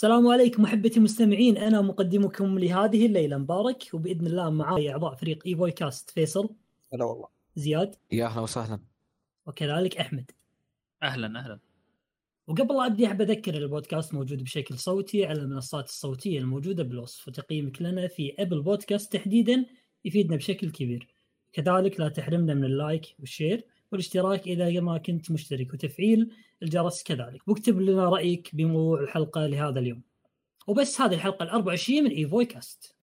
السلام عليكم أحبتي المستمعين. أنا مقدمكم لهذه الليلة. مبارك وبإذن الله معاي أعضاء فريق ايفوي كاست فيصل. هلا والله. زياد. يا أهلا وسهلا. وكذلك أحمد. أهلا أهلا. وقبل لا أبدي أحب أذكر البودكاست موجود بشكل صوتي على المنصات الصوتية الموجودة بالوصف وتقييمك لنا في Apple Podcast تحديدا يفيدنا بشكل كبير. كذلك لا تحرمنا من ال like وال share والاشتراك إذا ما كنت مشترك. وتفعيل الجرس كذلك. واكتب لنا رأيك بموضوع الحلقة لهذا اليوم. وبس هذه الحلقة ال 24 من ايفوي كاست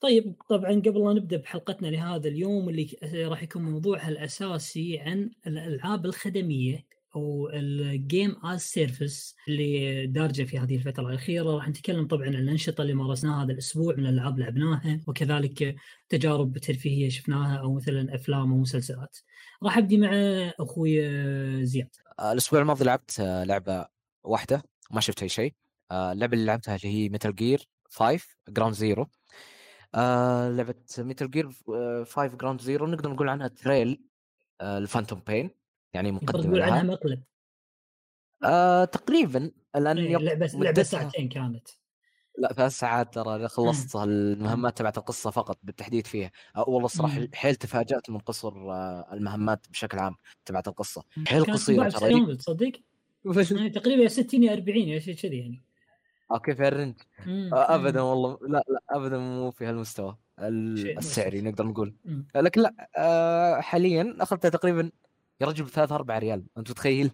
طيب طبعا قبل لا نبدأ بحلقتنا لهذا اليوم اللي راح يكون موضوعها الأساسي عن الألعاب الخدمية. أو ال game as service اللي دارجة في هذه الفترة الأخيرة راح نتكلم طبعا عن الأنشطة اللي مارسناها هذا الأسبوع من الألعاب لعبناها وكذلك تجارب ترفيهية شفناها أو مثلا أفلام ومسلسلات. راح أبدي مع أخوي زياد. الأسبوع الماضي لعبت لعبة واحدة ما شفت أي شيء. اللعبة اللي لعبتها اللي هي Metal Gear 5 Ground Zero. لعبة Metal Gear 5 Ground Zero نقدر نقول عنها trailer الـ Phantom Pain يعني مقدمة تقول عنها مقلب آه تقريبا لأن إيه لعبة لعبة ساعتين كانت. لا ثلاث ساعات ترى خلصت المهمات تبعت القصة فقط بالتحديد فيها. والله الصراحه حيل تفاجأت من قصر المهمات بشكل عام تبعت القصة. حيل قصيرة ترى تصدق؟ يعني تقريبا 60 يا 40 يا شيء كذي يعني. أوكي في ال range ابدا والله لا لا ابدا مو في هالمستوى السعري نقدر نقول. لكن لا آه حاليا أخذتها تقريبا يا رجل بثلاث أربع ريال أنت متخيل؟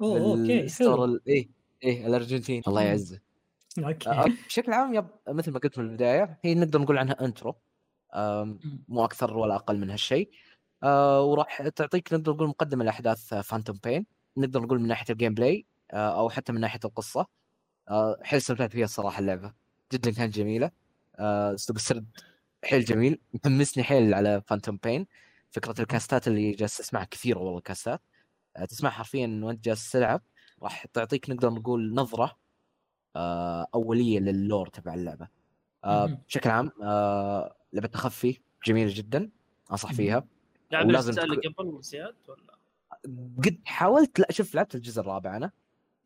أوه okay حلو. إيه إيه الأرجنتين. الله يعزه. okay. آه بشكل عام yep مثل ما قلت من البداية هي نقدر نقول عنها intro مو أكثر ولا أقل من هالشيء. آه وراح تعطيك نقدر نقول مقدمة لأحداث Phantom Pain نقدر نقول من ناحية ال gameplay آه أو حتى من ناحية القصة. آه حيل استمتعت فيها الصراحة اللعبة. جدا كانت جميلة. آه أسلوب السرد حيل جميل. محمسني حيل على Phantom Pain فكرة الكاستات اللي جالس تسمعها كثيره والله كاستات. آه، تسمع حرفيا وانت جالس تلعب راح تعطيك نقدر نقول نظرة آه، أولية للور تبع اللعبة. آه، بشكل عام لعبة تخفي جميلة جدا أنصح فيها. لعبه ولازم تك... اللي قبل زياد ولا؟ قد حاولت لا شوف لعبت الجزء الرابع أنا.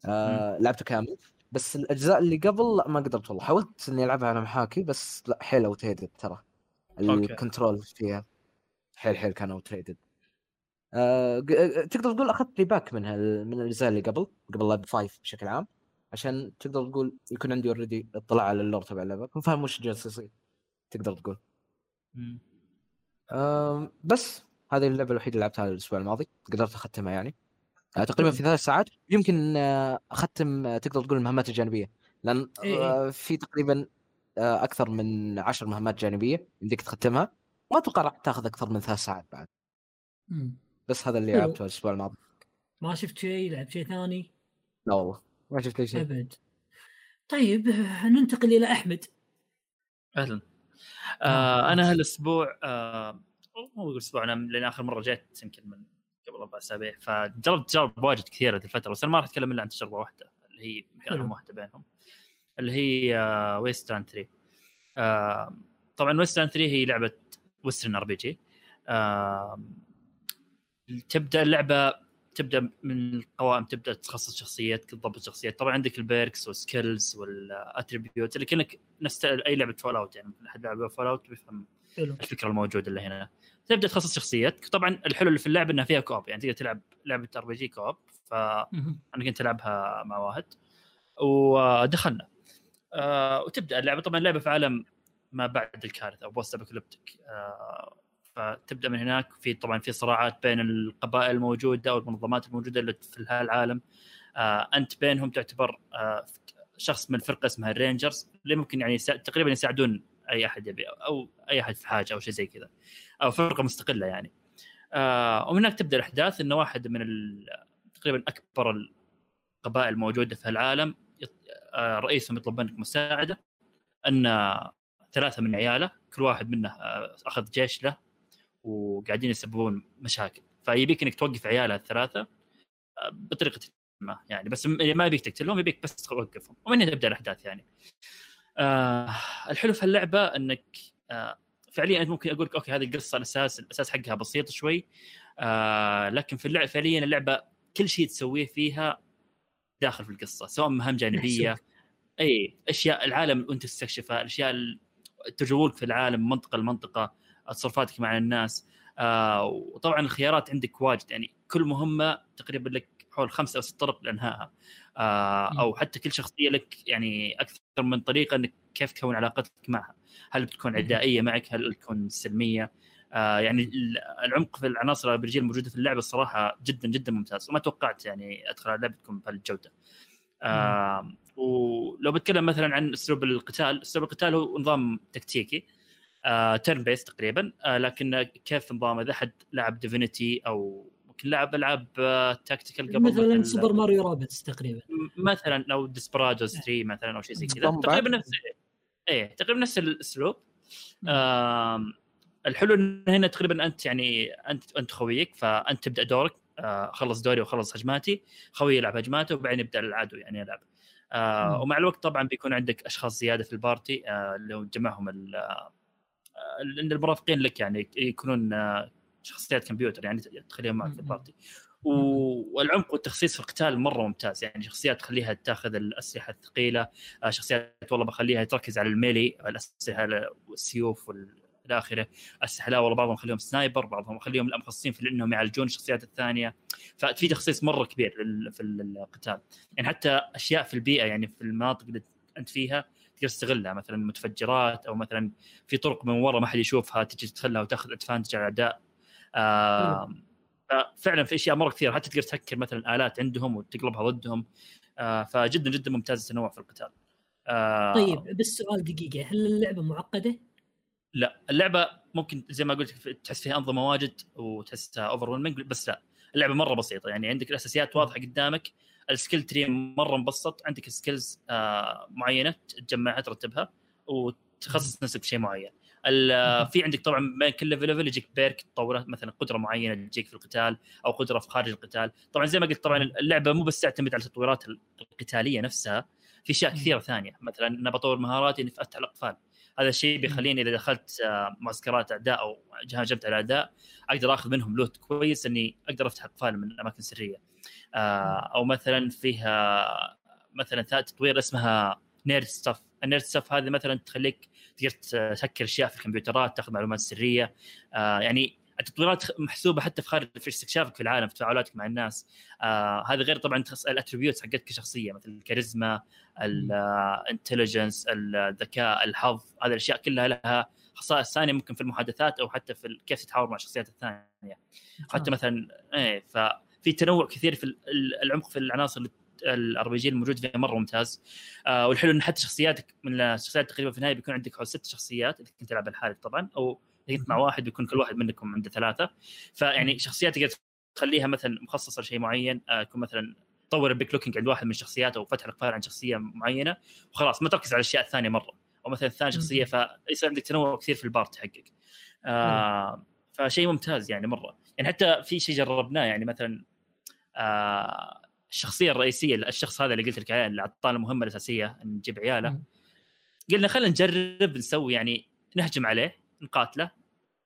آه لعبته كامل. بس الأجزاء اللي قبل لا ما قدرت والله. حاولت إني ألعبها على محاكي بس لا حيل اوتيدد ترى. الكنترول فيها. حيل حيل كانوا تريدد أه تقدر تقول أخذت لي باك من من الأجزاء اللي قبل قبل لعب 5 بشكل عام عشان تقدر تقول يكون عندي اوريدي اطلاع على اللور تبع اللعبة. كنت فاهم وش جالس يصير تقدر تقول. أه بس هذه اللعبة الوحيدة اللي لعبتها الأسبوع الماضي قدرت أختمها يعني. أه تقريبا في ثلاث ساعات يمكن آه، أختم آه، تقدر تقول المهمات الجانبية. لأن إيه. آه، في تقريبا أكثر من عشر مهمات جانبية يمديك تختمها. ما أتوقع راح تاخذ أكثر من ثلاث ساعات بعد. مم. بس هذا اللي لعبته الأسبوع الماضي. ما شفت شيء؟ لعبت شيء ثاني؟ لا والله ما شفت أي شيء. أبد. طيب ننتقل إلى أحمد. أهلا. آه أنا هالأسبوع آه مو الأسبوع أنا لأن آخر مرة جيت يمكن من قبل أربع أسابيع فجربت تجارب واجد كثيرة الفترة بس أنا ما راح أتكلم إلا عن تجربة واحدة اللي هي يمكن اهم واحدة بينهم اللي هي آه Wasteland 3 آه طبعا Wasteland 3 هي لعبة western RPG تبدأ اللعبة تبدأ من القوائم تبدأ تخصص شخصيتك تضبط شخصيات. طبعا عندك ال perks وال skills وال attribute اللي كأنك نفس أي لعبة Fallout يعني أحد لعب Fallout بيفهم الفكرة الموجودة اللي هنا. تبدأ تخصص شخصيتك طبعا الحلو اللي في اللعبة إنها فيها co-op يعني تقدر تلعب لعبة RPG co-op فانا كنت ألعبها مع واحد. ودخلنا. آه وتبدأ اللعبة. طبعا اللعبة في عالم ما بعد الكارثة أو post apocalyptic آه فتبدأ من هناك. في طبعا في صراعات بين القبائل الموجودة أو المنظمات الموجودة اللي في العالم آه أنت بينهم تعتبر آه شخص من فرقة اسمها ال Rangers اللي ممكن يعني تقريبا يساعدون أي أحد يبي أو أي أحد في حاجة أو شيء زي كذا. أو فرقة مستقلة يعني. ومن هناك تبدأ الأحداث انه واحد من تقريبا أكبر القبائل الموجودة في العالم رئيسهم يطلب منك مساعدة. أن ثلاثة من عياله كل واحد منه آه، أخذ جيش له وقاعدين يسببون مشاكل. فيبيك إنك توقف عياله الثلاثة آه، بطريقة ما. يعني بس ما يبيك تقتلهم يبيك بس توقفهم. ومن هنا تبدأ الأحداث يعني. آه الحلو في اللعبة إنك آه فعليا أنت ممكن أقول لك أوكي هذه القصة الاساس الأساس حقها بسيط شوي. آه لكن في اللعبة فعليا اللعبة كل شيء تسويه فيها داخل في القصة سواء مهام جانبية اي أشياء العالم وانت تستكشفها الأشياء تجولك في العالم منطقة لمنطقة تصرفاتك مع الناس. آه وطبعا الخيارات عندك واجد يعني كل مهمة تقريبا لك حول خمس أو ست طرق لأنهائها. آه أو حتى كل شخصية لك يعني أكثر من طريقة إنك كيف تكون علاقتك معها. هل بتكون عدائية معك؟ هل بتكون سلمية؟ آه يعني العمق في العناصر ال RPG الموجودة في اللعبة الصراحه جدا جدا ممتاز. وما توقعت يعني أدخل على لعبه تكون بهالجودة. آه ولو بتكلم مثلا عن أسلوب القتال أسلوب القتال هو نظام تكتيكي آه turn based تقريبا آه لكن كيف نظام إذا حد لعب Divinity أو ممكن لعب ألعاب tactical قبل مثلا سوبر ماريو رابتس تقريبا. مثلا أو Desperados 3 مثلا أو شيء زي كذا. تقريبا نفس إيه تقريبا نفس الأسلوب. آه الحلو انه هنا تقريبا أنت يعني أنت أنت خويك فأنت تبدأ دورك آه خلص دوري وخلص هجماتي خوي يلعب هجماته وبعدين يبدأ العدو يعني يلعب. آه ومع الوقت طبعا بيكون عندك أشخاص زيادة في ال party آه لو تجمعهم آه المرافقين لك يعني يكونون آه شخصيات كمبيوتر يعني تخليهم معك في ال party. والعمق والتخصيص في القتال مرة ممتاز يعني شخصيات تخليها تاخذ الأسلحة الثقيلة آه، شخصيات والله بخليها تركز على الميلي الأسلحة والسيوف إلى آخره. لا والله بعضهم خليهم سنايبر بعضهم خليهم مخصصين في إنهم يعالجون الشخصيات الثانية. ففي تخصيص مرة كبير في القتال. يعني حتى أشياء في البيئة يعني في المناطق اللي أنت فيها تقدر تستغلها. مثلا متفجرات أو مثلا في طرق من ورا ما حد يشوفها تجي تدخلها وتأخذ أدفانتج على الأعداء. آه فعلا في أشياء مرة كثير حتى تقدر تهكر مثلا آلات عندهم وتقلبها ضدهم. آه فجدا جدا ممتاز التنوع في القتال. آه طيب بس سؤال دقيقة. هل اللعبة معقدة؟ لا اللعبة ممكن زي ما قلت تحس فيها أنظمة واجد وتحسها over بس لا اللعبة مرة بسيطة. يعني عندك الأساسيات واضحة قدامك ال skill tree مرة مبسط عندك skills آه معينة تجمعها ترتبها وتخصص نفسك بشيء معين. في عندك طبعا بين كل level level يجيك perk تطوره مثلا قدرة معينة تجيك في القتال أو قدرة في خارج القتال. طبعا زي ما قلت طبعا اللعبة مو بس تعتمد على التطويرات القتالية نفسها في أشياء كثيرة ثانية. مثلا أنا بطور مهاراتي إني أفتح الأقفال. هذا الشيء بيخليني إذا دخلت آه، معسكرات أعداء أو هاجمت على اعداء أقدر آخذ منهم loot كويس إني أقدر أفتح اقفال من اماكن سريه آه، أو مثلا فيها مثلا تطوير اسمها nerd stuff. ال nerd stuff هذه مثلا تخليك تقدر تهكر أشياء في الكمبيوترات تاخذ معلومات سرية. آه يعني التطويرات محسوبة حتى في خارج في استكشافك في العالم في تفاعلاتك مع الناس. آه هذا غير طبعا ال attributes حقتك كشخصية مثل الكاريزما ال intelligence الذكاء الحظ هذه الأشياء كلها لها خصائص ثانية ممكن في المحادثات أو حتى في كيف تتحاور مع الشخصيات الثانية. حتى مثلا إيه ففي تنوع كثير في العمق في العناصر ال RPG الموجود فيها مرة ممتاز. آه والحلو إن حتى شخصياتك من الشخصيات تقريبا في النهاية بيكون عندك حول ست شخصيات إذا كنت تلعب لحالك طبعا أو كنت مع واحد بيكون كل واحد منكم عنده ثلاثة. فيعني شخصيات تقدر تخليها مثلا مخصصة لشيء معين آه يكون مثلا تطور ال picklocking عند واحد من الشخصيات أو فتح الاقفال عن شخصية معينة وخلاص ما تركز على الأشياء الثانية مرة. أو مثلا الثانية شخصية فيصير عندك تنوع كثير في ال party حقك. آه فشيء ممتاز يعني مرة. يعني حتى في شيء جربناه يعني مثلا آه الشخصية الرئيسية الشخص هذا اللي قلت لك عليه اللي اعطانا المهمة الأساسية نجيب عياله. قلنا خلينا نجرب نسوي يعني نهجم عليه. نقاتله.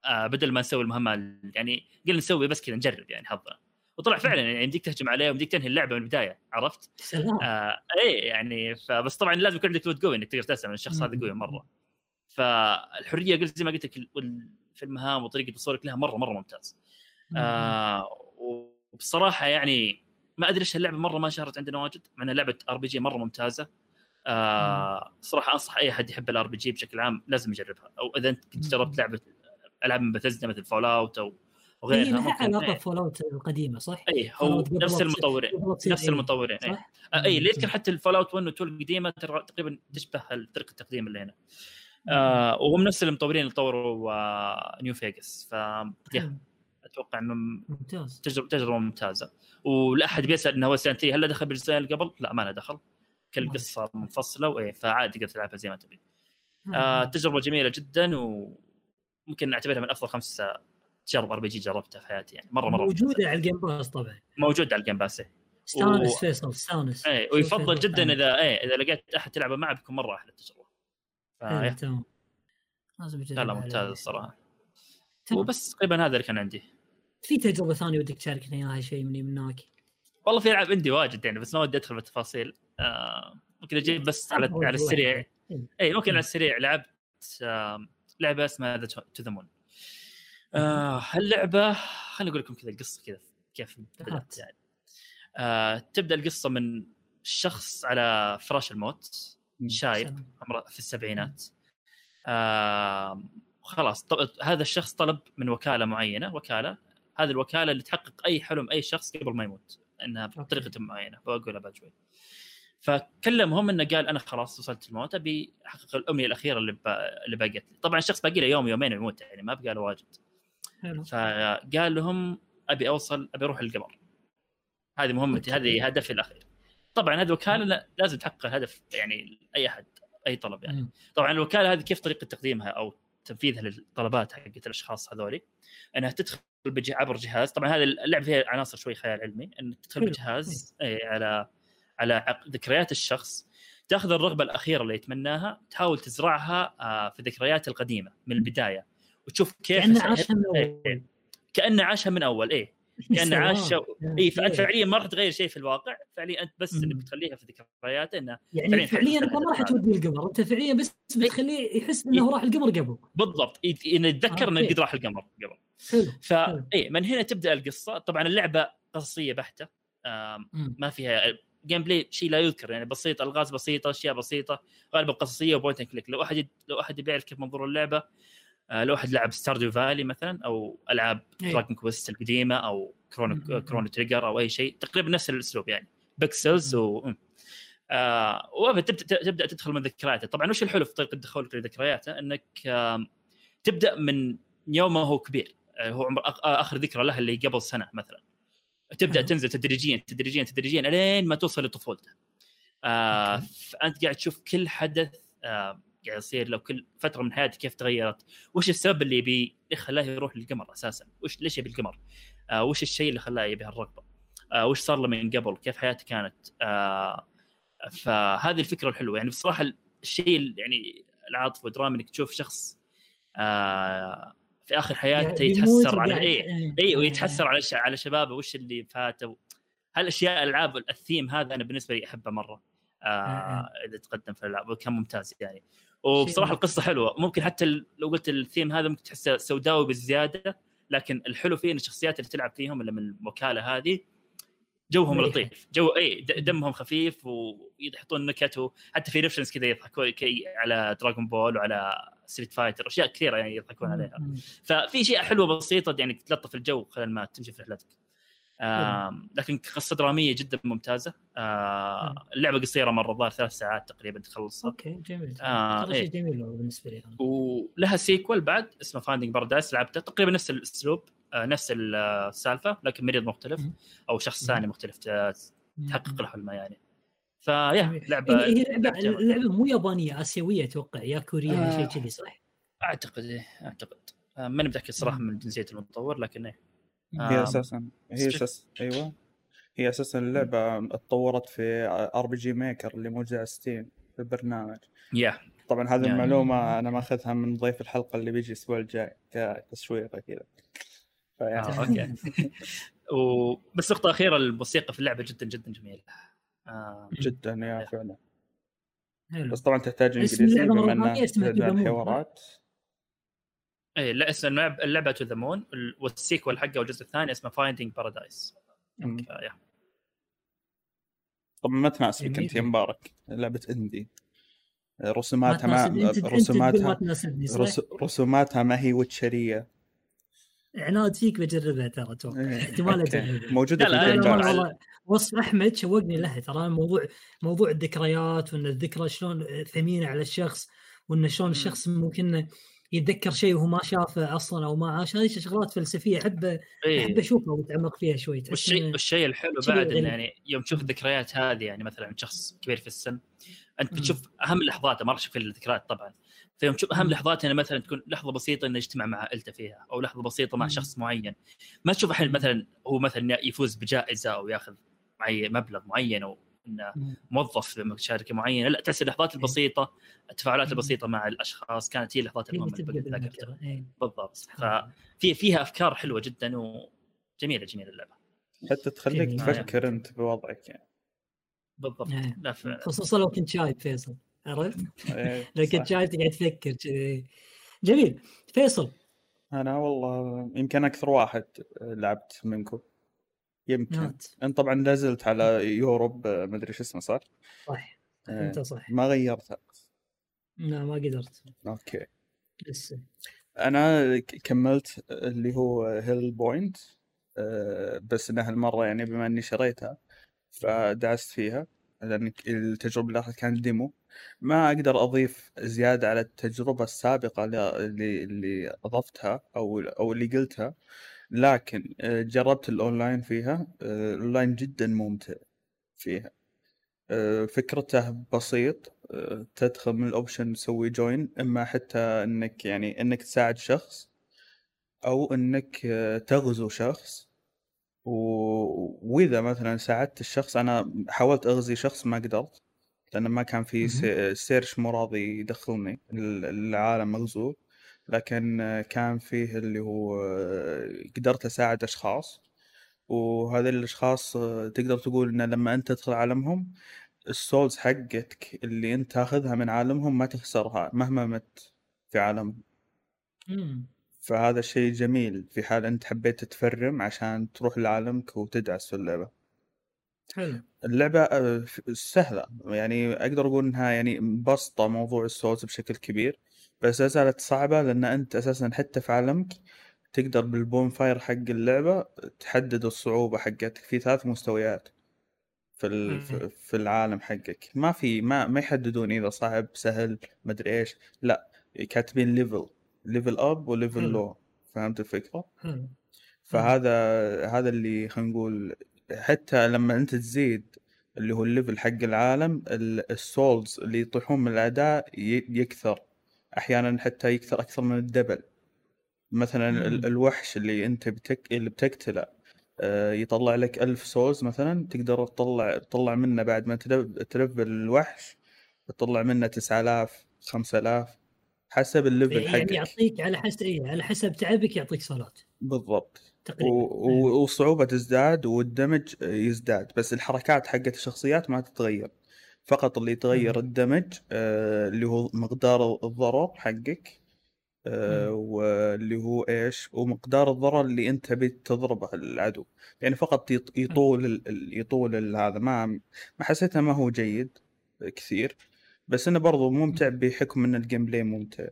آه بدل ما نسوي المهمة يعني قلنا نسوي بس كذا نجرب يعني حظنا. وطلع فعلا يعني يمديك تهجم عليه ويمديك تنهي اللعبة من البداية عرفت؟ سلام. آه اي يعني فبس طبعا لازم يكون عندك load قوي إنك تقدر تسلم الشخص هذا قوي مرة. فالحرية قلت زي ما قلت لك في المهام وطريقة وصولك لها مرة مرة ممتاز. آه وبصراحة يعني ما أدري إيش اللعبه مرة ما شهرت عندنا واجد مع انها لعبة RPG مرة ممتازة. آه صراحة أنصح أي أحد يحب ال RPG بشكل عام لازم يجربها. أو إذا أنت كنت جربت لعبة ألعاب من بثزدا مثل Fallout أو وغيرها هي لها علاقة ب Fallout القديمة صح؟ اي هو نفس المطورين. نفس المطورين اي اي اللي يذكر حتى ال Fallout 1 و 2 القديمة تقريبا تشبه طريقه التقديم اللي هنا. آه وهم نفس المطورين اللي طوروا آه New Vegas ف أتوقع انه ممتاز. تجربة تجربة ممتازة. ولا أحد بيسأل إنه هو سنتي هل دخل بالسنة اللي قبل؟ لا ما له دخل. كل قصة منفصلة وإيه فعادي تقدر تلعبها زي ما تبي. آه تجربة جميلة جدا وممكن اعتبرها من أفضل خمس تجارب RPG جربتها في حياتي يعني مرة مرة موجودة على ال Game Pass طبعا. موجود على ال Game Pass استانس و... فيصل استانس إيه ويفضل جدا إذا إيه إذا لقيت أحد تلعبه معه بيكون مرة أحلى التجربة. ف... تمام. لازم لا لا ممتاز الصراحة. وبس تقريبا هذا اللي كان عندي. في تجربة ثانية ودك تشاركنا إياها شيء مني من هناك. والله في العاب عندي واجد يعني بس ما ودي أدخل بالتفاصيل. ممكن أجيب بس على على السريع. اي ممكن على السريع لعبت آه لعبة اسمها To the Moon اللعبه خليني أقول لكم كذا القصة كذا كيف بدأت يعني. آه تبدأ القصة من شخص على فراش الموت شايب عمره في السبعينات. آه خلاص هذا الشخص طلب من وكالة معينة وكالة هذه الوكالة اللي تحقق أي حلم أي شخص قبل ما يموت إنها بطريقة معينة بقولها بعد شوي. فكلمهم إنه قال أنا خلاص وصلت الموت أبي أحقق الامنيه الأخيرة اللي اللي لي. طبعا الشخص باقي له يوم يومين يموت يعني ما بقى له واجد. فقال لهم أبي أوصل أبي أروح القمر. هذه مهمتي هذه هدفي الأخير. طبعا هذه وكاله لازم تحقق الهدف يعني اي أحد أي طلب يعني. طبعا الوكالة هذه كيف طريقة تقديمها أو تنفيذها للطلبات حقت الأشخاص هذولي؟ إنها تدخل عبر جهاز. طبعا هذه اللعبة فيها عناصر شوي خيال علمي إنك تدخل بجهاز إيه، على على ذكريات الشخص تاخذ الرغبة الأخيرة اللي يتمناها تحاول تزرعها آه، في ذكرياته القديمة من البداية. وتشوف كيف كأنه عاشها من أول. كأنه عاشها من أول إيه. كأنه عاش اي فأنت فعليا ما راح تغير شيء في الواقع. فعليا أنت بس اللي بتخليها في ذكرياته إنه يعني فعليا أنت ما راح توديه القمر. أنت فعليا بس بتخليه يحس إنه راح القمر قبل. بالضبط. إنه يتذكر إنه قد راح القمر قبل. فاي من هنا تبدأ القصة. طبعا اللعبة قصصيه بحتة. ما فيها gameplay شيء لا يذكر يعني بسيط ألغاز بسيطة أشياء بسيطة غالبا قصصية و point click لو أحد لو أحد يبي يعرف كيف منظور اللعبة آه، لو أحد لعب Stardew Valley مثلا أو ألعاب Dragon Quest القديمة أو Chrono Chrono Trigger أو أي شيء تقريبا نفس الأسلوب يعني. بيكسلز و آه وتبدا تبدا تدخل من ذكرياته. طبعا وش الحلو في طريقة دخولك لذكرياته إنك آه تبدأ من يوم ما هو كبير. آه هو عمر آخر ذكرى له اللي قبل سنة مثلا. تبدأ تنزل تدريجيا تدريجيا تدريجيا الين ما توصل لطفولته. آه فأنت قاعد تشوف كل حدث آه قاعد يصير لو كل فترة من حياته كيف تغيرت. وش السبب اللي يبي خلاه يروح للقمر أساسا؟ وش ليش يبي القمر؟ آه وش الشيء اللي خلاه يبي هالرغبه آه وش صار له من قبل؟ كيف حياته كانت؟ آه فهذه الفكرة الحلوة. يعني بصراحة الشيء يعني العاطفه والدراما إنك تشوف شخص آه في آخر حياته يتحسر على اي اي ويتحسر على على شبابه. وش اللي فاته؟ هالأشياء الألعاب الثيم هذا أنا بالنسبة لي أحبه مرة. آه إذا تقدم في الألعاب وكان ممتاز يعني. وبصراحة القصة حلوة. ممكن حتى لو قلت الثيم هذا ممكن تحسه سوداوي بالزيادة لكن الحلو فيه إن الشخصيات اللي تلعب فيهم اللي من الوكاله هذه جوهم لطيف. جو اي دمهم خفيف ويحطون نكت حتى في reference كذا يضحكون على Dragon Ball وعلى Street Fighter أشياء كثيرة يعني يضحكون عليها. ففي أشياء حلوة بسيطة يعني تلطف الجو خلال ما تمشي في رحلتك آه لكن قصة درامية جدا ممتازة. آه اللعبة قصيرة مرة الظاهر ثلاث ساعات تقريبا تخلصها. okay جميل. آه إيه. جميل بالنسبة لي ولها sequel بعد اسمه Finding Paradise لعبته. تقريبا نفس الأسلوب آه نفس السالفة لكن مريض مختلف أو شخص ثاني مختلف تحقق له حلمه يعني. فيا لعبة هي لعبة اللعبه مو يابانية آسيوية أتوقع يا كورية آه. شيء كذي صح؟ أعتقد إيه أعتقد. آه ماني متأكد الصراحه من جنسية المطور لكن إيه. هي أساسا هي أساس أيوه. هي أساسا اللعبة اتطورت في RPG Maker اللي موجود على Steam في البرنامج. yeah. طبعا هذه يعني... المعلومة أنا ماخذها من ضيف الحلقة اللي بيجي الأسبوع الجاي كتشويقه كذا. فيعني آه، okay. وبس نقطة أخيرة الموسيقى في اللعبة جدا جدا جميلة. آه... جدا يا فعلا. بس طبعا تحتاج انجليزي بما انها حوارات. اي لا اسم اللعبة اللعبه To the Moon وال sequel حقه والجزء الثاني اسمه Finding Paradise طبعا ما تناسبك أنت يا مبارك. لعبة indie رسوماتها ما رسوماتها رسوماتها ما هي وتشريه عناد فيك بجربها ترى أتوقع إيه، احتمال اجربها موجودة في الجيم وصف أحمد شوقني لها ترى موضوع موضوع الذكريات وإن الذكرى شلون ثمينة على الشخص وإن شلون الشخص ممكن يتذكر شيء وهو ما شافه أصلا أو ما عاش. هذه شغلات فلسفية احب إيه. أحب أشوفها وأتعمق فيها شوي. والشيء والشيء الحلو بعد إنه يعني يوم تشوف الذكريات هذه يعني مثلا شخص كبير في السن أنت بتشوف أهم لحظاته ما راح تشوف الذكريات طبعا. فيوم تشوف أهم لحظات انه مثلا تكون لحظة بسيطة انه يجتمع مع عائلته فيها أو لحظة بسيطة مع شخص معين. ما تشوف الحين مثلا هو مثلا يفوز بجائزة أو يأخذ معي مبلغ معين إنه موظف بشركه معينة. لا تحس اللحظات البسيطة التفاعلات البسيطة مع الأشخاص كانت هي اللحظات المهمة إيه. بالضبط. ففي فيها أفكار حلوة جدا وجميلة جميلة اللعبة. حتى تخليك تفكر أنت بوضعك يعني. بالضبط. إيه. خصوصا لو كنت شايب فيصل. عرفت؟ إيه، لو كنت شايب تقعد تفكر جميل. فيصل. أنا والله يمكن أكثر واحد لعبت منكم. يمكن. أنت طبعا نزلت على يوروب ما أدري شو اسمه صح؟ صح. أنت صح. ما غيرتها. لا ما قدرت. okay. لسه أنا كملت اللي هو Hellpoint بس إنها هالمره يعني بما إني شريتها فدعست فيها. لأن التجربة اللي كانت demo. ما أقدر أضيف زيادة على التجربة السابقة اللي اللي أضفتها أو أو اللي قلتها لكن آه، جربت الأونلاين فيها. آه، الأونلاين جدا ممتع فيها. آه، فكرته بسيط. تدخل من ال option تسوي join إما حتى إنك يعني إنك تساعد شخص أو إنك تغزو شخص. و... وإذا مثلا ساعدت الشخص أنا حاولت أغزي شخص ما قدرت لأن ما كان في search مو راضي يدخلني العالم مغزو لكن كان فيه اللي هو قدرت أساعد أشخاص وهذه الأشخاص تقدر تقول إن لما أنت تدخل عالمهم ال souls حقتك اللي أنت تاخذها من عالمهم ما تخسرها مهما مت في عالمهم فهذا شيء جميل. في حال أنت حبيت تفرم عشان تروح لعالمك وتدعس في اللعبة. حلو. اللعبة آه، سهلة. يعني أقدر أقول إنها يعني مبسطة موضوع ال souls بشكل كبير بس زالت صعبة لأن أنت أساسا حتى في عالمك تقدر بال bonfire حق اللعبة تحدد الصعوبة حقتك في ثلاث مستويات في في العالم حقك. ما في ما ما يحددون إذا صعب سهل مدري إيش. لا كاتبين level level up و level لو فهمت الفكرة؟ فهذا هذا اللي خلينا نقول حتى لما أنت تزيد اللي هو ال level حق العالم ال souls اللي يطيحون من الاعداء يكثر. أحيانا حتى يكثر أكثر من ال double. مثلا مم. الوحش اللي أنت بتك... اللي بتقتله آه، يطلع لك ألف souls مثلا تقدر تطلع تطلع منه بعد ما تلفل الوحش تطلع منه 9000 5000 حسب ال level حقك يعني يعطيك على حسب إيه على حسب تعبك يعطيك souls بالضبط. تقريبا. و... والصعوبة تزداد وال damage يزداد بس الحركات حقت الشخصيات ما تتغير. فقط اللي يتغير ال damage آه اللي هو مقدار الضرر حقك آه واللي هو إيش؟ ومقدار الضرر اللي أنت تبي تضربه العدو. يعني فقط يطول يطول هذا. ما ما حسيته ما هو جيد كثير. بس إنه برضو ممتع بحكم إن ال gameplay ممتع.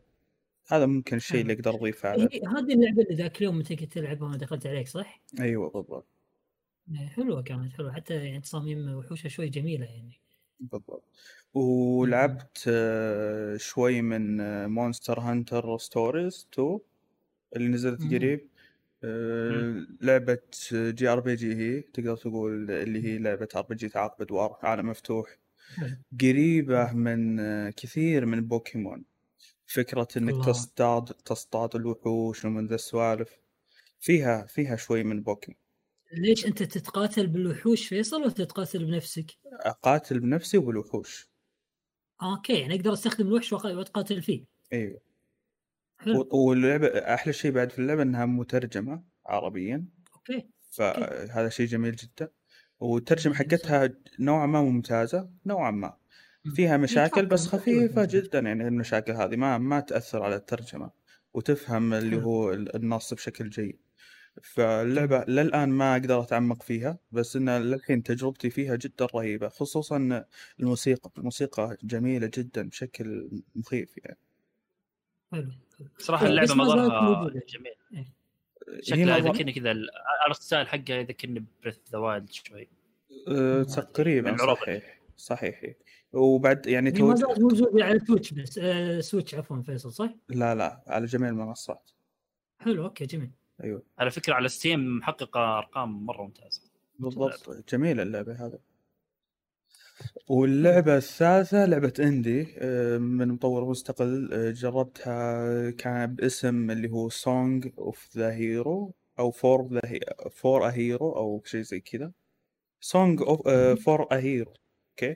هذا ممكن الشيء اللي أقدر أضيفه على هذه اللعبة اللي ذاك اليوم انت كنت تلعبها دخلت عليك صح؟ أيوه. بالضبط. إيه، حلوة كانت حلوة. حتى يعني تصاميم وحوشها شوي جميلة يعني. بالضبط. ولعبت آه، شوي من مونستر هانتر ستوريز 2 اللي نزلت قريب. آه، لعبة JRPG هي تقدر تقول اللي هي لعبة RPG تعاقب ادوار عالم مفتوح. قريبة من آه، كثير من بوكيمون. فكرة إنك الله. تصطاد تصطاد الوحوش ومن ذا السوالف. فيها فيها شوي من بوكيمون. ليش أنت تتقاتل بالوحوش فيصل ولا تتقاتل بنفسك؟ أقاتل بنفسي وبالوحوش okay يعني أقدر أستخدم الوحش وأتقاتل فيه. أيوه حلو. واللعبة أحلى شيء بعد في اللعبة إنها مترجمة عربيا. okay. فهذا شيء جميل جدا. والترجمه حقتها نوعا ما ممتازة نوعا ما. فيها مشاكل بس خفيفة جدا يعني المشاكل هذه ما ما تأثر على الترجمة وتفهم اللي هو النص بشكل جيد. فاللعبة للآن ما أقدر أتعمق فيها بس إن للحين تجربتي فيها جدا رهيبة خصوصا الموسيقى الموسيقى جميلة جدا بشكل مخيف يعني. حلو صراحة اللعبة مظهرها جميل إيه. شكلها يذكرني كذا ال art style حقها يذكرني بريث ذا وايلد شوي. أه تقريبا صحيح. صحيح. وبعد يعني تو... ما زالت موجودة على تويتش بس سويتش عفوا فيصل صح؟ لا لا على جميع المنصات. حلو okay جميل. أيوه. على فكرة على ستيم محققة أرقام مرة ممتازة. بالضبط. جميلة اللعبة هذه. واللعبة الثالثة لعبة indie آه، من مطور مستقل آه، جربتها كان باسم اللي هو Song of the Hero أو for the for a hero أو شيء زي كذا. Song of for a Hero okay.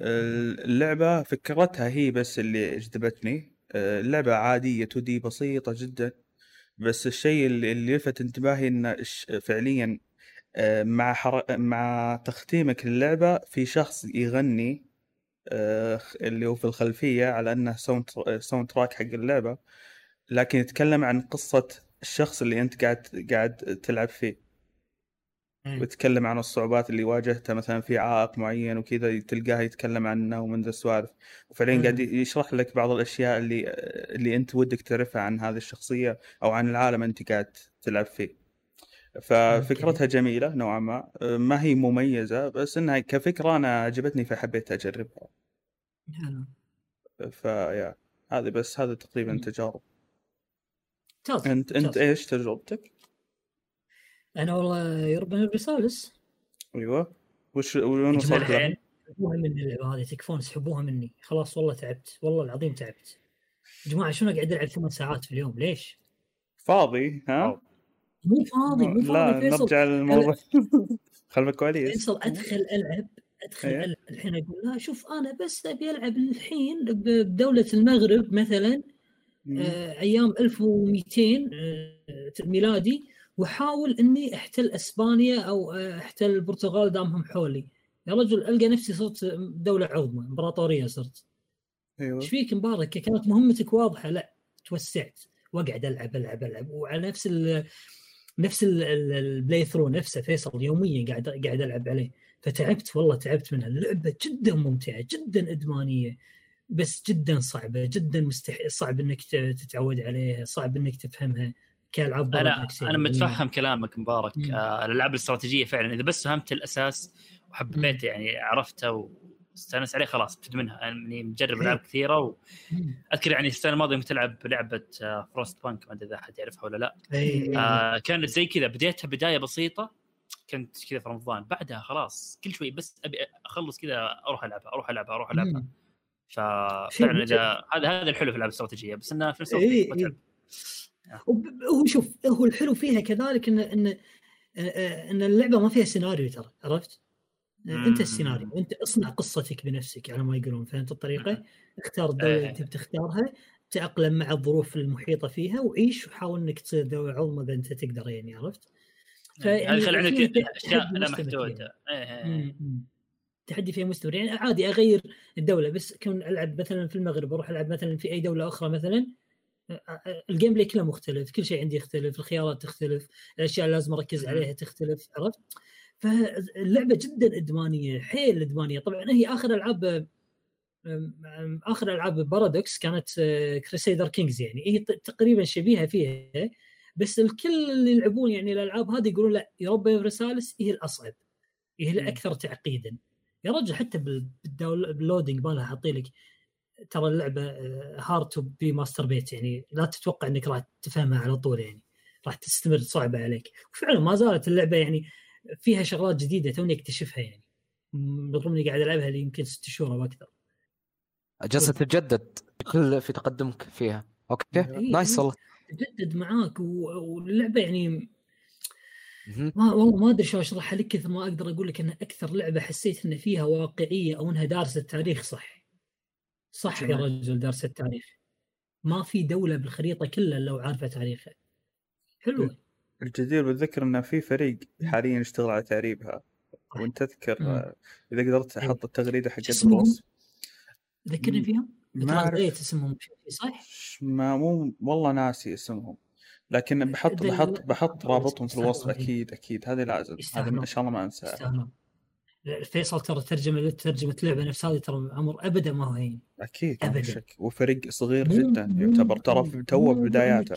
اللعبة فكرتها هي بس اللي جذبتني اللعبة عادية 2D بسيطة جدا. بس الشيء اللي يلفت انتباهي انه فعليا مع حر... مع تختيمك للعبة في شخص يغني اللي هو في الخلفية على أنه sound soundtrack حق اللعبة لكن يتكلم عن قصة الشخص اللي أنت قاعد قاعد تلعب فيه. ويتكلم عن الصعوبات اللي واجهتها مثلا في عائق معين وكذا تلقاه يتكلم عنه ومن ذا السوالف وفعليا قاعد يشرح لك بعض الأشياء اللي اللي أنت ودك تعرفها عن هذه الشخصية أو عن العالم أنت قاعد تلعب فيه. ففكرتها جميلة نوعا ما. ما هي مميزة بس إنها كفكرة أنا عجبتني فحبيت أجربها. حلو. فيا هذه بس هذا تقريبا تجارب. أنت أنت إيش تجربتك؟ أنا والله يا ربنا برسالس أيوه. وش وين وصلت تحبوها مني اللعبه هذه تكفون تسحبوها مني. خلاص والله تعبت والله العظيم تعبت. يا جماعة شنو قاعد ألعب ثمان ساعات في اليوم؟ ليش؟ فاضي ها؟ مو فاضي مو فاضي لا فيصل. نرجع للموضوع. خلفك كويس. فيصل أدخل ألعب أدخل أيه. ألعب. الحين أقول لا شوف أنا بس أبي ألعب الحين بدولة المغرب مثلا آه أيام 1200 آه ميلادي وأحاول إني أحتل إسبانيا أو أحتل البرتغال دامهم حولي. يا رجل ألقى نفسي صرت دولة عظمى إمبراطورية صرت. أيوه. إيش فيك مبارك كانت مهمتك واضحة. لا توسعت. وأقعد ألعب ألعب ألعب. وعلى نفس ال نفس البلاي ثرو نفسه فيصل يوميا قاعد قاعد ألعب عليه. فتعبت والله تعبت منها. اللعبة جدا ممتعة جدا إدمانية بس جدا صعبة جدا مستحيل صعب إنك تتعود عليها صعب إنك تفهمها كالعاب أنا أنا متفهم كلامك مبارك. آه الألعاب الاستراتيجية فعلا. إذا بس فهمت الأساس وحبيته يعني عرفته واستانس عليه خلاص تدمنها يعني مجرب العاب كثيرة واذكر يعني السنة الماضية كنت العب لعبة فروست آه، بانك ما أدري إذا أحد يعرفها ولا لا. آه كانت زي كذا بديتها بداية بسيطة كنت كذا في رمضان. بعدها خلاص كل شوي بس أبي أخلص كذا أروح ألعبها أروح ألعبها أروح ألعبها. ففعلا إذا هذا هذا الحلو في الألعاب الاستراتيجية بس انها في نفس الوقت هو شوف هو الحلو فيها كذلك إن إن إن اللعبة ما فيها سيناريو ترى عرفت؟ أنت السيناريو أنت اصنع قصتك بنفسك على ما يقولون فهمت الطريقة؟ اختار الدولة اللي انت بتختارها تأقلم مع الظروف المحيطة فيها وعيش وحاول إنك تصير دوله عظمى إذا أنت تقدر يعني عرفت؟ يعني خلي عندك أشياء لا محدوده تحدي فيها مستمر. يعني عادي أغير الدولة بس كون ألعب مثلا في المغرب أروح ألعب مثلا في أي دولة أخرى مثلا ال gameplay كله مختلف كل شيء عندي يختلف الخيارات تختلف الأشياء اللي لازم أركز عليها تختلف عرفت؟ فاللعبة جدا إدمانية حيل إدمانية. طبعا هي آخر ألعاب آخر ألعاب بارادوكس كانت Crusader Kings يعني. هي تقريبا شبيهة فيها بس الكل اللي يلعبون يعني الألعاب هذه يقولون لا Europa Universalis هي الأصعب. هي الأكثر تعقيدا. يا رجل حتى بال loading مالها حاطين لك ترى اللعبة hard to be mastered يعني. لا تتوقع إنك راح تفهمها على طول يعني. راح تستمر صعبه عليك. وفعلا ما زالت اللعبة يعني فيها شغلات جديدة توني اكتشفها يعني. رغم إني قاعد ألعبها لي يمكن ست شهور أو أكثر. جالسه تتجدد كل في تقدمك فيها. okay؟ إيه nice والله. تجدد معاك واللعبة يعني ما والله ما أدري شو اشرحها لك كثر ما أقدر أقول لك انها أكثر لعبة حسيت إن فيها واقعية أو إنها دارسة التاريخ صح. صح يا رجل درس التاريخ. ما في دولة بالخريطة كلها لو عارفة تاريخها. حلوة. الجدير بالذكر إنه في فريق حاليا يشتغل على تعريبها وأنت تذكر إذا قدرت إيه. أحط التغريده حق البوس. ذكرني فيهم؟ ما أعرف. اسمهم صح؟ ما مو والله ناسي اسمهم. لكن بحط بحط بحط رابطهم في الوصف أكيد أكيد. هذه لازم. هذه إن شاء الله ما أنساها. فيصل ترى ترجمة ترجمة لعبة نفس هذه ترى عمر ابدا ما هو هين. أكيد ابدا. شك. وفريق صغير جدا يعتبر ترى توه بداياته.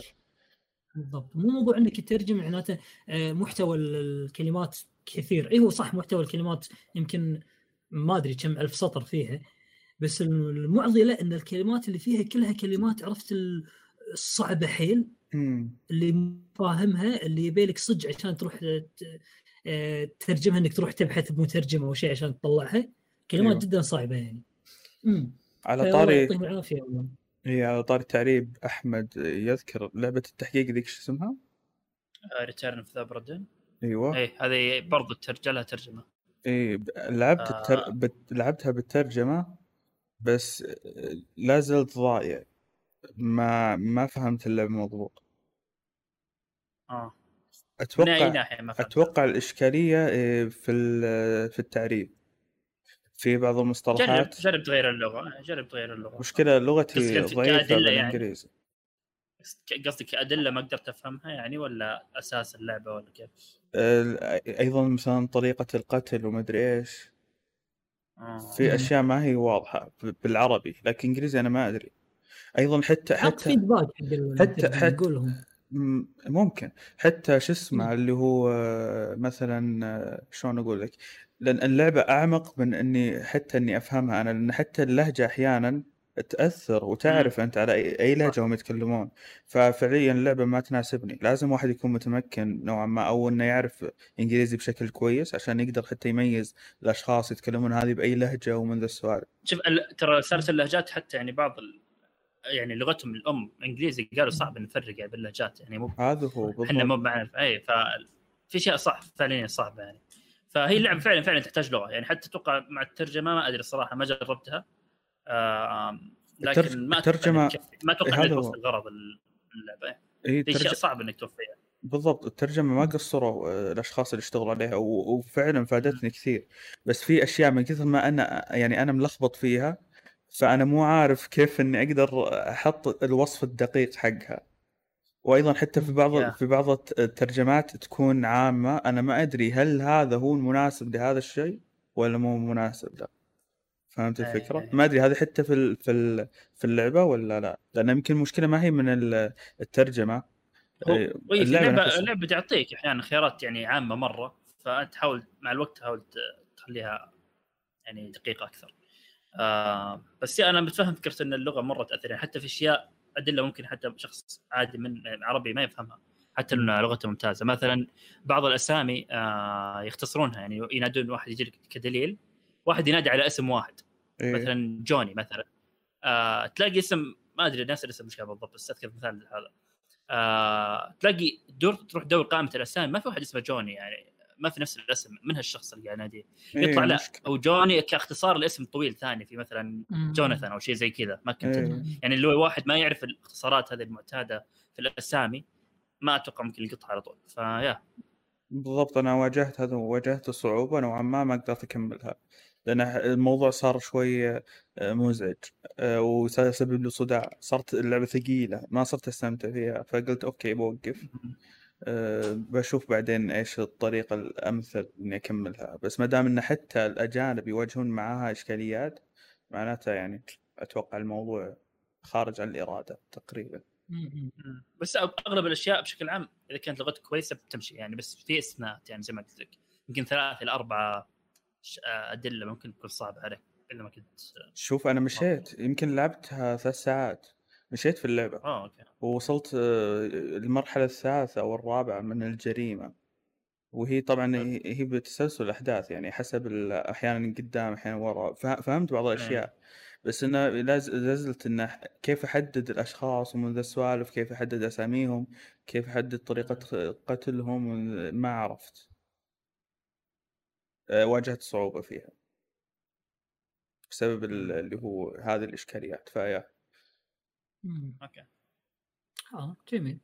بالضبط. مو موضوع إنك تترجم معناته آه، محتوى الكلمات كثير. اي هو صح محتوى الكلمات يمكن ما أدري كم ألف سطر فيها بس المعضلة إن الكلمات اللي فيها كلها كلمات عرفت الصعبة حيل؟ اللي فاهمها اللي يبيلك صدق عشان تروح تترجمها إنك تروح تبحث بمترجم أو شيء عشان تطلعها كلمات أيوه. جدا صعبة يعني. امم على طاري يعطيهم العافية. والله هي على طاري التعريب أحمد يذكر لعبة التحقيق ذيك شو اسمها؟ ريتيرن اوف ذا بردن أيوه. اي هذه برضو ترجع لها ترجمة. اي لعبت آه. التر... بت... لعبتها بالترجمة بس لا زلت ضايع ما ما فهمت اللعبه مضبوط آه. أتوقع ما أتوقع الإشكالية إيه، في في التعريب. في بعض المصطلحات؟ جرب, جرب تغير اللغة جرب تغير اللغة. مشكلة لغتي ضعيفة يعني. بالإنجليزي. يعني. قصدك كادله ما قدرت أفهمها يعني ولا أساس اللعبة ولا كيف؟ أيضا مثلا طريقة القتل ومدري إيش. آه. في أشياء ما هي واضحة بالعربي لكن إنجليزي أنا ما أدري. أيضا حتى حتى فيدباك حتى حتى ممكن. حتى شو اسمه اللي هو مثلا شلون أقول لك؟ لأن اللعبة أعمق من إني حتى إني أفهمها. أنا لأن حتى اللهجة أحيانا تأثر وتعرف أنت على اي لهجة هم يتكلمون. ففعليا اللعبة ما تناسبني. لازم واحد يكون متمكن نوعا ما أو إنه يعرف إنجليزي بشكل كويس عشان يقدر حتى يميز الأشخاص يتكلمون هذه بأي لهجة ومن ذا السؤال شوف ترى سالفة اللهجات حتى يعني بعض ال... يعني لغتهم الأم إنجليزي قالوا صعب نفرق يعني باللهجات. يعني مو هذا هو إحنا مو معنا أي ف في اشياء صح فعليا صعبه يعني. فهي اللعبه فعلا فعلا تحتاج لغة. يعني حتى أتوقع مع الترجمة ما أدري الصراحه ما جربتها. لكن ما الترجمه ما أتوقع إنك توصل غرض اللعبة. هي في اشياء صعب إنك توفيها بالضبط. الترجمة ما قصروا آه، الأشخاص اللي اشتغلوا عليها وفعلا فادتني كثير. بس في أشياء من كثر ما أنا يعني أنا ملخبط فيها فأنا مو عارف كيف إني أقدر أحط الوصف الدقيق حقها. وأيضا حتى في بعض في بعض الترجمات تكون عامة. أنا ما أدري هل هذا هو المناسب لهذا الشيء ولا مو مناسب. له فهمت الفكرة؟ ما أدري هذه حتى في في في اللعبة ولا لا؟ لأن يمكن المشكلة ما هي من الترجمة. اللعبة اللعبة تعطيك أحيانا خيارات يعني عامة مرة فأنت تحاول مع الوقت تحاول تخليها يعني دقيقة أكثر. آه بس أنا متفهم فكرة إن اللغة مرة تأثر يعني حتى في أشياء أدلة ممكن حتى شخص عادي من عربي ما يفهمها حتى لو لغته ممتازة. مثلا بعض الأسامي آه يختصرونها يعني ينادون واحد يجي كدليل واحد ينادي على اسم واحد. إيه. مثلا جوني مثلا. آه تلاقي اسم ما أدري ناس الاسم مش بالضبط بس أذكر مثال هذا. آه تلاقي دور تروح تدور قائمة الأسامي ما في واحد اسمه جوني يعني. ما في نفس الاسم من هالشخص اللي قاعد يناديه إيه، يطلع لا أو جوني كاختصار لاسم طويل ثاني في مثلا جوناثان أو شيء زي كذا ما كنت إيه. يعني اللي هو واحد ما يعرف الاختصارات هذه المعتادة في الأسامي ما أتوقع ممكن يقطها على طول. فيا بالضبط أنا واجهت هذا واجهت الصعوبه نوعا ما ما قدرت أكملها لأن الموضوع صار شوي آه، مزعج آه، وسبب لي صداع. صارت اللعبة ثقيلة ما صرت أستمتع فيها فقلت أوكي بوقف. أه بشوف بعدين إيش الطريقة الأمثل إني أكملها. بس ما دام إن حتى الأجانب يواجهون معاها إشكاليات معناتها يعني أتوقع الموضوع خارج عن الإرادة تقريبا. بس أغلب الأشياء بشكل عام إذا كانت لغتك كويسة بتمشي يعني بس في استثناءات يعني زي ما قلت لك. يمكن ثلاث إلى أربع أدلة ممكن تكون صعبة عليك اذا ما كنت شوف أنا مشيت. يمكن لعبتها ثلاث ساعات. مشيت في اللعبة. آه أوكي. ووصلت آه، المرحلة الثالثه أو الرابعة من الجريمة. وهي طبعا هي بتسلسل الأحداث يعني حسب أحيانا قدام أحيانا ورا. فهمت بعض الأشياء. بس إنه لازلت إنه كيف أحدد الأشخاص ومن ذا السوالف كيف أحدد أساميهم كيف أحدد طريقة قتلهم ما عرفت. آه، واجهت صعوبة فيها. بسبب اللي هو هذه الإشكاليات. فيا أوكي. آه جميل.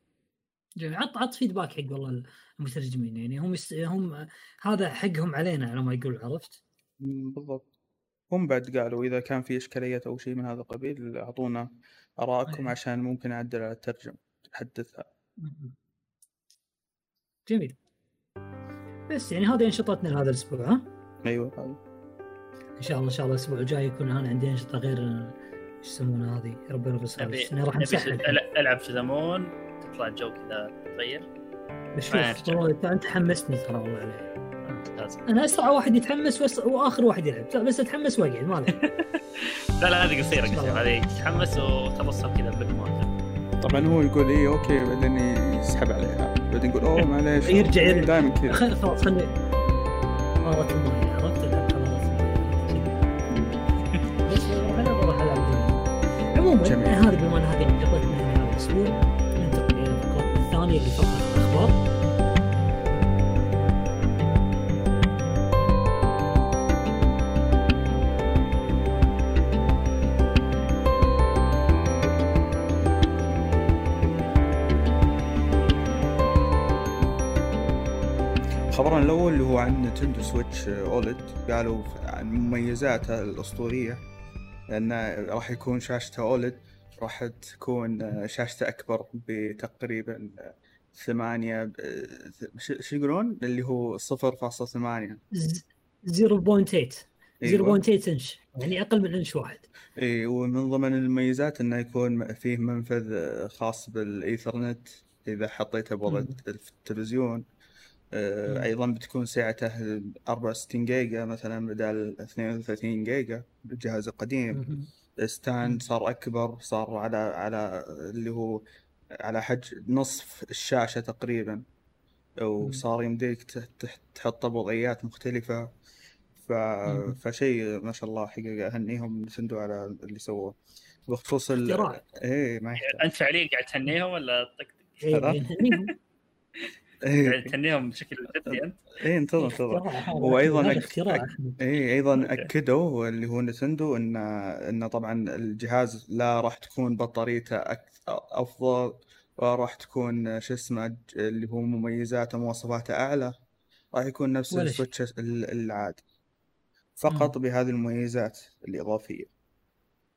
جميل. عط عط feedback حق والله المترجمين يعني هم يس... هم هذا حقهم علينا على ما يقول عرفت؟ بالضبط. هم بعد قالوا إذا كان في اشكاليات أو شيء من هذا القبيل أعطونا آرائكم عشان ممكن نعدل على الترجمة نحدثها. جميل. بس يعني هذه أنشطتنا لهذا الأسبوع ها؟ أيوه إن شاء الله إن شاء الله الأسبوع الجاي يكون أنا عندي أنشطة غير إيش يسمونها هذه؟ ربنا بس أنا راح نسحب ألعب شذمون تطلع الجو كذا تغير شوف أنت حمستني ترى والله عليه أنا أسرع واحد يتحمس وأسرع وآخر واحد يلعب. بس أتحمس وأقعد ما لا لا هذه قصيرة قصيرة. هذه تتحمس وتخلصها كذا بالمواقف طبعا هو يقول إيه أوكي بعدين يسحب عليها. بعدين يقول أوه معليش يرجع يرجع دائما كذا. خلاص خلي مرة جميل. هذا بعنوان هذه قطعة من هذا الأسبوع ننتقل إلى الفقره الثانية اللي فقره الأخبار. خبرنا الأول اللي هو عن نتندو سويتش آه، أولد. قالوا عن مميزاتها الأسطورية. لأنه راح يكون شاشته أولد راح تكون شاشته أكبر بتقريبا ثمانية شو يقولون؟ اللي هو 0.8 0.8 أيوة. 0.8 إنش. يعني أقل من إنش واحد. إي ومن ضمن المميزات إنه يكون فيه منفذ خاص بالإيثرنت. إذا حطيته بوضع التلفزيون آه، أيضا بتكون سعته 64 جيجا مثلا بدل 32 جيجا بالجهاز القديم. stand صار أكبر صار على على اللي هو على حجم نصف الشاشة تقريبا. وصار يمديك تحطه بوضعيات مختلفة. ف... فشيء ما شاء الله حقيقة أهنيهم نينتندو على اللي سووه. بخصوص ال إيه ما يحتاج. أنت فعليا قاعد تهنيهم ولا إيه إيه. تهنيهم بشكل جدي أنت. اي انتظر انتظر. وأيضا أك... اي أيضا أكدوا اللي هو نينتندو ان إن طبعا الجهاز لا راح تكون بطاريته. أفضل وراح تكون شو اسمه اللي هو مميزاته ومواصفاته أعلى. راح يكون نفس ال Switch العادي. فقط بهذه المميزات الإضافية.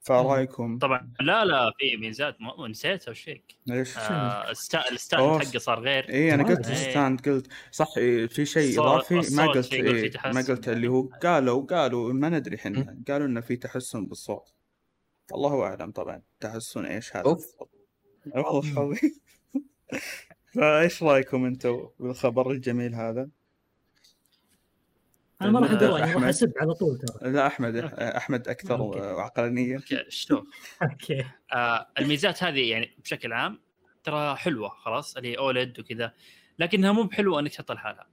فرايكم طبعا. لا لا في ميزات. نسيت أو شيء. ليش؟ آه ال stand حقه صار غير. اي أنا قلت الستاند قلت صح في شيء إضافي ما قلت إيه ما قلت اللي هو قالوا قالوا ما ندري إحنا. قالوا إنه في تحسن بالصوت. الله أعلم طبعا تحسن إيش هذا أوف. والله فإيش رأيكم أنتم بالخبر الجميل هذا؟ أنا ما راح أقول رايي راح أسب على طول ترى. لا أحمد أحمد أكثر عقلانية. شلون؟ okay. آه الميزات هذه يعني بشكل عام ترى حلوة خلاص اللي OLED وكذا لكنها مو بحلوة إنك تحطها لحالها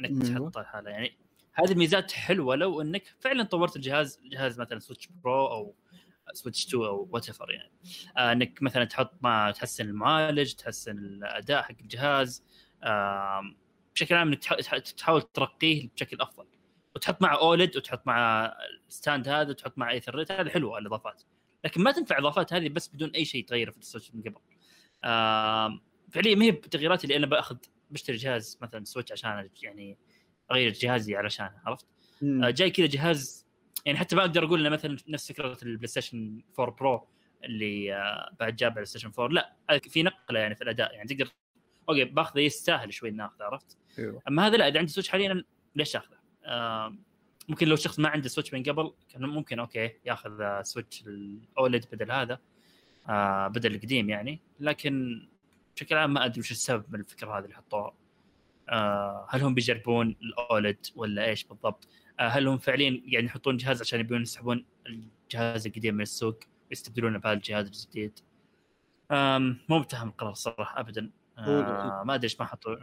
إنك تحطها لحالها يعني هذه الميزات حلوة لو إنك فعلا طورت الجهاز جهاز مثلا Switch Pro أو Switch 2 أو what يعني. آه إنك مثلا تحط ما تحسن المعالج تحسن الأداء حق الجهاز. آه بشكل عام إنك تحاول ترقيه بشكل أفضل. وتحط مع OLED وتحط مع ال stand هذا وتحط مع ايثرنت هذا حلوة الإضافات لكن ما تنفع الإضافات هذه بس بدون أي شيء تغيره في ال Switch من قبل آه فعليا ما هي التغييرات اللي أنا بأخذ بشتري جهاز مثلا Switch عشان يعني أغير جهازي علشانه عرفت؟ آه جاي كذا جهاز يعني حتى ما أقدر أقول إنه مثلا نفس فكرة ال PlayStation 4 Pro اللي آه بعد جاب على station 4 لا في نقلة يعني في الأداء يعني تقدر okay باخذه يستاهل شوي ناخذه عرفت؟ أيوه. أما هذا لا إذا عندي Switch حاليا ليش آخذه؟ آه ممكن لو شخص ما عنده Switch من قبل كان ممكن okay ياخذ Switch ال OLED بدل هذا آه بدل القديم يعني لكن بشكل عام ما أدري وش السبب من الفكرة هذه اللي حطوها آه هل هم بيجربون ال OLED ولا إيش بالضبط؟ هل هم فعليا يعني يحطون جهاز عشان يبون يسحبون الجهاز القديم من السوق ويستبدلونه بهذا الجهاز الجديد؟ مو متفهم القرار الصراحه ابدا ما أدري إيش ما حطوا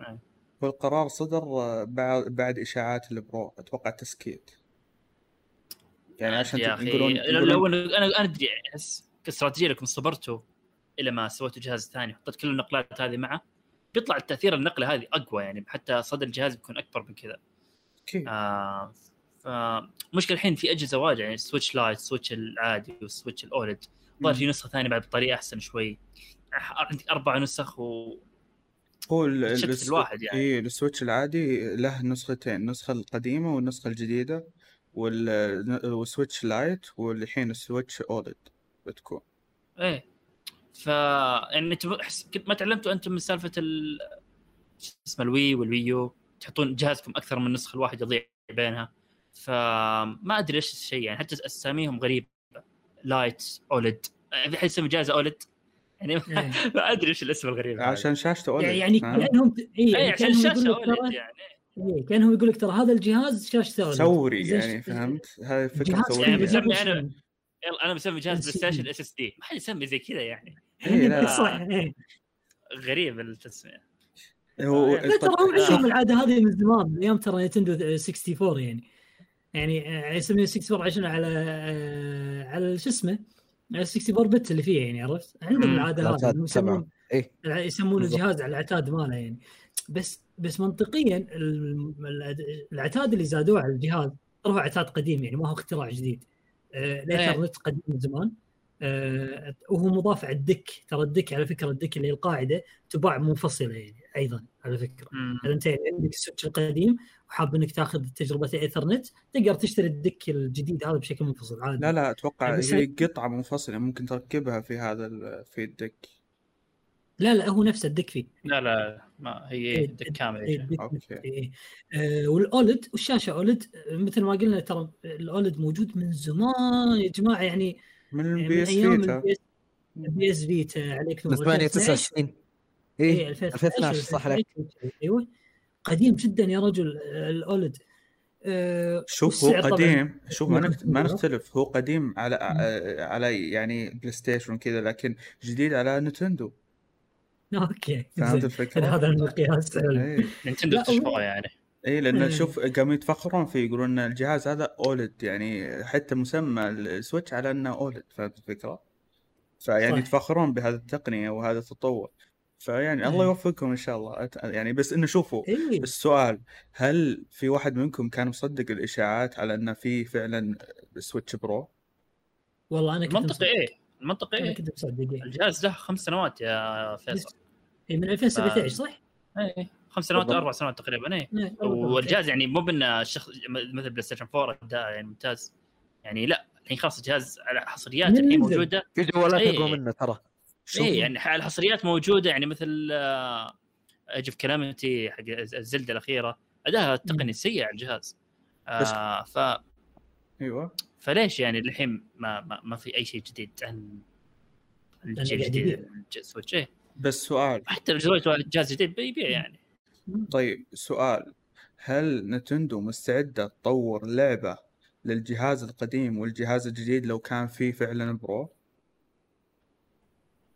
والقرار صدر بعد بعد إشاعات ال Pro أتوقع تسكيت. يعني عشان يقولون, لو أنا أنا أدري أحس كاستراتيجية لكم صبرتوا إلى ما سويتوا جهاز ثاني حطيت كل النقلات هذه معه. بيطلع التأثير النقلة هذه أقوى يعني حتى صدى الجهاز بيكون أكبر من كذا. okay. آه فمشكلة الحين في أجهزة واجد يعني Switch Lite Switch العادي وال Switch ال OLED. ظهر في نسخة ثانية بعد بطريقه أحسن شوي. عندك أربع نسخ و هو الواحد يعني. اي ال Switch العادي له نسختين النسخة القديمة والنسخة الجديدة وال Switch Lite والحين ال Switch OLED بتكون. إيه. ف يعني أنتم ما تعلمتوا أنتم من سالفة ال اسمه ال Wii وال Wii U؟ تحطون جهازكم أكثر من نسخة الواحد يضيع بينها. فما أدري إيش الشيء يعني حتى أساميهم غريبة. Lite OLED في حد يسمي جهاز OLED يعني ما, إيه. ما أدري إيش الاسم الغريب عشان شاشته OLED يعني كأنهم اي يعني عشان الشاشه OLED يعني. إيه كأنهم يقول لك ترى هذا الجهاز شاشة ثوري يعني فهمت؟ هاي فكرة ثوريه يعني بسمي أنا يلا أنا بسمي جهاز PlayStation SSD. ما حد يسمي زي كذا يعني. صح إيه. غريب التسمية. هو ترى هم عندهم العادة هذه من زمان من أيام ترى نتندو 64 يعني. يعني آه، يسمونه 64 عشان على آه، على شو اسمه؟ 64 بت اللي فيه يعني عرفت؟ عندهم العادة هذه يسمون إيه؟ يسمون الجهاز على العتاد ماله يعني. بس بس منطقيا العتاد اللي زادوه على الجهاز هو عتاد قديم يعني ما هو اختراع جديد. آه، قديم من زمان. آه وهو مضاف على الدك. ترى الدك على فكرة الدك اللي هي القاعدة تباع منفصلة يعني. أيضا على فكرة. إذا أنت عندك ال Switch القديم وحاب إنك تاخذ تجربه إيثرنت تقدر تشتري ال dock الجديد هذا بشكل منفصل عادي. لا لا أتوقع هي قطعة منفصلة ممكن تركبها في هذا في ال dock. لا لا هو نفس ال dock فيه. لا لا ما هي إيه dock كامل إيه okay. إيه. آه وال OLED والشاشة OLED مثل ما قلنا ترى ال OLED موجود من زمان يا جماعة يعني من ال PS Vita. ال PS Vita عليك نور 8 9 سنين اي 2012 صح عليك أيوه. قديم جدا يا رجل ال OLED. أه شوف هو قديم. شوف ما ما نختلف. هو قديم على على يعني PlayStation كذا لكن جديد على Nintendo okay فهمت الفكرة؟ هذا المقياس Nintendo تشبهه يعني. اي لأن شوف قاموا يتفخرون فيه يقولون إن الجهاز هذا OLED يعني حتى مسمى ال Switch على إنه OLED. فهمت الفكرة؟ فيعني يتفخرون بهذه التقنية وهذا التطور. فيعني الله يوفقكم إن شاء الله. يعني بس إنه شوفوا إيه؟ السؤال هل في واحد منكم كان مصدق الإشاعات على إنه في فعلا Switch Pro؟ والله أنا كنت منطقي إيه المنطقي. إيه كنت مصدق. إيه؟ الجهاز له خمس سنوات يا فيصل. اي من 2017 صح؟ إيه خمس سنوات أو أربع سنوات تقريبا إيه, إيه، والجهاز يعني مو بان الشخص مثل PlayStation 4 اداء يعني ممتاز. يعني لا الحين خلاص الجهاز على حصريات الحين موجودة. في جوالات اقوى منه ترى. اي يعني الحصريات موجودة يعني مثل Age of Calamity حق ال Zelda الأخيرة. أداها التقني سيء على الجهاز. آه ف أيوه. فليش يعني الحين ما, ما ما في أي شيء جديد عن الجيل الجديد؟ Switch إيه. بس سؤال. حتى لو سويت جهاز جديد بيبيع يعني. طيب سؤال. هل نتندو مستعدة تطور لعبة للجهاز القديم والجهاز الجديد لو كان فيه فعلا برو؟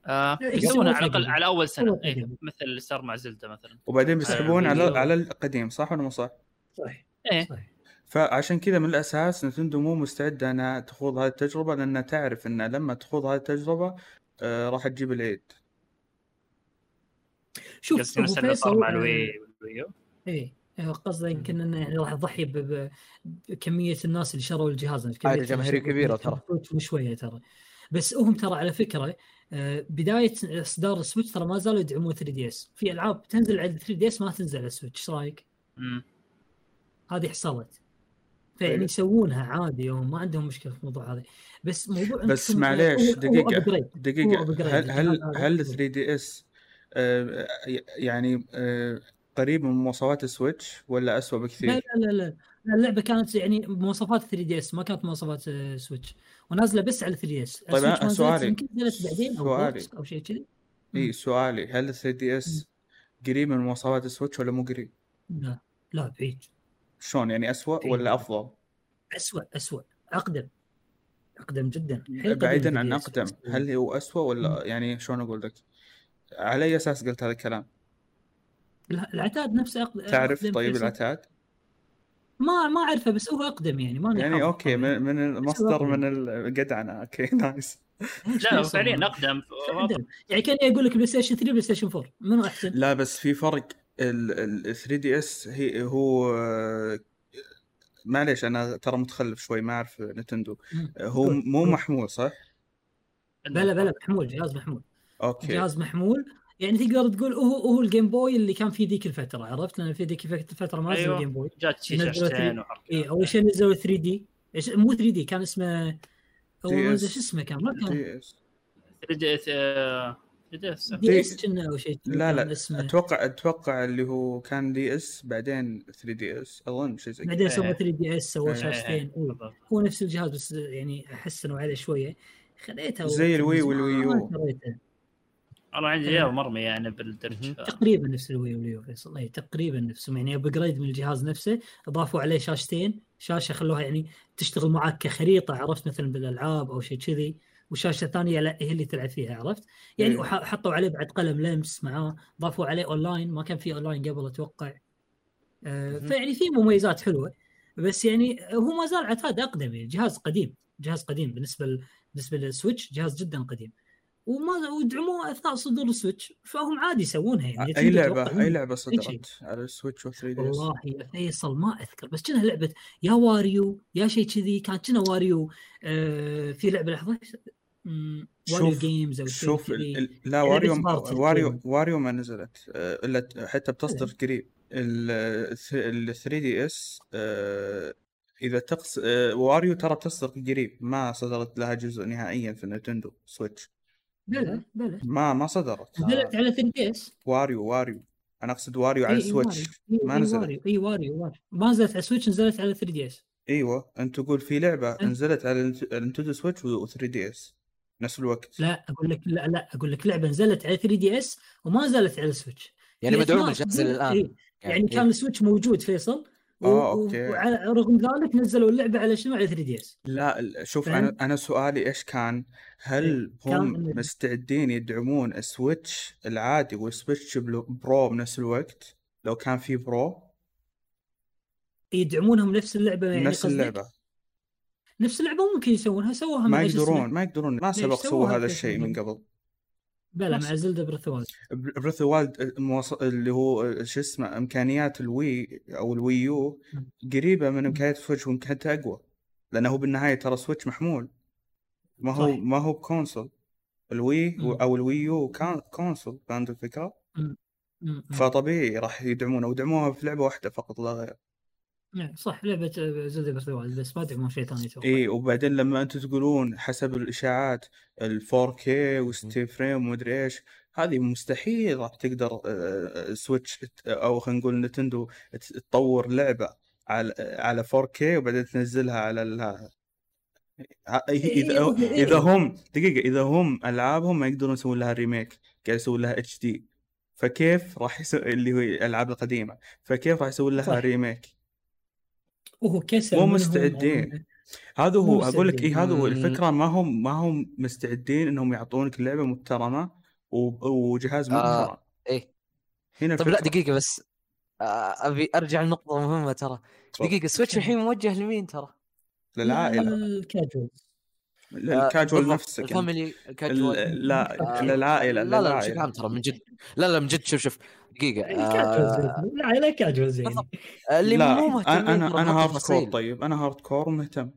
آه يسوونها على الأقل على أول سنة إيه مثل اللي صار مع زلدة مثلا. وبعدين بيسحبون آه على على القديم صح ولا مو صح؟ صح إيه. صحيح. فعشان كذا من الأساس نتندو مو مستعده انها تخوض هذه التجربة لانها تعرف إن لما تخوض هذه التجربة آه راح تجيب العيد. شوف قصدي نفس اللي صار مع الوي والويو إيه قصده يمكن انه يعني راح تضحي بكمية الناس اللي شروا الجهاز. هذه جماهيرية كبيرة ترى. شوية ترى. بس هم ترى على فكرة آه، بداية إصدار ال Switch ترى ما زالوا يدعمون 3DS. في ألعاب تنزل على 3DS ما تنزل على ال Switch إيش رأيك؟ هذه حصلت. فيعني طيب. يسوونها عادي وما عندهم مشكلة في الموضوع هذا. بس موضوع بس معليش دقيقة. دقيقة. هل هل هل 3 DS يعني آه، قريب من مواصفات ال Switch ولا اسوء بكثير؟ لا لا, لا. اللعبة كانت يعني مواصفات 3DS ما كانت مواصفات آه، Switch. ونازلة بس على 3DS. طيب سؤالي. يمكن نزلت بعدين أو سؤالي. أو شيء كذي. إي سؤالي. هل 3DS قريب من مواصفات ال Switch ولا مو قريب؟ لا لا بعيد. شلون؟ يعني اسوء ولا أفضل؟ اسوء اسوء أقدم. أقدم جدا. بعيدا عن أقدم. هل هو اسوء ولا يعني شلون أقول لك؟ على أي أساس قلت هذا الكلام؟ العتاد نفسه أقدم تعرف طيب العتاد؟ ما ما أعرفه بس هو أقدم يعني ما يعني okay من, من المصدر من الجدعنه okay nice. لا فعليا أقدم يعني كان يقول لك PlayStation 3 PlayStation 4 منو أحسن؟ لا بس في فرق. ال 3DS هي هو معليش أنا ترى متخلف شوي ما أعرف Nintendo. هو مو محمول صح؟ بلا بلا محمول جهاز محمول. okay. جهاز محمول. يعني تقدر تقول هو هو ال Game Boy اللي كان في ذيك الفترة عرفت؟ لأن في ذيك الفترة ما نزل أيوة. ال Game Boy جات شاشتين اي أول شيء نزلوا 3D. مو 3D كان اسمه هو شو اسمه كان ما كان. دي اس 3 دي إس دي اس كنا أو شيء لا لا اسمه أتوقع أتوقع اللي هو كان DS بعدين 3DS أظن شيء زي كذا. بعدين سووا 3DS سووا شاشتين. هو نفس الجهاز بس يعني حسنوا عليه شوية. خذيته زي ال Wii وال Wii U والله عندي اياه مرمي يعني بالدرج. تقريبا نفس ال Wii وال U فيصل. اي تقريبا نفسهم يعني upgrade من الجهاز نفسه أضافوا عليه شاشتين. شاشة خلوها يعني تشتغل معك كخريطة عرفت؟ مثلا بالألعاب أو شيء كذي. وشاشة ثانية لا هي اللي تلعب فيها عرفت؟ يعني وحطوا عليه بعد قلم لمس معاه. ضافوا عليه أونلاين. ما كان في أونلاين قبل أتوقع. آه فيعني في مميزات حلوة. بس يعني هو ما زال عتاد أقدم يعني. جهاز قديم. جهاز قديم بالنسبة. بالنسبة لل Switch جهاز جدا قديم. وما ودعموه أثناء صدور السويتش فهم عادي يسوونها يعني أي لعبة أي لعبة صدرت على ال Switch و 3D والله يا فيصل ما أذكر بس كأنها لعبة يا Wario يا شيء كذي كانت كنا Wario آه في لعبة لحظة شوف games أو شوف لا Wario واريو واريو ما نزلت آه، إلا حتى بتصدر قريب. ال 3DS إذا تقص آه، Wario ترى بتصدر قريب ما صدرت لها جزء نهائيا في Nintendo Switch. بلى بلى. ما ما صدرت. نزلت على 3 دي اس واريو واريو أنا أقصد Wario على ال Switch. ما نزلت. إي Wario Wario ما نزلت على ال Switch نزلت على 3 دي إس. أيوه. أنت تقول في لعبة نزلت على ال Nintendo Switch و 3DS. نفس الوقت. لا أقول لك لا لا أقول لك لعبة نزلت على 3DS وما نزلت على السويتش. يعني مدعوم الجهاز الآن. يعني, يعني كان ال Switch موجود فيصل. آه okay. ورغم ذلك نزلوا اللعبة على شنو على 3DS لا شوف أنا أنا سؤالي إيش كان؟ هل إيه، هم كان... مستعدين يدعمون ال Switch العادي وال Switch Pro بنفس الوقت؟ لو كان في برو يدعمونهم نفس اللعبة يعني نفس اللعبة. نفس اللعبة ممكن يسوونها سووها ما يقدرون ما يقدرون ما سبق سووا هذا الشيء من قبل. بلا مع زلدا بريث والد بريث والد اللي هو شو اسمه إمكانيات ال Wii أو ال Wii U قريبة من إمكانيات Switch ويمكن حتى أقوى لأنه هو بالنهاية ترى Switch محمول. ما هو صحيح. ما هو ب console. ال Wii أو ال Wii U كان console فهمت الفكرة؟ فطبيعي راح يدعمونه ودعموها في لعبة واحدة فقط لا غير. نعم صح لعبه زلدا Breath بس ما دعموا شيء ثاني اي وبعدين لما أنتم تقولون حسب الإشاعات ال 4K و60 frame ومدري إيش هذه مستحيل راح تقدر Switch أو خلينا نقول Nintendo تطور لعبة على على 4K وبعدين تنزلها على ال إذا إذا هم دقيقة إذا هم ألعابهم ما يقدرون يسوون لها remake قاعد يسوون لها HD فكيف راح يسوي اللي هو الالعاب القديمة فكيف راح يسوون لها صح. remake وهو كسر مو مستعدين. هذا هو أقول لك اي هذا هو الفكرة ما هم ما هم مستعدين إنهم يعطونك لعبة محترمة وجهاز محترم. آه إيه. هنا طيب لا دقيقة بس. آه أبي أرجع لنقطة مهمة ترى. دقيقة Switch الحين موجه لمين ترى؟ للعائلة. الكاجوال الكاجوال نفسه الفاميلي الكاجوال لا للعائله لا لا بشكل عام ترى من جد لا لا من جد شوف شوف دقيقه العائله كاجوال زين اللي مو مهتم أنا أنا hardcore طيب أنا hardcore مهتم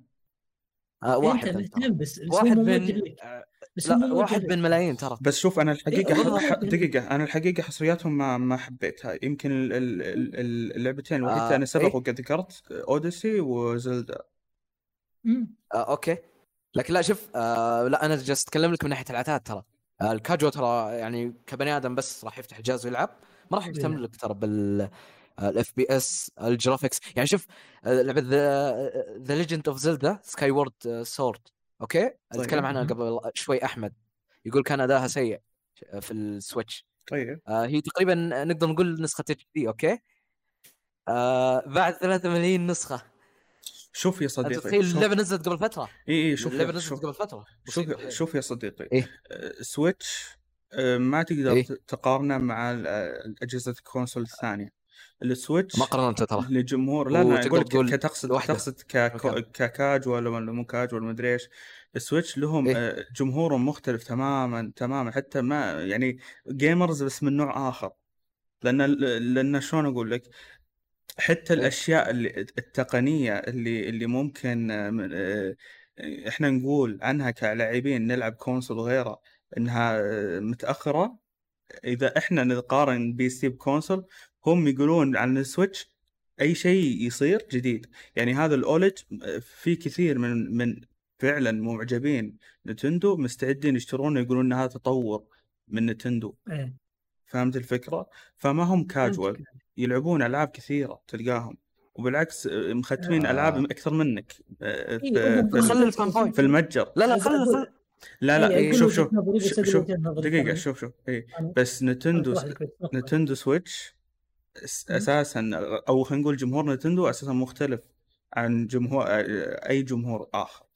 آه واحد مهتم بس واحد من لا واحد من ملايين ترى بس شوف أنا الحقيقة إيه دقيقه أنا الحقيقة حصرياتهم ما ما حبيتها يمكن اللعبتين الوحيدة آه أنا سبق إيه؟ وقد ذكرت Odyssey وزلدا آه okay لكن لا شوف آه لا أنا جالس أتكلم لك من ناحية العتاد ترى. آه الكاجو ترى يعني كبني آدم بس راح يفتح الجهاز ويلعب ما راح يهتم لك ترى بال ال FPS ال graphics. يعني شوف آه، لعبة The Legend of Zelda Skyward Sword okay؟ طيب. أتكلم عنها قبل شوي أحمد. يقول كان أداها سيء في ال Switch. طيب. آه هي تقريبا نقدر نقول نسخة HD okay؟ آه بعد 3 ملايين نسخة. شوف يا صديقي تخيل اللعبة نزلت قبل فترة. إي إي شوف اللعبة نزلت قبل فترة. شوف شوف يا صديقي. إيه؟ Switch آه، ما تقدر إيه؟ تقارنه مع أجهزة ال console الثانية. ال Switch ما قارنته ترى. لجمهور لا لا أقول لك تقصد واحدة. تقصد ككاجوال ولا مو كاجوال ما أدري إيش. ال Switch لهم إيه؟ جمهورهم مختلف تماما تماما. حتى ما يعني gamers بس من نوع آخر. لأن لأن شلون أقول لك؟ حتى إيه. الأشياء اللي التقنية اللي اللي ممكن آه، إحنا نقول عنها كلاعبين نلعب console وغيره إنها متأخرة. إذا إحنا نقارن PC ب console هم يقولون عن ال Switch أي شيء يصير جديد. يعني هذا ال OLED في كثير من من فعلا معجبين Nintendo مستعدين يشترونه يقولون إن هذا تطور من Nintendo. إيه. فهمت الفكرة؟ فما هم كاجوال يلعبون ألعاب كثيرة تلقاهم وبالعكس مهتمين آه. العاب أكثر منك آه، إيه، في, في, في المتجر. لا لا خل لا لا إيه شوف شوف شوف دقيقة شوف شوف إي. بس Nintendo Nintendo Switch أساسا أو خلينا نقول جمهور Nintendo أساسا مختلف عن جمهور أي جمهور آخر.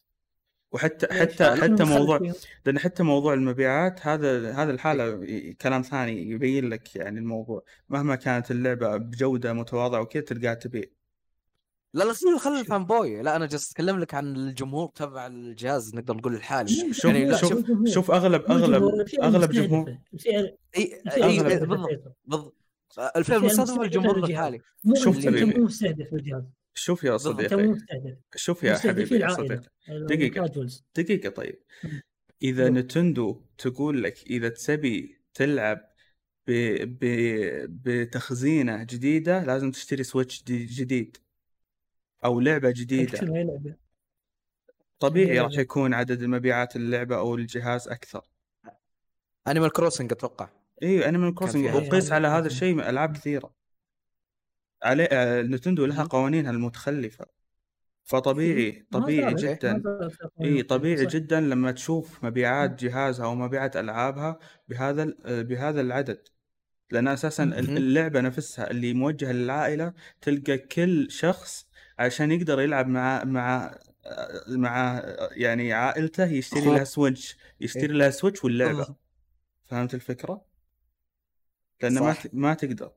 وحتى حتى حتى موضوع لأن حتى موضوع المبيعات هذا هذا الحالة كلام ثاني يبين لك يعني الموضوع. مهما كانت اللعبة بجودة متواضعة وكذا تلقاها تبيع. لا لا خلي خلي الفان بوي. لا أنا جالس أتكلم لك عن الجمهور تبع الجهاز نقدر نقول الحالي. شوف يعني شوف, شوف, شوف. أغلب أغلب أغلب جمهور إي إي بالضبط. بالضبط الفئه المستهدفه الجمهور الحالي. شوف حبيبي مستهدف الجهاز. شوف يا صديقي شوف يا حبيبي يا صديقي دقيقة دقيقة طيب. إذا نتندو تقول لك إذا تبي تلعب ب... ب... بتخزينة جديدة لازم تشتري Switch جديد أو لعبة جديدة. طبيعي راح يكون عدد المبيعات اللعبة أو الجهاز أكثر. Animal Crossing أتوقع. إيوه Animal Crossing وقيس على هذا الشيء ألعاب كثيرة. عليه آه، Nintendo لها قوانينها المتخلفة. فطبيعي طبيعي جدا. إي طبيعي جدا لما تشوف مبيعات جهازها أو مبيعات ألعابها بهذا بهذا العدد. لأن أساسا اللعبة نفسها اللي موجهة للعائلة تلقى كل شخص عشان يقدر يلعب مع مع مع يعني عائلته يشتري لها Switch يشتري لها Switch واللعبة. فهمت الفكرة؟ لأن ما ما تقدر.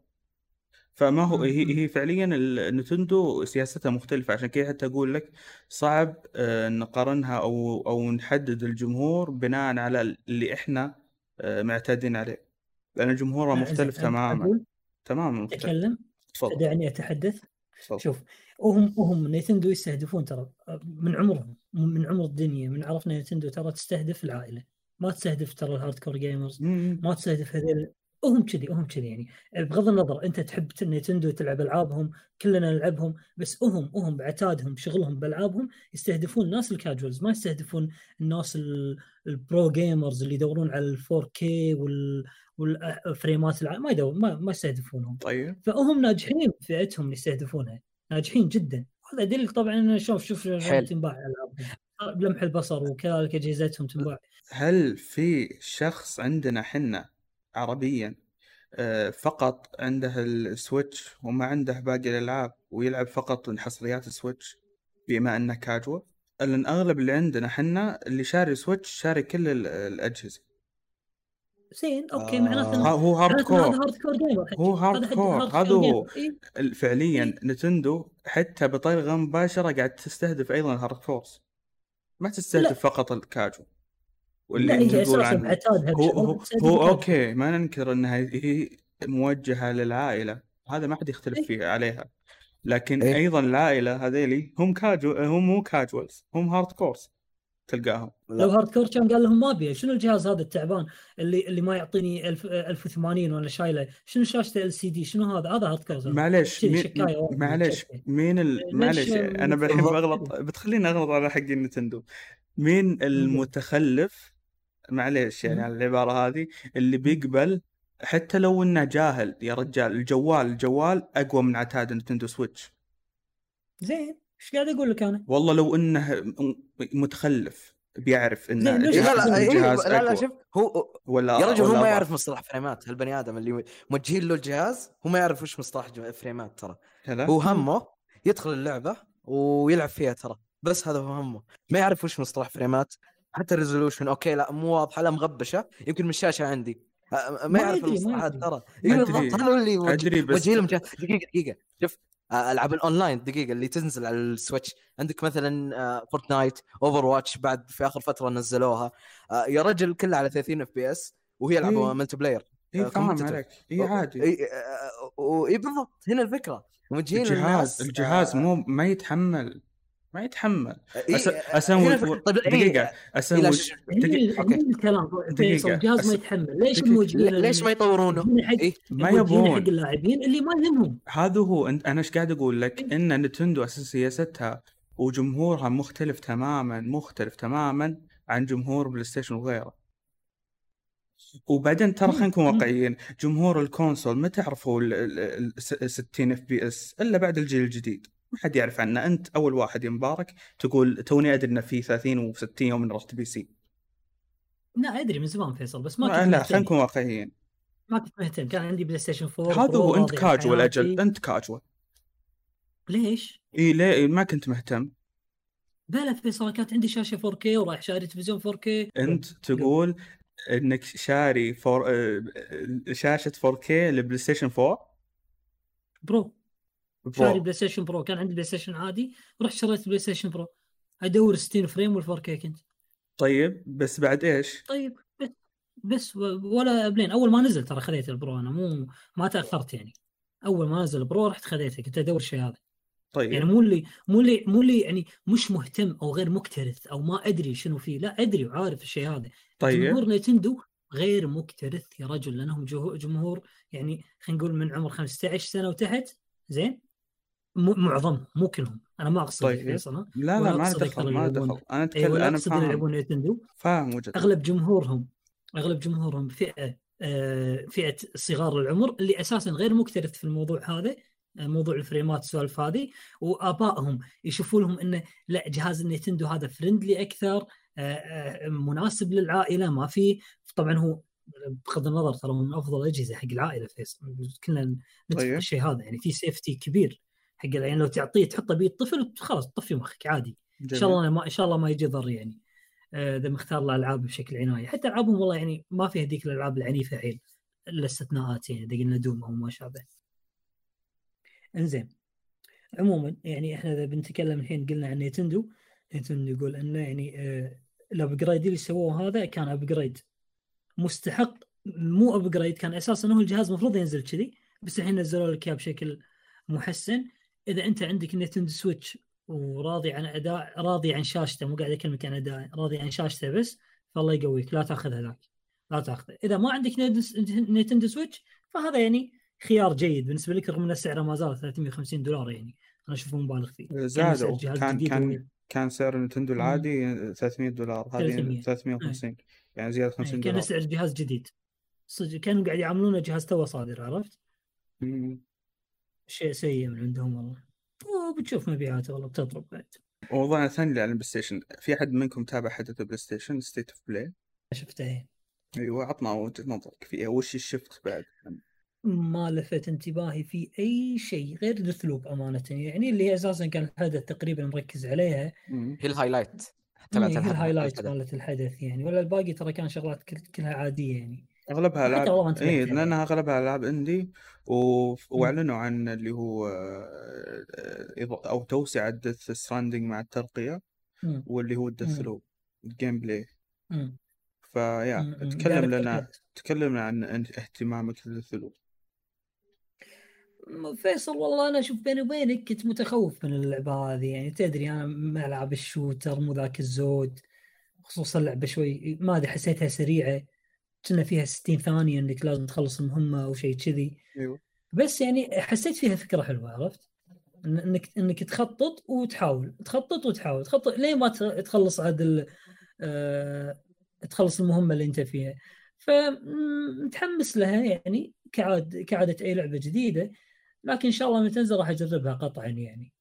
فما هو هي هي فعليا ال Nintendo سياستها مختلفة. عشان كذا حتى أقول لك صعب آه، نقارنها أو أو نحدد الجمهور بناء على اللي إحنا آه، معتادين عليه. لأن جمهورها مختلف تماما. تماما مختلف. أتكلم؟ تفضل. دعني أتحدث. تفضل. شوف وهم وهم Nintendo يستهدفون ترى من عمرهم من عمر الدنيا من عرفنا Nintendo ترى تستهدف العائلة. ما تستهدف ترى ال hardcore gamers ما تستهدف هذول وهم كذي وهم كذي يعني. بغض النظر أنت تحب Nintendo تلعب ألعابهم كلنا نلعبهم بس هم هم بعتادهم شغلهم بألعابهم يستهدفون الناس ال casuals ما يستهدفون الناس ال pro gamers اللي يدورون على ال 4K وال والفريمات الع... ما يدور ما, ما يستهدفونهم. طيب. فهم ناجحين فئتهم اللي يستهدفونها ناجحين جدا. هذا دليل طبعا شوف شوف تنباع ألعابهم. بلمح البصر وكذلك أجهزتهم تنباع. هل في شخص عندنا حنا عربيا آه، فقط عنده ال Switch وما عنده باقي الألعاب ويلعب فقط من حصريات ال Switch بما أنه كاجوال. لأن أغلب اللي عندنا حنا اللي شاري Switch شاري كل الأجهزة. زين okay معناته آه هو hardcore hard هو hardcore هذا هو إيه؟ فعليا إيه؟ Nintendo حتى بطريقة مباشرة قاعد تستهدف أيضا ال hardcores ما تستهدف لا. فقط الكاجو واللي لا تقول عنه. هو, هو, هو okay ما ننكر انها هي موجهة للعائلة. هذا ما حد يختلف إيه؟ فيه عليها. لكن إيه؟ أيضا العائلة هذيلي هم casu هم مو casuals هم hardcores تلقاهم لو hard core كان قال لهم ما أبي شنو الجهاز هذا التعبان اللي اللي ما يعطيني 1080 ولا شايله شنو شاشته LCD شنو هذا؟ هذا hardcore معليش معليش مين ال... معليش أنا الحين بغلط بتخليني أغلط على حق ال Nintendo. مين المتخلف؟ معليش يعني على العبارة هذه اللي بيقبل حتى لو إنه جاهل يا رجال الجوال الجوال أقوى من عتاد Nintendo Switch. زين إيش قاعد أقول لك أنا؟ والله لو إنه متخلف بيعرف إنه لا لا الجهاز لا لا شوف هو ولا يا رجل هو ما يعرف مصطلح فريمات هالبني آدم اللي موجهين له الجهاز هو ما يعرف وش مصطلح فريمات ترى. هو همه يدخل اللعبة ويلعب فيها ترى بس هذا هو همه. ما يعرف وش مصطلح فريمات حتى ال resolution أوكي لا مو واضحة لا مغبشة. يمكن من الشاشة عندي. ما يعرف المصطلحات ترى. بالضبط هذا اللي موجهين لهم دقيقة دقيقة. شوف العاب الأونلاين دقيقة اللي تنزل على ال Switch. عندك مثلا Fortnite Overwatch بعد في آخر فترة نزلوها. يا رجل كلها على 30 FPS وهي لعبة multiplayer اي فاهم عليك. اي عادي. إي إي بالضبط. هنا الفكرة. الجهاز الجهاز مو ما يتحمل. ما يتحمل. أس... أسوي طيب دقيقة. أسوي دقيقة أوكي. الكلام دقيقة. الجهاز ما يتحمل. ليش الموجودين ليش ما يطورونه؟ إيه؟ ما يبون. حق اللاعبين اللي ما يهمهم. هذا هو. أنا إيش قاعد أقول لك؟ إن Nintendo أساس سياستها وجمهورها مختلف تماما مختلف تماما عن جمهور PlayStation وغيره. وبعدين ترى خلينا نكون واقعيين. جمهور الكونسول ما تعرفوا ال 60 FPS إلا بعد الجيل الجديد. ما حد يعرف عنه. أنت أول واحد يا مبارك تقول توني أدري إنه في 30 و60 يوم من رحت PC. لا أدري من زمان فيصل بس ما كنت لا خلينا نكون واقعيين. ما كنت مهتم كان عندي PlayStation 4 هذا هو أنت كاجوال أجل أنت كاجوال. ليش؟ إي ليه؟ ما كنت مهتم. بلا فيصل كانت عندي شاشة 4K ورايح شاري تلفزيون 4K أنت تقول إنك شاري four... آه، شاشة 4K ل PlayStation 4 Pro. شاري Play Station Pro. كان عندي PlayStation عادي. رحت شريت PlayStation Pro. ادور 60 frame وال 4K كنت. طيب بس بعد إيش؟ طيب بس ولا بلين. أول ما نزل ترى خذيت ال Pro. أنا مو ما تأخرت يعني. أول ما نزل ال Pro رحت خذيته. كنت أدور الشيء هذا. طيب. يعني مو اللي مو اللي مو اللي يعني مش مهتم أو غير مكترث أو ما أدري شنو فيه. لا أدري وعارف الشيء هذا. طيب. جمهور Nintendo غير مكترث يا رجل. لأنهم جمهور يعني خلينا نقول من عمر 15 سنة وتحت. زين؟ معظمهم مو كلهم. أنا ما أقصد طيب فيصل لا لا ما دخل ما دخل. أنا أتكلم أيوة أنا فاهم. يلعبون Nintendo فاهم وجهه أغلب جمهورهم أغلب جمهورهم فئة آه، فئة صغار العمر اللي أساسا غير مكترث في الموضوع هذا آه، موضوع الفريمات والسوالف هذه وآبائهم يشوفوا لهم إنه لا جهاز ال Nintendo هذا friendly أكثر آه، مناسب للعائلة ما في. طبعا هو بغض النظر ترى من أفضل الأجهزة حق العائلة فيصل. كلنا نتفق طيب. الشيء هذا يعني في سيفتي كبير. حق يعني لو تعطيه تحطه بيد طفل خلاص طفي مخك عادي. جميل. إن شاء الله ما إن شاء الله ما يجي ضر يعني. آه، إذا مختار له العاب بشكل عناية. حتى ألعابهم والله يعني ما فيها ذيك الألعاب العنيفة حيل الا استثناءات يعني اذا قلنا دوم أو ما شابه. إنزين. عموما يعني إحنا إذا بنتكلم الحين قلنا عن Nintendo Nintendo يقول انه يعني آه ال upgrade اللي سووه هذا كان upgrade مستحق. مو upgrade كان أساسا هو الجهاز المفروض ينزل كذي بس الحين نزلوا لك اياه بشكل محسن. إذا أنت عندك Nintendo Switch وراضي عن أداء راضي عن شاشته مو قاعد أكلمك عن أداء راضي عن شاشته بس فالله يقويك لا تأخذ هذاك لا تاخذه إذا ما عندك Nintendo Switch فهذا يعني خيار جيد بالنسبة لك رغم إن سعره ما زال 350 دولار يعني. أنا أشوفه مبالغ فيه. زادوا كان كان كان سعر Nintendo العادي 300 دولار هذه 350 يعني زيادة 50 دولار. كان سعر جهاز جديد. صدق كانوا قاعد يعاملونه جهاز تو صادر عرفت؟ شيء سيء من عندهم والله. وبتشوف مبيعاته والله بتضرب بعد. موضوعنا الثاني على ال PlayStation في أحد منكم تابع حدث ال PlayStation State of Play؟ شفته إيه. أيوه عطنا وجهة نظرك فيها وش شفت بعد؟ ما لفت انتباهي في أي شيء غير Deathloop أمانة يعني اللي هي أساسا كان الحدث تقريبا مركز عليها. هي ال highlight هي ال highlight مالت الحدث يعني ولا الباقي ترى كان شغلات كلها عادية يعني. أغلبها العاب اي لانها اغلبها العاب indie و... وأعلنوا عن اللي هو آه، أو توسعة Death Stranding مع الترقية واللي هو ال Deathloop ال gameplay فيا تكلم لنا تكلم عن اهتمامك لل Deathloop فيصل والله أنا أشوف بيني وبينك كنت متخوف من اللعبة هذه يعني. تدري أنا ما ألعب ال shooter مو ذاك الزود خصوصا اللعبه شوي ما أدري حسيتها سريعة. كنا فيها 60 ثانية إنك لازم تخلص المهمة أو شيء كذي. أيوه. بس يعني حسيت فيها فكرة حلوة عرفت؟ انك إنك تخطط وتحاول تخطط وتحاول تخطط لين ما تخلص عاد أه... تخلص المهمة اللي أنت فيها. فمتحمس لها يعني كعاد كعادة أي لعبة جديدة. لكن إن شاء الله لما تنزل راح أجربها قطعا يعني.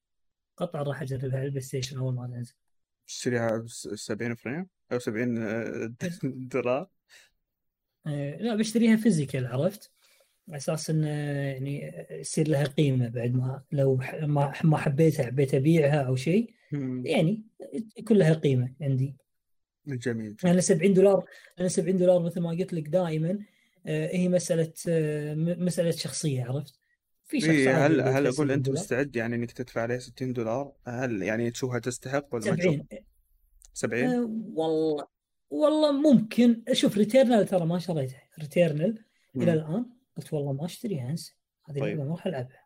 قطعا راح أجربها على ال PlayStation أول ما تنزل. تشتريها ب 70 frame أو 70 آه، دولار. آه، لا بشتريها physical عرفت؟ على أساس إنه يعني يصير لها قيمة بعد ما لو ما ما حبيتها حبيت أبيعها أو شيء يعني يكون لها قيمة عندي. جميل. أنا 70 دولار أنا 70 دولار مثل ما قلت لك دائما آه، هي مسألة مسألة شخصية عرفت؟ في شخص إيه هل هل أقول أنت مستعد يعني إنك تدفع عليه 60 دولار؟ هل يعني تشوفها تستحق ولا 70 ما 70 أه والله والله ممكن. شوف Returnal ترى ما شريتها Returnal إلى الآن قلت والله ما أشتريها أنسى. هذه طيب. ما راح ألعبها.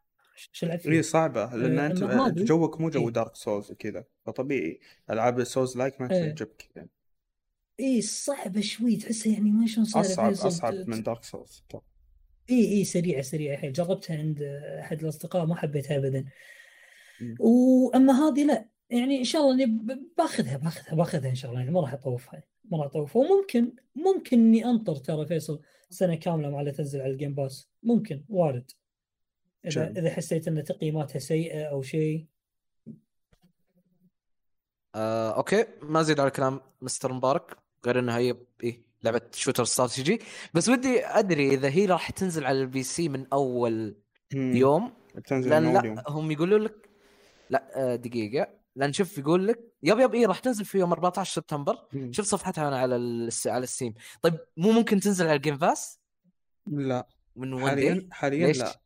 إيش العب فيها؟ اي صعبة. لأن أه انت جوك مو جو إيه؟ Dark Souls وكذا. فطبيعي. ألعاب ال Souls like ما إيه. تعجبك يعني. اي صعبه شوي. تحسها يعني ما شلون صار أصعب أصعب من Dark Souls اي اي سريعة سريعة. حيل جربتها عند أحد الأصدقاء ما حبيتها ابدا. وأما هذه لا. يعني إن شاء الله إني باخذها باخذها باخذها إن شاء الله يعني ما راح أطوفها ما راح أطوفها. وممكن ممكن إني أنطر ترى فيصل سنة كاملة مع تنزل على ال Game Pass ممكن وارد اذا شو. إذا حسيت إن تقييماتها سيئة أو شيء. آه، أوكي. ما زيد على كلام مستر مبارك. غير إنها هي إيه لعبة shooter استراتيجي بس ودي أدري إذا هي راح تنزل على ال PC من أول يوم؟ تنزل لأن لا يوم. هم يقولوا لك لا آه، دقيقة. لأن شوف يقول لك yep yep اي راح تنزل في يوم 14 سبتمبر. شوف صفحتها أنا على على ال Steam طيب مو ممكن تنزل على ال Game Pass؟ لا من حاليا حاليا ليش؟ لا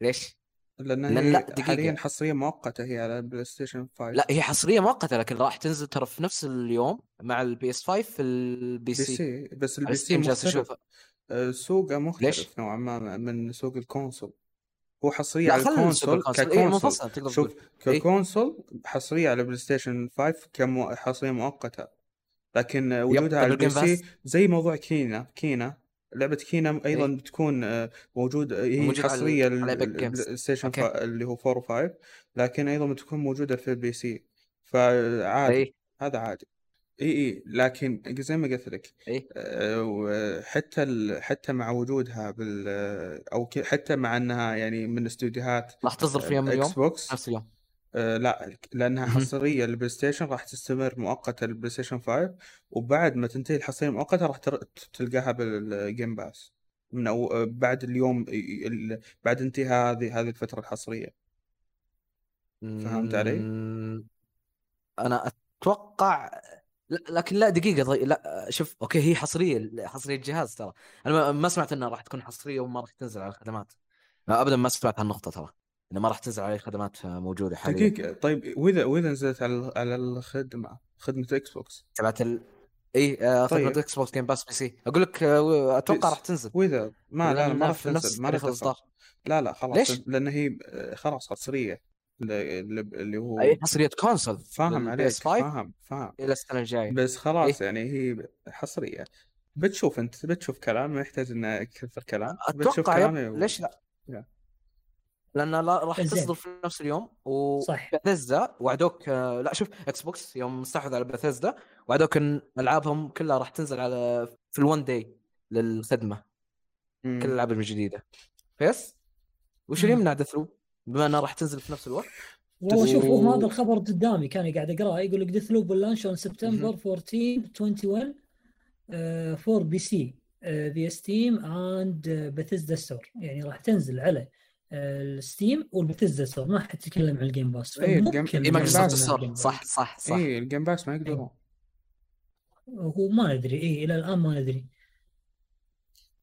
ليش؟ لأن هي لا دقيقة. حاليا حصرية مؤقتة هي على ال PlayStation 5 لا هي حصرية مؤقتة لكن راح تنزل ترى في نفس اليوم مع ال PS 5 في ال PC, C بس ال PC جالس اشوفه سوقه مختلف ليش؟ نوعا ما من سوق ال console هو حصرية على ال console ك console. إيه شوف ك console حصرية على PlayStation 5 كحصريه مؤقتة. لكن وجودها على ال PC زي موضوع Kena Kena. لعبة Kena أيضا إيه؟ بتكون آه، موجود آه، هي حصرية لل PlayStation اللي هو 4 و5 لكن أيضا بتكون موجودة في ال PC. فعادي إيه؟ هذا عادي. إي إي. لكن زي ما قلت لك إيه؟ أه حتى حتى مع وجودها بال أو حتى مع إنها يعني من استديوهات راح تصدر في يوم Xbox نفس اليوم. أه لا لأنها حصرية لل PlayStation راح تستمر مؤقتا لل PlayStation 5 وبعد ما تنتهي الحصرية المؤقته راح تلقاها بال Game Pass من أو بعد اليوم بعد انتهاء هذه هذه الفترة الحصرية. فهمت علي؟ أنا أتوقع لكن لا دقيقة ضي... لا شوف أوكي هي حصرية حصرية الجهاز ترى. أنا ما سمعت إنها راح تكون حصرية وما راح تنزل على الخدمات. ابدا ما سمعت هالنقطة ترى إنه ما راح تنزل على خدمات موجودة حاليا. دقيقة طيب وإذا وإذا نزلت على على الخدمة خدمة إكس بوكس تبعت ال... إي آه، خدمه طيب. Xbox Game Pass PC أقول لك آه، أتوقع راح تنزل. وإذا ما لا, لا ما راح تنزل ما راح لا لا خلاص ليش؟ لأن هي آه، خلاص حصرية. اللي هو اي حصريه console فاهم عليك فاهم فاهم. إلى السنة الجاية. بس خلاص إيه؟ يعني هي حصرية. بتشوف أنت بتشوف كلام ما يحتاج إنه كثر كلام. أتوقع كلام و... ليش لا؟ لأن راح تصدر في نفس اليوم وبثزدا وعدوك لا شوف Xbox يوم استحوذ على بثزدا وعدوك إن ألعابهم كلها راح تنزل على في ال one day للخدمة. مم. كل الألعاب الجديدة. بس وش اللي يمنع Death بما إنها راح تنزل في نفس الوقت. والله شوف هو هذا الخبر قدامي كان قاعد أقرأه. يقول لك Deathloop launch on September 14 21 for PC via Steam and Bethesda Store يعني راح تنزل على ال Steam وال Bethesda Store ما حتتكلم عن ال Game Pass اي ال Game Pass صح صح صح. اي ال Game Pass ما يقدرون. هو ما ندري اي إلى الآن ما ندري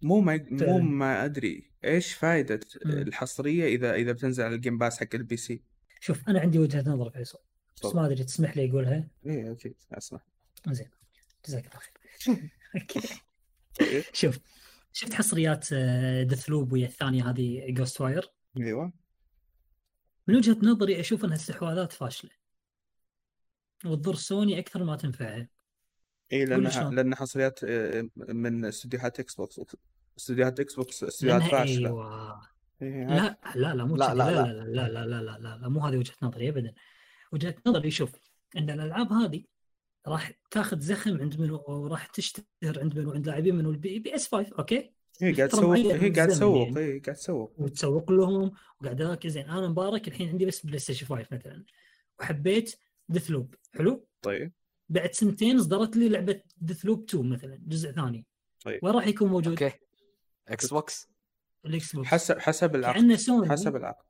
مو ما مو ما أدري إيش فائده الحصرية إذا إذا بتنزل على ال Game Pass حق ال PC شوف أنا عندي وجهة نظر فيصل بس ما أدري تسمح لي اقولها إيه أكيد أسمح. زين جزاك الله خير. طيب. شوف شفت حصريات Death آه، loop ويا الثانية هذه Ghostwire أيوه. من وجهة نظري أشوف انها استحواذات فاشلة. وتضر سوني أكثر ما تنفعها اي لأنها لأن حصريات آه، من استديوهات Xbox استديوهات Xbox استديوهات فاشلة. أيوه. لا لا لا مو لا لا لا لا. لا لا لا لا لا مو هذه وجهة نظري ابدا. وجهة نظري شوف إن الألعاب هذه راح تاخذ زخم عند منو وراح تشتهر عند منو عند لاعبين منو ال PS 5 أوكي؟ هي قاعد تسوق هي قاعد تسوق يعني. هي قاعد تسوق. وتسوق لهم وقاعد ذاك زين أنا مبارك الحين عندي بس PlayStation 5 مثلا. وحبيت Deathloop حلو؟ طيب. بعد سنتين صدرت لي لعبة Deathloop 2 مثلا جزء ثاني. طيب. وين راح يكون موجود؟ أوكي. Xbox ال Xbox حسب حسب العقد. سوني. حسب العقد.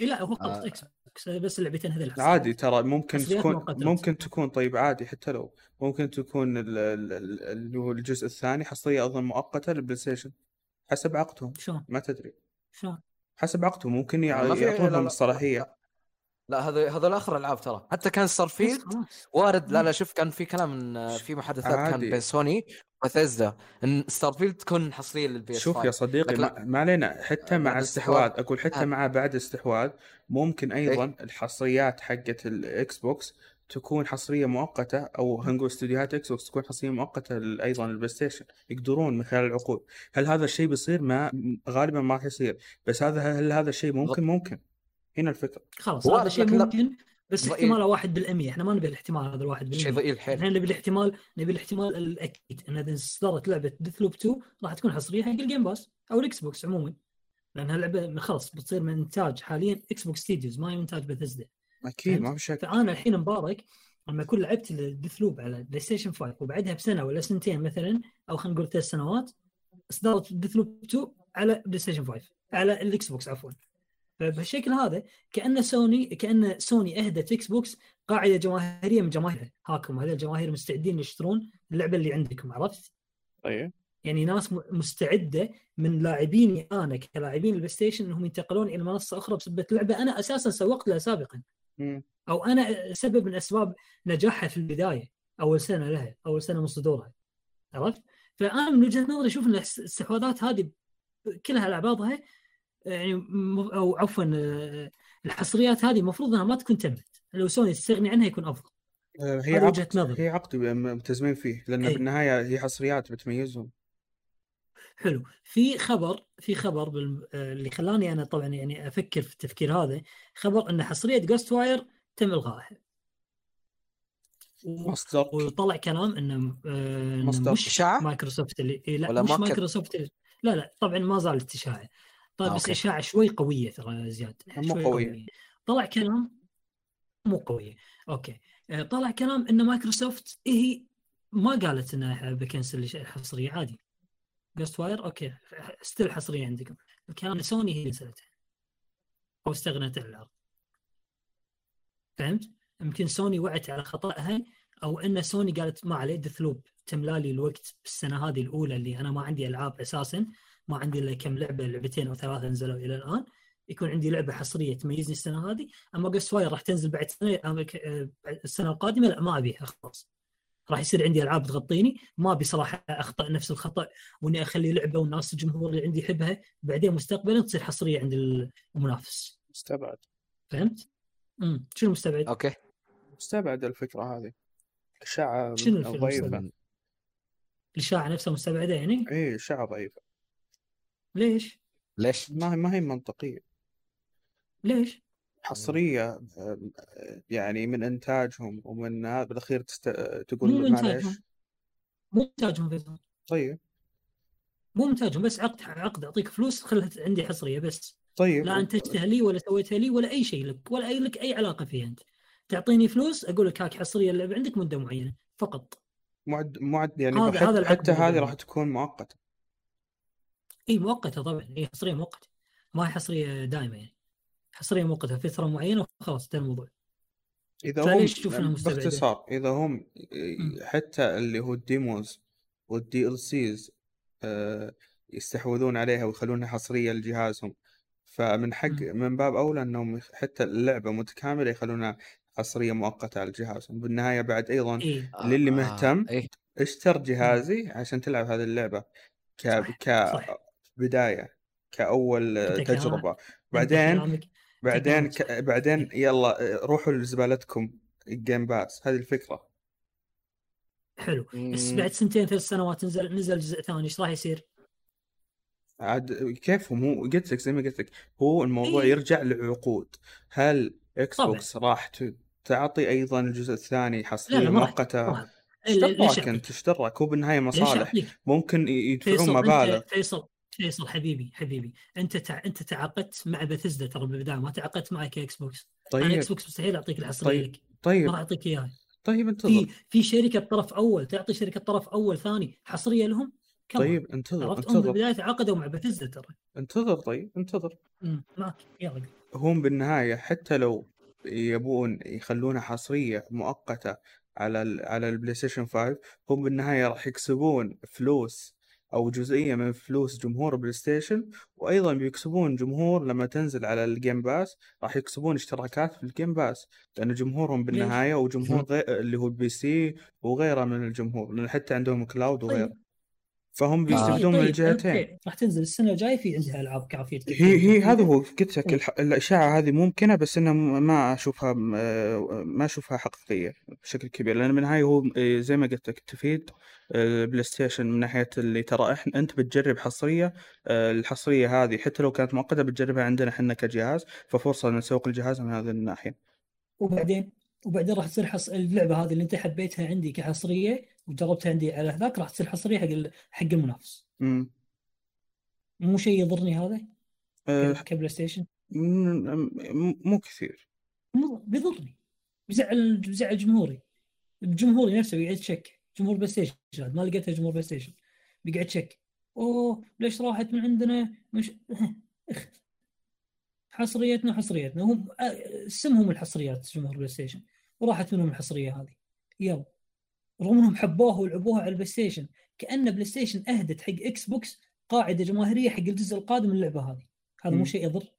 إي لا هو فقط آه. Xbox بس اللعبتين هذول عادي ترى ممكن تكون ممكن تكون طيب عادي حتى لو ممكن تكون اللي هو الجزء الثاني حصرية أظن مؤقتة لل PlayStation. حسب عقدهم. شلون؟ ما تدري. شلون؟ حسب عقدهم. ممكن يعطونهم الصلاحية. لا هذا هذا اخر ألعاب ترى. حتى كان Starfield وارد. لا لا شوف كان في كلام إن في محادثات كان بين سوني وبثيزدا إن Starfield تكون حصرية لل PS شوف يا صديقي ما, ما علينا حتى مع استحواذ أقول حتى مع بعد استحواذ ممكن أيضا إيه؟ الحصريات حقت ال Xbox تكون حصرية مؤقتة أو خلينا نقول استديوهات Xbox تكون حصرية مؤقتة أيضا ال PlayStation يقدرون من خلال العقود. هل هذا الشيء بيصير؟ ما غالبا ما راح يصير. بس هذا هل هذا الشيء ممكن؟ ممكن. هنا الفكرة. خلاص هذا شيء ممكن. بس احتماله واحد بالمية. إحنا ما نبي الاحتمال هذا الواحد بالمية. شيء ضئيل حيل. إحنا نبي الاحتمال نبي الاحتمال الأكيد. إن إذا اصدرت لعبة Deathloop 2 راح تكون حصرية حق ال Game Pass أو الاكس بوكس عموما. لانها لعبه خلاص بتصير من إنتاج حاليا Xbox Studios ما هي إنتاج بثزدا أكيد ما في شك. فأنا الحين مبارك لما اكون لعبت Deathloop على بلاي ستيشن 5 وبعدها بسنة ولا سنتين مثلا أو خلينا نقول ثلاث سنوات اصدرت Deathloop 2 على بلاي ستيشن 5 على الاكس بوكس عفوا. فبهالشكل هذا كأن سوني كأن سوني أهدت إكس بوكس قاعدة جماهيرية من جماهيرها هاكم هذول الجماهير مستعدين يشترون اللعبة اللي عندكم عرفت؟ أيوه يعني ناس مستعدة من لاعبيني أنا كلاعبين البلاي ستيشن إنهم ينتقلون إلى منصة أخرى بسبب لعبه أنا أساسا سوقت لها سابقا. أو أنا سبب من أسباب نجاحها في البداية أول سنة لها أول سنة من صدورها. عرفت؟ فأنا من وجهة نظري أشوف إن الاستحواذات هذه كلها على بعضها يعني أو عفوا الحصريات هذه المفروض إنها ما تكون تمت. لو سوني تستغني عنها يكون أفضل. هي عقد نظر. هي عقد ملتزمين فيه لأن أي. بالنهاية هي حصريات بتميزهم. حلو. في خبر في خبر بال... اللي خلاني أنا طبعا يعني أفكر في التفكير هذا خبر إن حصرية Ghostwire تم إلغائها. مصدر. وطلع كلام انه آه، مصدر. مش مايكروسوفت اللي إيه لا مش مايكروسوفت اللي... لا لا طبعا ما زالت اشاعه طيب بس اشاعه شوي قوية ترى زياد مو قوية. قوية. طلع كلام مو قوية. أوكي. آه، طلع كلام إن مايكروسوفت هي ما قالت انها بكنسل الحصريه عادي. Ghostwire أوكي. still حصرية عندكم. الكلام سوني هي اللي نزلتها أو استغنت عن العرض فهمت؟ يمكن سوني وعت على خطأها أو إن سوني قالت ما عليه Deathloop تملالي الوقت بالسنة هذه الأولى اللي أنا ما عندي ألعاب أساسا. ما عندي إلا كم لعبة لعبتين أو ثلاثة نزلوا إلى الآن. يكون عندي لعبة حصرية تميزني السنة هذه. أما Ghostwire راح تنزل بعد سنة آه، السنة القادمة لا ما أبيها خلاص. راح يصير عندي ألعاب تغطيني. ما أبي صراحة أخطأ نفس الخطأ وإني أخلي لعبة والناس الجمهور اللي عندي يحبها بعدين مستقبلا تصير حصرية عند المنافس. مستبعد. فهمت؟ امم شنو مستبعد؟ أوكي. مستبعد الفكرة هذه. اشاعه ضعيفة. الإشاعة نفسها مستبعدة يعني؟ اي إشاعة ضعيفة. ليش؟ ليش؟ ما ما هي منطقية. ليش؟ حصرية يعني من إنتاجهم ومن هذا بالأخير تست... تقول معليش. مو إنتاجهم فيصل طيب. مو إنتاجهم بس عقد عقد أعطيك فلوس خلها عندي حصرية بس. طيب. لا انتجتها لي ولا سويتها لي ولا أي شيء لك ولا اي لك أي علاقة فيها أنت. تعطيني فلوس أقول لك هاك حصرية اللعبه عندك مدة معينة فقط. معد معد يعني هذا حتى, حتى هذه راح تكون مؤقتة. اي مؤقتة طبعا. هي حصرية مؤقتة. ما هي حصرية دائمه يعني. حصرية مؤقتة فترة معينة وخلاص انتهى الموضوع. إذا هم باختصار إذا هم حتى اللي هو ال demos وال DLCs يستحوذون عليها ويخلونها حصرية لجهازهم. فمن حق من باب أولى إنهم حتى اللعبة متكاملة يخلونها حصرية مؤقتة على الجهاز بالنهاية بعد أيضا إيه؟ للي مهتم آه. إيه؟ اشتر جهازي عشان تلعب هذه اللعبة. ك كبدايه كأول تجربة. بعدين بعدين ك... بعدين يلا روحوا لزبالتكم ال Game Pass هذه الفكرة. حلو. بس بعد سنتين ثلاث سنوات نزل نزل جزء ثاني إيش راح يصير؟ عاد كيف؟ مو قلت لك زي ما قلت لك هو الموضوع إيه؟ يرجع لعقود هل إكس بوكس راح تعطي أيضا الجزء الثاني حصريه مؤقته اشتراك أنت؟ اشترك هو بالنهايه مصالح. ممكن يدفعون مبالغ. فيصل فيصل حبيبي حبيبي. أنت تع... أنت تعاقدت مع بثزدا ترى بالبدايه ما تعاقدت معك كإكس بوكس. طيب. أنا إكس بوكس مستحيل أعطيك الحصريه طيب. لك. طيب. ما راح أعطيك إياها. طيب انتظر. في في شركة طرف أول تعطي شركة طرف أول ثاني حصرية لهم؟ كم طيب انتظر انتظر. بالبداية تعاقدوا مع بثزدا ترى. انتظر طيب انتظر. معك. يلا هم بالنهاية حتى لو يبون يخلونها حصرية مؤقتة على ال على البلاي ستيشن 5 هم بالنهاية راح يكسبون فلوس أو جزئية من فلوس جمهور بلاي ستيشن وأيضا بيكسبون جمهور لما تنزل على ال Game Pass راح يكسبون اشتراكات في ال Game Pass لأن جمهورهم بالنهاية وجمهور غير اللي هو ال PC وغيره من الجمهور لأن حتى عندهم cloud وغيره. طيب. فهم بيستفيدون طيب. من الجهتين. راح تنزل. السنة الجاية في عندها ألعاب كافية هي هي هذا هو. قلت لك طيب. الاشاعه هذه ممكنة بس إنه ما أشوفها ما أشوفها حقيقية بشكل كبير. لأن بالنهايه هو زي ما قلت لك تفيد البلاي ستيشن من ناحية اللي ترى إحنا أنت بتجرب حصرية الحصرية هذه حتى لو كانت مؤقته بتجربها عندنا إحنا كجهاز ففرصة نسوق الجهاز من هذه الناحية. وبعدين وبعدين راح تصير حص... اللعبة هذه اللي أنت حبيتها عندي كحصرية وجربتها عندي على هذاك راح تصير حصريه حق. حق المنافس. امم مو شيء يضرني هذا؟ أه... كبلاي ستيشن؟ مو كثير. مو بيضرني بيزعل بيزعل جمهوري. جمهوري نفسه بيقعد تشك جمهور بلاي ستيشن ما لقيتها جمهور بلاي ستيشن بيقعد تشك أوه ليش راحت من عندنا مش حصريتنا حصريتنا هم اسمهم الحصريات جمهور بلاي ستيشن وراحت منهم الحصرية هذه يلا رغم انهم حبوها ولعبوها على البلاي ستيشن كأن بلاي ستيشن أهدت حق إكس بوكس قاعدة جماهيرية حق الجزء القادم من اللعبة هذه. هذا مو شيء يضر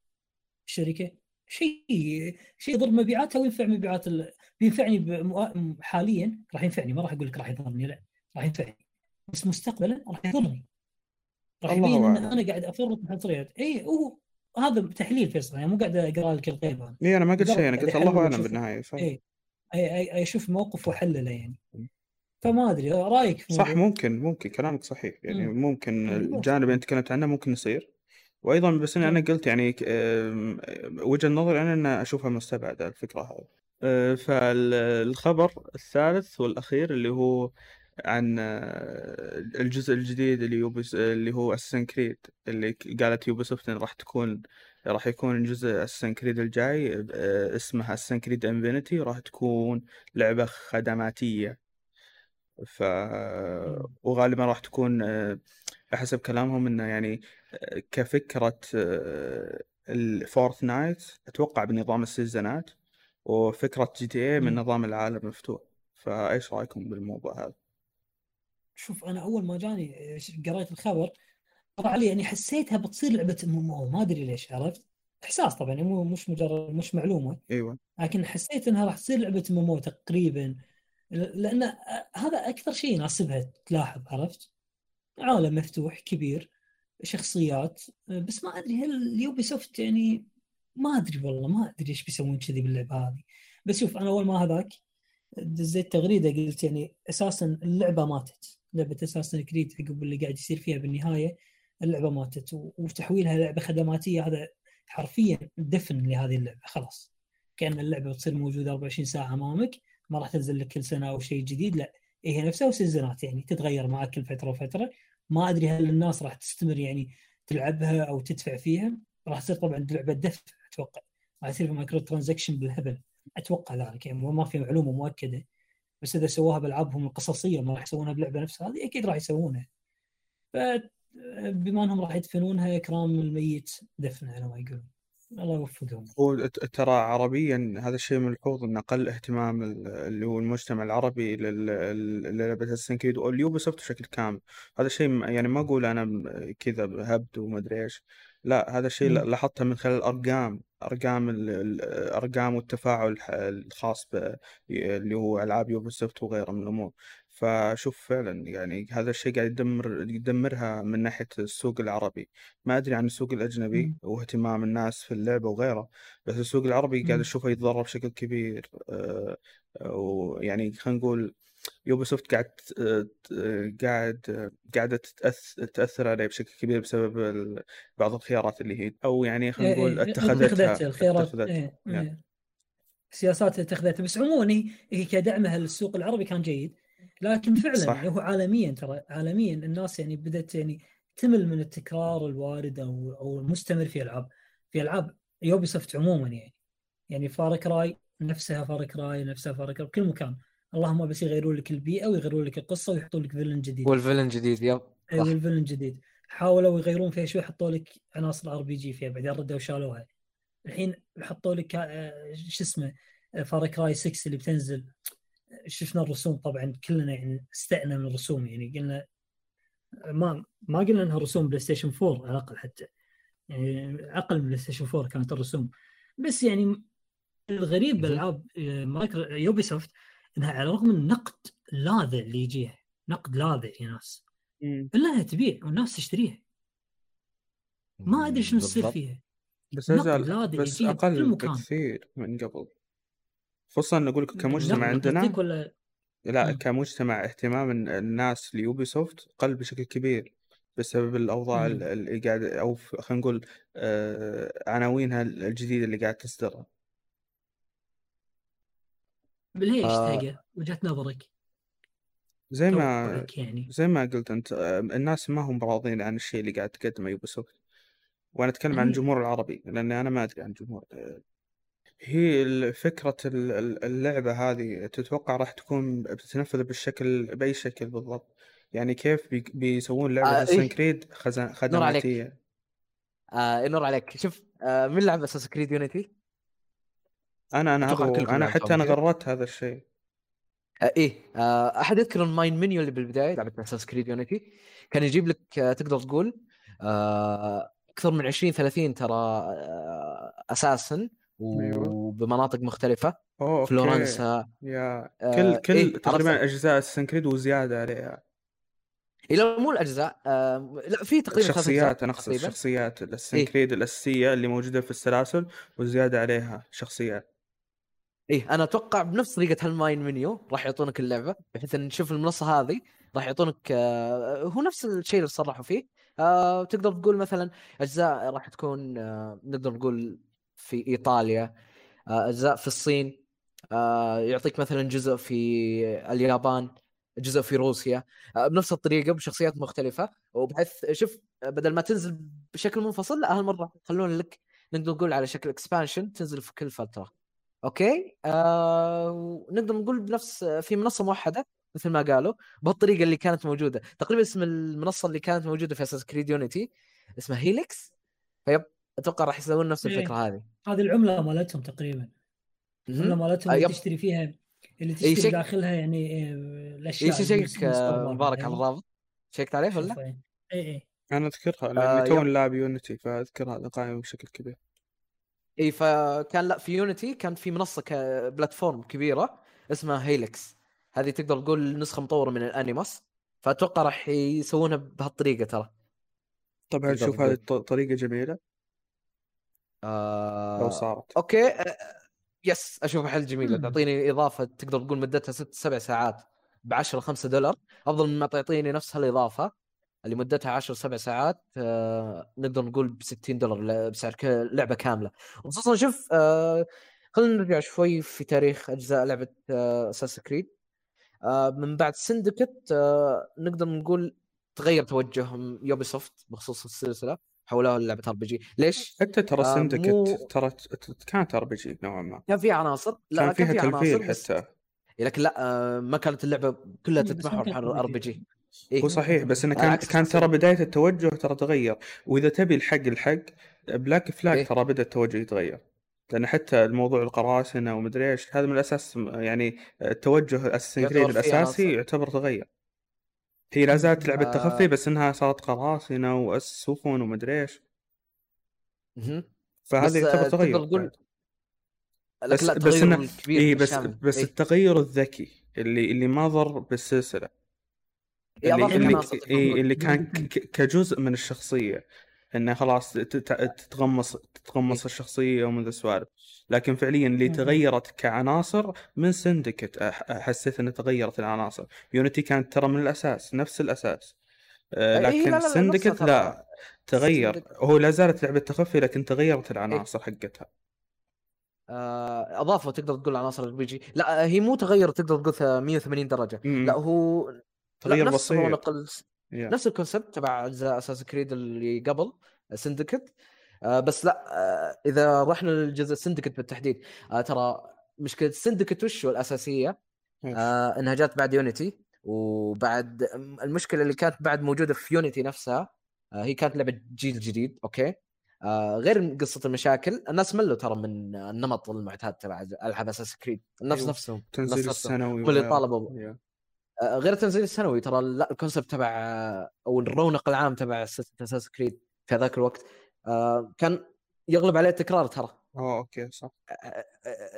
الشركة. شيء شيء يضر مبيعاتها وينفع مبيعات ال... بينفعني حاليا راح ينفعني. ما راح أقول لك راح يضرني لا راح ينفعني. بس مستقبلا راح يضرني. راح يبين إن أنا قاعد أفرط بحصريات اي هو هذا تحليل فيصل. يعني مو قاعد أقرأ لك الغيب أنا. اي أنا ما قلت شيء. أنا قلت الله أعلم بالنهاية صح. أي أي أشوف موقف واحلله يعني فما أدري رأيك صح ممكن ممكن كلامك صحيح. يعني ممكن الجانب اللي أنت تكلمت عنه ممكن يصير. وأيضا بس اني أنا قلت يعني وجهة نظري أنا ان أشوفها مستبعدة الفكرة هذه. أه، فالخبر الثالث والأخير اللي هو عن أه، الجزء الجديد اللي يوبس اللي هو Assassin's Creed اللي قالت Ubisoft راح تكون راح يكون جزء Assassin's Creed الجاي. أه، اسمها Assassin's Creed Infinity راح تكون لعبة خدماتية. ف وغالبا راح تكون حسب كلامهم إنه يعني كفكرة ال Fortnite أتوقع بنظام السيزونات وفكرة GTA من نظام العالم المفتوح فإيش رأيكم بالموضوع هذا؟ شوف أنا أول ما جاني قريت الخبر طلع لي يعني حسيتها بتصير لعبة MMO ما أدري ليش عرفت؟ إحساس طبعا مو مش مجرد مش معلومة. أيوه. لكن حسيت إنها راح تصير لعبة MMO تقريبا لأن هذا أكثر شيء يناسبها تلاحظ عرفت؟ عالم مفتوح كبير شخصيات بس ما أدري هل ال Ubisoft يعني ما أدري والله ما أدري إيش بيسوون كذي باللعبة هذه. بس شوف أنا أول ما هذاك دزيت تغريدة قلت يعني أساسا اللعبة ماتت. لعبة Assassin's Creed عقب اللي قاعد يصير فيها بالنهاية اللعبة ماتت. وتحويلها لعبه خدماتية هذا حرفيا دفن لهذه اللعبة خلاص. كأن اللعبة بتصير موجودة 24 ساعة أمامك. ما راح تنزل لك كل سنة أو شيء جديد لا هي نفسها وسيزونات يعني تتغير معك كل فترة وفترة. ما أدري هل الناس راح تستمر يعني تلعبها أو تدفع فيها. راح تصير طبعا لعبة دفع أتوقع. راح يصير في microtransaction بالهبل. أتوقع ذلك يعني ما في معلومة مؤكدة. بس إذا سووها بألعابهم القصصية ما راح يسوونها باللعبه نفسها هذه أكيد راح يسوونها. فبما أنهم راح يدفنونها اكرام الميت دفنه على ما يقولون. الله يوفقهم. هو ترى عربيا هذا الشيء ملحوظ ان أقل اهتمام اللي هو المجتمع العربي للعبة Assassin's Creed وال Ubisoft بشكل كامل. هذا الشيء يعني ما أقول أنا كذا هبد وما أدري إيش. لا هذا الشيء لاحظته من خلال الأرقام. أرقام الأرقام والتفاعل الخاص اللي هو ألعاب Ubisoft وغيره من الأمور. فشوف فعلا يعني هذا الشيء قاعد يدمر يدمرها من ناحية السوق العربي ما أدري عن السوق الأجنبي. واهتمام الناس في اللعبة وغيره بس السوق العربي قاعد أشوفه يتضرر بشكل كبير آه، ويعني خلينا نقول يوبي سوفت قاعد قاعد قاعدة تأثر عليه بشكل كبير بسبب بعض الخيارات اللي هي أو يعني خلينا نقول إيه، إيه، اتخذتها الخيارات اتخذتها. إيه. يعني. سياسات اتخذتها بس عموما هي كدعمها للسوق العربي كان جيد لكن فعلا صح. يعني هو عالميا ترى عالميا الناس يعني بدأت يعني تمل من التكرار الوارد أو أو المستمر في ألعاب في ألعاب Ubisoft عموما يعني. يعني Far Cry نفسها Far Cry نفسها Far Cry بكل مكان. اللهم بس يغيرون لك البيئة ويغيرون لك القصة ويحطون لك villain جديد. وال villain جديد yep أي وال villain جديد. حاولوا يغيرون فيها شوي حطوا لك عناصر RPG فيها بعدين ردوا وشالوها. الحين حطوا لك آه، شو اسمه Far Cry 6 اللي بتنزل. شفنا الرسوم طبعا كلنا يعني استأنا من الرسوم يعني قلنا ما ما قلنا إنها رسوم PlayStation 4 على الأقل حتى. يعني أقل من PlayStation 4 كانت الرسوم. بس يعني الغريب بالألعاب آه، Micro Ubisoft إنها على الرغم من النقد اللاذع اللي يجيها نقد لاذع يا ناس. الا إنها تبيع والناس تشتريها. ما أدري شنو يصير فيها. بس بس أقل بكثير من قبل. خصوصا نقول لك كمجتمع عندنا ولا لا كمجتمع اهتمام الناس ل Ubisoft قل بشكل كبير بسبب الأوضاع اللي قاعد أو خلينا نقول آه عناوينها الجديدة اللي قاعد تصدرها ليش آه. تلقى وجهة نظرك؟ زي ما يعني. زي ما قلت أنت آه، الناس ما هم راضين عن الشيء اللي قاعد تقدمه Ubisoft وأنا أتكلم عن الجمهور العربي لأني أنا ما أدري عن الجمهور هي فكرة اللعبة هذه تتوقع راح تكون بتتنفذ بالشكل بأي شكل بالضبط؟ يعني كيف بيسوون لعبة Assassin's Creed خدماتية آه نور عليك. شوف آه من لعب Assassin's Creed Unity؟ أنا أنا هذا أنا حتى أنا غردت هذا الشيء. آه إيه آه أحد يذكر ال main menu اللي بالبداية لعبة Assassin's Creed Unity كان يجيب لك آه تقدر تقول آه أكثر من 20 30 ترى آه أساسا. وبمناطق مختلفة. أوه فلورنسا يا آه كل كل إيه تقريبا أجزاء السنكريد وزيادة عليها. لا مو الأجزاء آه لا في تقريبا شخصيات أنا أقصد الشخصيات السنكريد إيه؟ الأساسية اللي موجودة في السلاسل وزيادة عليها شخصيات. إيه أنا أتوقع بنفس طريقة هالماين منيو راح يعطونك اللعبة بحيث إن نشوف المنصة هذه راح يعطونك آه هو نفس الشيء اللي صرحوا فيه. آه تقدر تقول مثلا أجزاء راح تكون آه نقدر نقول في إيطاليا. آه أجزاء في الصين. آه يعطيك مثلا جزء في اليابان جزء في روسيا. آه بنفس الطريقة بشخصيات مختلفة. وبحيث شوف بدل ما تنزل بشكل منفصل لا هالمره خلون لك نقدر نقول على شكل expansion تنزل في كل فترة. أوكي؟ آه نقدر نقول بنفس في منصة موحدة مثل ما قالوا بهالطريقة اللي كانت موجودة. تقريبا اسم المنصة اللي كانت موجودة في Assassin's Creed Unity اسمها هيليكس فيب أتوقع راح يسوون نفس إيه. الفكرة هذه. هذه العملة مالتهم تقريبا. العملة مالتهم اللي تشتري فيها اللي تشتري شك... داخلها يعني الأشياء شيك مبارك على الرابط شيكت عليه ولا؟ إي إي. أنا أذكرها لاني آه تو لاعب يونيتي فأذكرها قائمة بشكل كبير. إي فكان لا في يونيتي كان في منصة بلاتفورم كبيرة اسمها هيلكس هذه تقدر تقول نسخة مطورة من الأنيماس فأتوقع راح يسوونها بهالطريقة ترى. طبعا شوف هذه الطريقة جميلة. آه... لو صارت. أوكي آه... yes اشوفها حل جميله تعطيني إضافة تقدر تقول مدتها ست سبع ساعات ب 10 5 دولار أفضل مما تعطيني نفس هالإضافة اللي مدتها 10 7 ساعات آه نقدر نقول ب 60 دولار بسعر لعبة كاملة. خصوصا شوف آه خلينا نرجع شوي في تاريخ أجزاء لعبة آه Assassin's Creed آه من بعد Syndicate آه نقدر نقول تغير توجه Ubisoft بخصوص السلسلة. حولوها للعبه RPG. ليش؟ حتى ترى آه Syndicate مو... ترى كانت RPG نوعا ما. كان فيها عناصر؟ لا كان فيها كان عناصر حتى. لكن لا آه ما كانت اللعبة كلها تتمحور حول RPG. إيه؟ هو صحيح بس إنه كان كان ترى بداية التوجه ترى تغير. وإذا تبي الحق الحق Black Flag إيه؟ ترى بدأ التوجه يتغير. لأن حتى الموضوع القراصنة ومدري إيش هذا من الأساس يعني التوجه الأساسي الاساسي يعتبر تغير. هي لا زالت لعبة آه... تخفي بس إنها صارت قراصنة وسفن ومدري إيش. فهذا يعتبر تغير تقول بس لا بس إنه إيه بس بس إيه؟ التغير الذكي اللي اللي ما ضر بالسلسلة. اللي, اللي, اللي, اللي كان كجزء من الشخصية. إنه خلاص تتغمص تتغمص الشخصية ومن ذا السوالف لكن فعليا اللي تغيرت كعناصر من سندكت حسيت انها تغيرت العناصر. Unity كانت ترى من الأساس نفس الأساس. آه، لكن Syndicate لا تغير. هو لا زالت لعبة تخفي لكن تغيرت العناصر حقتها. آه، اضافوا تقدر تقول عناصر ال RPG لا هي مو تغير تقدر تقول 180 درجة. لا هو تغير بسيط. Yeah. نفس ال concept تبع اجزاء Assassin's Creed اللي قبل Syndicate آه بس لا آه إذا رحنا للجزء Syndicate بالتحديد آه ترى مشكلة Syndicate وش الأساسية آه إنها جات بعد Unity وبعد المشكلة اللي كانت بعد موجودة في Unity نفسها آه هي كانت لعبة جيل جديد okay آه غير قصة المشاكل الناس ملوا ترى من النمط المعتاد تبع ألعاب Assassin's Creed الناس أيوه. نفسهم تنزيل السنوي كل طالبوا yeah. آه، غير التنزيل السنوي ترى لا ال concept تبع أو الرونق العام تبع Assassin's Creed في هذاك الوقت آه، كان يغلب عليه التكرار ترى. آه أوكي صح.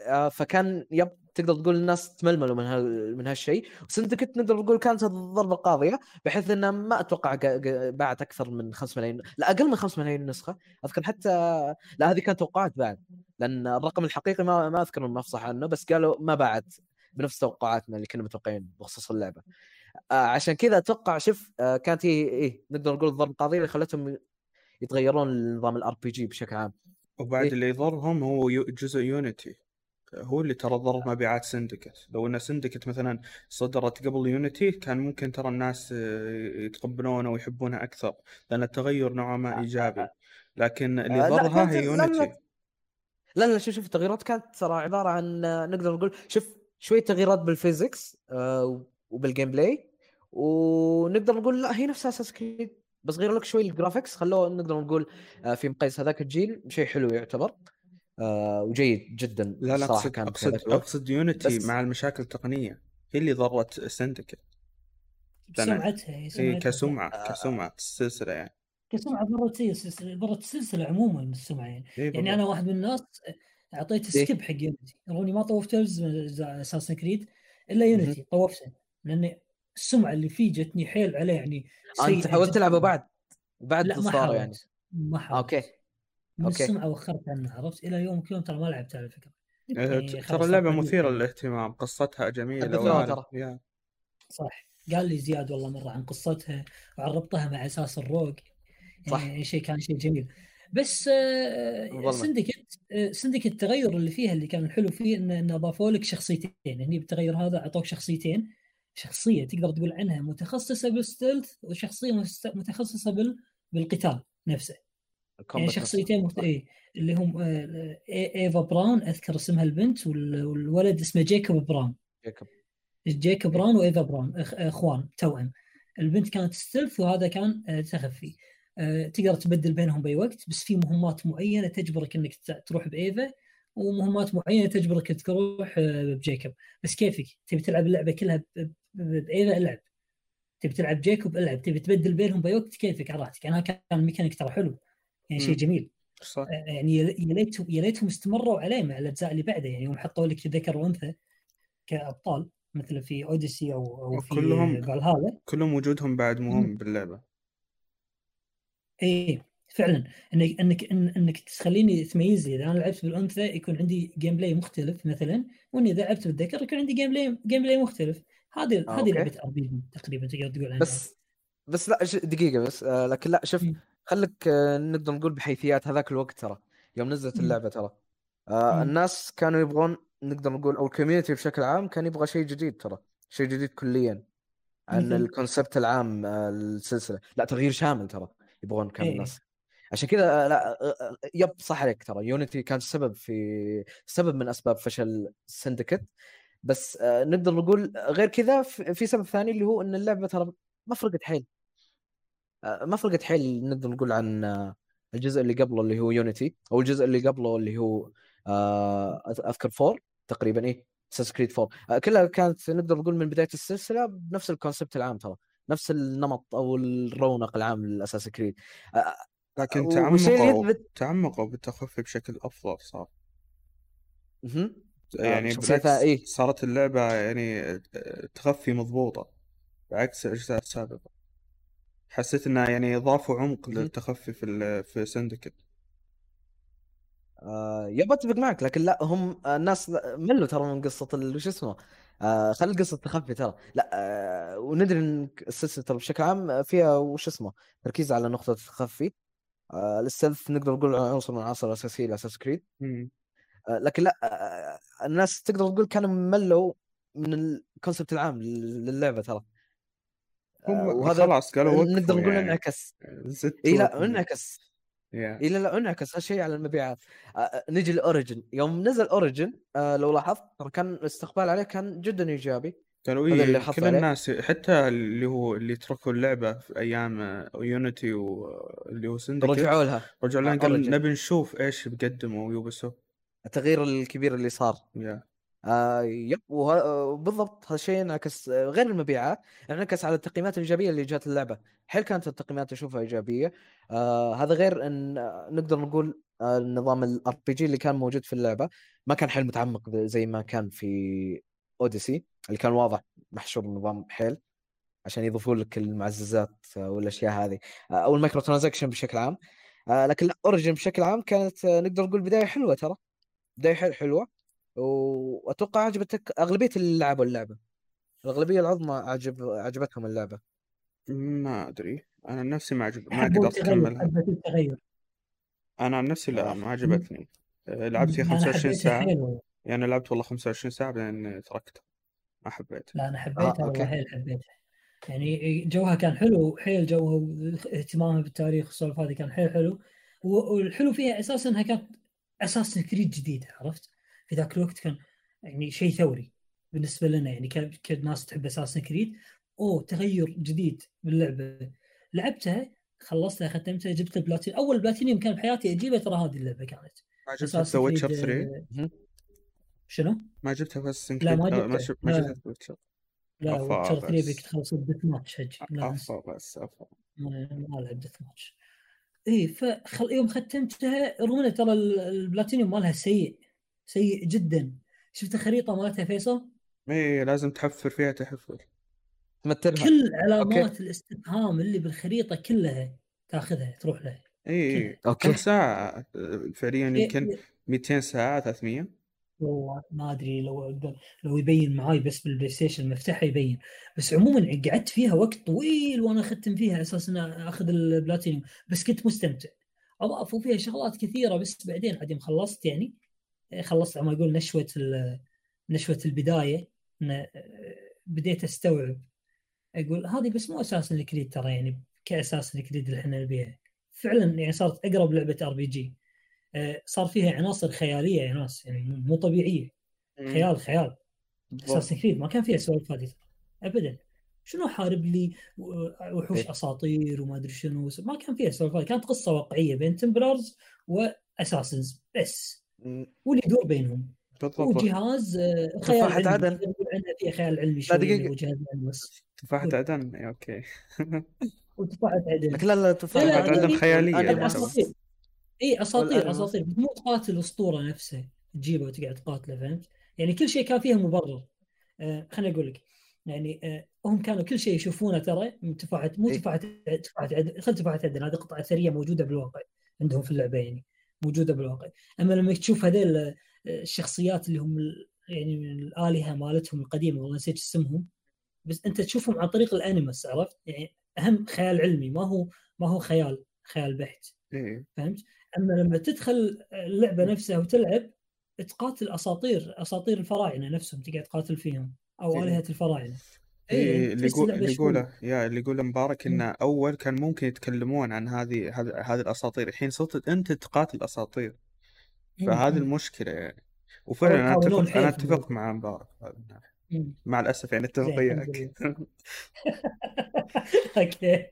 آه، فكان يب تقدر تقول الناس تململوا من هال من هالشيء. وسندكت نقدر نقول كانت الضربة القاضيه بحيث إنه ما أتوقع باعت أكثر من 5 ملايين لا أقل من 5 ملايين نسخة. أذكر حتى لا هذه كانت توقعات بعد لأن الرقم الحقيقي ما ما أذكر ما افصح عنه بس قالوا ما باعت بنفس توقعاتنا اللي كنا متوقعين بخصوص اللعبة. آه عشان كذا أتوقع شوف آه كانت هي إيه نقدر نقول الضربه القاضيه اللي خلتهم يتغيرون لنظام ال RPG بشكل عام. وبعد إيه؟ اللي يضرهم هو جزء Unity هو اللي ترى ضر مبيعات Syndicate لو إن Syndicate مثلا صدرت قبل Unity كان ممكن ترى الناس آه، يتقبلونه ويحبونها أكثر لأن التغير نوعا ما إيجابي. لكن اللي ضرها هي Unity لا لا شوف شوف التغييرات كانت ترى عبارة عن نقدر نقول شوف شوية تغييرات بال physics آه وبال gameplay. ونقدر نقول لا هي نفس Assassin's Creed بس غير لك شوي ال graphics خلوه نقدر نقول آه في مقياس هذاك الجيل شيء حلو يعتبر آه وجيد جدا لا لا اقصد اقصد, أقصد Unity مع المشاكل التقنية. هي اللي ضرت Syndicate سمعتها هي سمعتها. كسمعة آه. كسمعة السلسلة يعني. كسمعة ضرت السلسله ضرت السلسلة عموما السمعة يعني. إيه يعني أنا واحد من الناس أعطيت skip إيه؟ حق Unity رغم اني ما طوفت Assassin's Creed إلا Unity طوفته. لاني السمعة اللي فيه جتني حيل عليه يعني أنت حاولت تلعبه بعد؟ بعد لا ما صار يعني. ما حاولت. Okay. من okay. السمعة وخرت عنه عرفت؟ إلى يوم اليوم ترى ما لعبت على فكرة. إيه، يعني ترى اللعبة مثيرة للاهتمام قصتها جميلة ترى. صح. قال لي زياد والله مرة عن قصتها وربطها مع Assassin's Rogue. صح. يعني شيء كان شيء جميل. بس Syndicate آه، Syndicate التغير اللي فيها اللي كان الحلو فيه انه إن أضافوا لك شخصيتين. هني بالتغير هذا أعطوك شخصيتين. شخصية تقدر تقول عنها متخصصة بال stealth وشخصية متخصصة بال... بالقتال نفسه. يعني شخصيتين مخت... إيه اللي هم آه، إيفا براون أذكر اسمها البنت والولد اسمه جيكوب براون. جيكوب. جيكوب براون وإيفا براون أخوان توأم. البنت كانت stealth وهذا كان آه، تخفي. آه، تقدر تبدل بينهم بأي وقت بس في مهمات معينة تجبرك إنك تروح بإيفا ومهمات معينة تجبرك تروح بجيكوب. بس كيفك؟ تبي تلعب اللعبة كلها بإيفا؟ ألعب. تبي تلعب جيكوب؟ ألعب. تبي تبدل بينهم بأي وقت؟ كيفك؟ على راحتك. يعني كان الميكانيك ترى حلو. يعني شيء جميل. صح. يعني يا ليتهم يا ليتهم استمروا عليه مع الأجزاء اللي بعده. يعني يوم حطوا لك ذكر وأنثى كأبطال مثل في Odyssey أو أو في كلهم كلهم وجودهم بعد مهم. باللعبة. اي فعلا. إنك إنك إنك تخليني تميز لي إذا أنا لعبت بالأنثى يكون عندي gameplay مختلف مثلا وإني إذا لعبت بالذكر يكون عندي gameplay gameplay مختلف. هذه آه هذه لعبة R تقريبا تقدر تقول عنها. بس بس لا دقيقة بس آه لكن لا شوف خليك آه، نقدر نقول بحيثيات هذاك الوقت ترى يوم نزلت اللعبة ترى. آه الناس كانوا يبغون نقدر نقول أو ال community بشكل عام كان يبغى شيء جديد ترى شيء جديد كليا عن ال concept العام آه، السلسله لا تغيير شامل ترى. يبغون كان إيه. الناس عشان كذا لا yep صح عليك ترى. Unity كان سبب في سبب من أسباب فشل Syndicate بس نقدر نقول غير كذا في سبب ثاني اللي هو إن اللعبة ترى ما فرقت حيل. ما فرقت حيل نقدر نقول عن الجزء اللي قبله اللي هو Unity أو الجزء اللي قبله اللي هو أذكر Four تقريبا Assassin's Creed Four كلها كانت نقدر نقول من بداية السلسلة بنفس ال concept العام ترى. نفس النمط أو الرونق العام لل Assassin's Creed. لكن تعمقوا يثبت... تعمقوا بالتخفي بشكل أفضل صار. يعني بالعكس إيه؟ صارت اللعبة يعني تخفي مضبوطة بعكس الاجزاء السابقه حسيت انه يعني ضافوا عمق للتخفي في في سندكت آه يبى أتفق معك لكن لا هم الناس ملوا ترى من قصة وش اسمه؟ آه خلي القصة تخفي ترى. لا آه وندري إن السلسلة ترى بشكل عام فيها وش اسمه تركيز على نقطة التخفي آه ال stealth نقدر نقول عنصر من العناصر الاساسيه ل Assassin's Creed آه لكن لا آه الناس تقدر تقول كانوا ملوا من ال concept العام للعبة ترى. هم آه وهذا خلاص قالوا نقدر نقول يعني. انعكس. إي لا انعكس. اي لا لا أنعكس هالشيء على المبيعات. آه, آه، نجي ال Origins يوم نزل Origins آه لو لاحظت كان الاستقبال عليه كان جدا إيجابي. كانوا إيه كل الناس حتى اللي هو اللي تركوا اللعبة في أيام Unity واللي هو Syndicate رجعوا لها. رجعوا لها قال نبي نشوف إيش بيقدموا يوبسو التغيير الكبير اللي صار. Yeah. آه yep وبالضبط هذا الشيء انعكس غير المبيعات انعكس على التقييمات الإيجابية اللي جات اللعبة. حيل كانت التقييمات أشوفها إيجابية؟ آه هذا غير إن نقدر نقول آه نظام ال RPG اللي كان موجود في اللعبة ما كان حيل متعمق زي ما كان في Odyssey اللي كان واضح محشور النظام حيل عشان يضيفوا لك المعززات والأشياء هذه آه، أو ال microtransaction بشكل عام. آه، لكن Origins بشكل عام كانت آه، نقدر نقول بداية حلوة ترى. بداية حلوة. وأتوقع عجبتك أغلبية اللي لعبوا اللعبه الأغلبية العظمى عجب عجبتهم اللعبة. ما أدري. أنا عن نفسي ما عجب ما قدرت أكملها. أنا عن نفسي لا ما عجبتني. لعبت فيها 25 ساعة. يعني لعبت والله 25 ساعة بعدين تركتها. ما حبيت لا أنا حبيتها آه، والله حيل حبيتها. يعني جوها كان حلو حيل جوها واهتمامها بالتاريخ والسوالف هذه كان حيل حلو. والحلو فيها أساسا إنها كانت أساس كريد جديد عرفت؟ في ذاك الوقت كان يعني شيء ثوري بالنسبة لنا يعني كناس تحب أساسا كريد أوه تغير جديد باللعبة. لعبتها خلصتها ختمتها جبت البلاتين. أول بلاتينيوم كان بحياتي أجيبه ترى هذه اللعبة كانت. ما جبت ذا ويتشر 3 شنو؟ ما جبتها بس لا ما جبتها. ما جبتها ويتشر لا ويتشر 3 بيك تخلص الدث ماتش هجي. افا بس افا ما لعب دث ماتش اي فخل يوم ختمتها رغم ترى البلاتينيوم مالها سيء سيء جدا. شفت الخريطة مالتها فيصل؟ اي لازم تحفر فيها تحفر. تمثلها. كل علامات okay. الاستفهام اللي بالخريطة كلها تاخذها تروح لها. اي okay. كم ساعة؟ فعليا يمكن 200 ساعة 300 والله ما أدري لو لو يبين معاي بس بال PlayStation مفتاحه يبين. بس عموما قعدت فيها وقت طويل وأنا أختم فيها أساس ان أخذ البلاتينيوم. بس كنت مستمتع. اضافوا فيها شغلات كثيرة بس بعدين عاد خلصت يعني خلصت ما يقول نشوة نشوة البداية بديت أستوعب. أقول هذه بس مو Assassin's Creed ترى يعني ك Assassin's Creed اللي إحنا نبيها. فعلا يعني صارت أقرب لعبة RPG صار فيها عناصر خيالية يا ناس يعني مو طبيعية. خيال خيال. Assassin's Creed ما كان فيها سوالف هذه ابدا. شنو حارب لي؟ وحوش. أساطير وما أدري شنو ما كان فيها سوالف كانت قصة واقعية بين Templars واساسنز بس. واللي يدور بينهم. بالضبط وجهاز آه، خيال علمي عدن. فيها خيال علمي شوي وجهاز بس. تفاحة عدن؟ اي أوكي. وتفاحة عدن. لكن لا لا تفاحة عدن خيالية أساطير. اي أساطير أساطير. مو تقاتل الاسطوره نفسها تجيبه وتقعد تقاتله فهمت؟ يعني كل شيء كان فيها مبرر. آه خليني أقول لك. يعني آه هم كانوا كل شيء يشوفونه ترى من تفاحة مو تفاحة تفاحة عدن. خل تفاحة عدن هذه قطعة اثرية موجودة بالواقع عندهم في اللعبة يعني. موجودة بالواقع أما لما تشوف هذيل الشخصيات اللي هم يعني من الآلهة مالتهم القديمة والله نسيت اسمهم بس أنت تشوفهم عن طريق الأنيمس عرفت؟ يعني أهم خيال علمي ما هو ما هو خيال خيال بحت إيه. فهمت؟ أما لما تدخل اللعبة نفسها وتلعب تقاتل اساطير أساطير الفراعنة نفسهم تقعد تقاتل فيهم أو إيه. آلهة الفراعنة إيه, إيه، اللي يقول اللي يقوله يا اللي يقوله مبارك إنه أول كان ممكن يتكلمون عن هذه هذه الأساطير. الحين صرت أنت تقاتل اساطير فهذه المشكلة يعني. وفعلا أنا أتفق أنا أتفق مع مبارك مع الأسف يعني أتفق وياك. أوكي.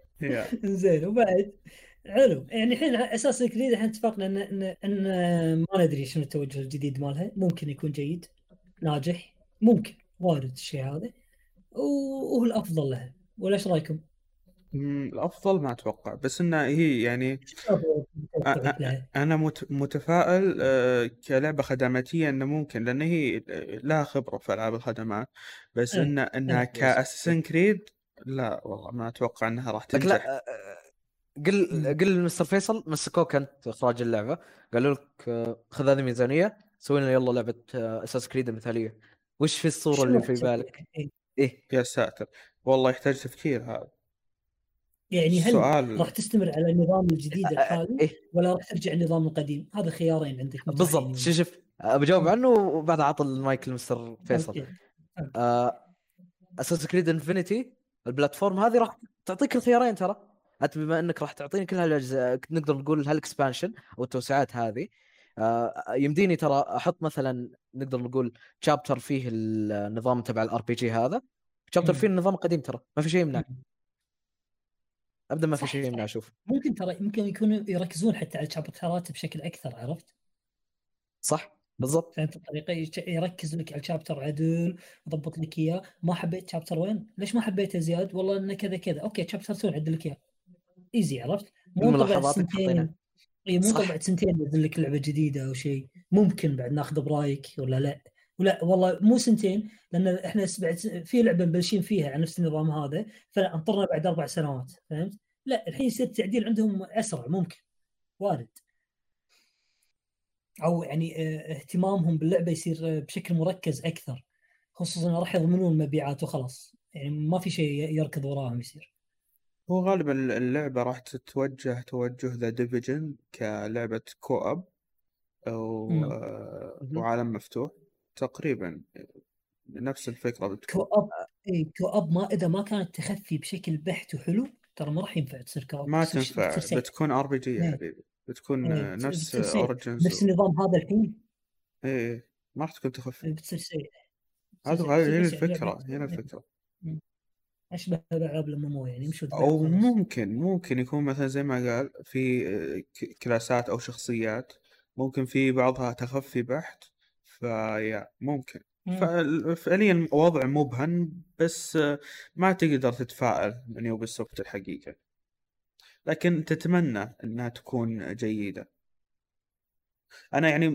زين وبعد حلو. يعني الحين أساس الكريد إحنا اتفقنا إن إن, ما ندري شنو التوجه الجديد مالها. ممكن يكون جيد ناجح. ممكن وارد الشيء هذا. وهو الأفضل لها ولا إيش رأيكم؟ الأفضل ما أتوقع. بس انها هي يعني أنا متفائل آه، كلعبة خدماتية إنه ممكن لأن هي لها خبرة في ألعاب الخدمات. بس إيه، انها إنها إيه، كاسسن كريد لا والله ما أتوقع إنها راح تنجح لا آه، آه، قل قل مستر فيصل مسكوك أنت إخراج اللعبة. قالوا لك خذ هذه ميزانية سوي لنا يلا لعبة Assassin's Creed المثالية. وش في الصورة اللي في بالك؟ إيه يا ساتر والله يحتاج تفكير هذا. يعني هل سؤال... راح تستمر على النظام الجديد الحالي إيه؟ ولا راح ترجع النظام القديم؟ هذا خيارين عندك بالضبط. شوف شوف بجاوب عنه وبعد اعطي ال mic ل Mister فيصل. Assassin's Creed Infinity ال platform هذه راح تعطيك الخيارين ترى. انت بما إنك راح تعطيني كل هالأجزاء نقدر نقول هال expansion أو التوسعات هذه. يمديني ترى أحط مثلا نقدر نقول chapter فيه النظام تبع ال RPG هذا. chapter فيه النظام القديم ترى ما في شيء يمنع. ابدا ما في شيء يمنع أشوف ممكن ترى ممكن يكونوا يركزون حتى على الشابترات بشكل أكثر عرفت؟ صح بالضبط. فهمت الطريقة يركز لك على ال chapter عدل يضبط لك إياه. ما حبيت chapter وين؟ ليش ما حبيته زياد؟ والله إنه كذا كذا. okay chapter 2 عدل لك إياه. ايزي عرفت؟ مو بعد سنتين اي مو بعد سنتين ينزل لك لعبة جديدة أو شيء. ممكن بعد ناخذ برأيك ولا لا؟ ولا والله مو سنتين لأن إحنا بعد في لعبة مبلشين فيها على نفس النظام هذا فانطرنا بعد أربع سنوات فهمت؟ لا الحين يصير التعديل عندهم أسرع ممكن. وارد. أو يعني آه، اهتمامهم باللعبة يصير آه، بشكل مركز أكثر خصوصا راح يضمنون المبيعات وخلاص. يعني ما في شيء يركض وراهم يصير. هو غالبا اللعبة راح تتوجه توجه The Division كلعبة co-op أو آه وعالم مفتوح تقريبا. نفس الفكرة بتكون co-op اي co-op ما إذا ما كانت تخفي بشكل بحت وحلو ترى ما راح ينفع تصير co-op ما تنفع. بتكون RPG يا حبيبي بتكون إيه. نفس Origins نفس النظام هذا الحين. إيه, إيه. ما راح تكون تخفي. إيه، بتصير سيء هذا هي الفكرة هنا الفكرة. اشبه الالعاب الام يعني؟ مش أو ممكن ممكن يكون مثلا زي ما قال في آه، كلاسات أو شخصيات ممكن في بعضها تخفي بحت فيا ممكن. فعليا وضع مبهم بس ما تقدر تتفائل من Ubisoft الحقيقة. لكن تتمنى إنها تكون جيدة. أنا يعني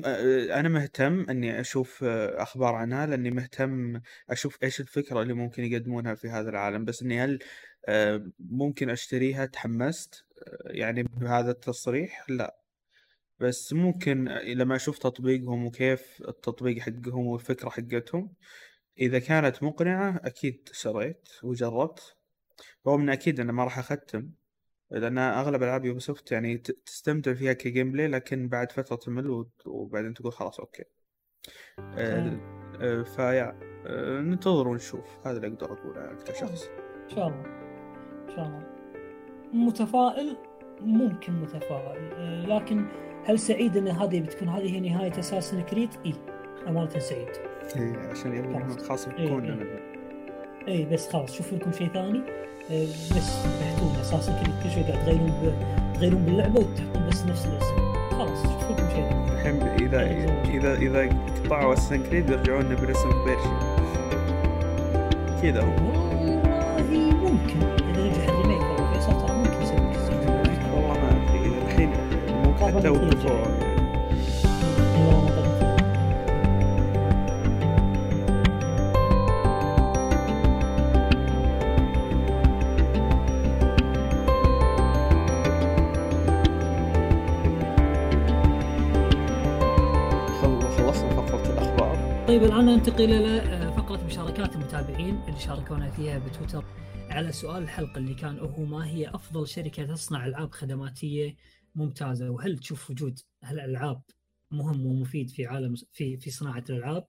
أنا مهتم إني أشوف أخبار عنها لأني مهتم أشوف إيش الفكرة اللي ممكن يقدمونها في هذا العالم. بس إني هل ممكن أشتريها تحمست؟ يعني بهذا التصريح؟ لا. بس ممكن لما أشوف تطبيقهم وكيف التطبيق حقهم والفكرة حقتهم إذا كانت مقنعة أكيد شريت وجربت. رغم أكيد أنا ما راح أختم. لأن أغلب ألعاب Ubisoft يعني تستمتع فيها ك gameplay لكن بعد فترة تمل وبعدين تقول خلاص okay. آه آه فيا آه ننتظر ونشوف. هذا اللي أقدر أقوله كشخص. إن شاء الله. إن شاء الله. متفائل؟ ممكن متفائل. آه لكن هل سعيد إن هذه بتكون هذه هي نهاية اساسن كريد؟ إي أمانة سعيد. إي عشان يبغى خاص بكون إي, إي. بس خلاص. شوفوا لكم شيء ثاني. آه، بس أساسا كل شوي قاعد تغيرون تغيرون باللعبة وتحطون بس نفس الاسم خلاص شوفوا لكم شيء الحين اذا اذا إذا قطعوا اساسن كريد يرجعون برسم بيرشي كذا والله ممكن. إذا نجح الريميك أو فيصل ترى ممكن يسوي والله ما أدري. الحين ممكن. حتى وقفوا. طيب الآن ننتقل إلى آه، فقرة مشاركات المتابعين اللي شاركونا فيها بتويتر على سؤال الحلقة اللي كان هو ما هي أفضل شركة تصنع ألعاب خدماتية ممتازة وهل تشوف وجود هالألعاب مهم ومفيد في عالم في في صناعة الألعاب؟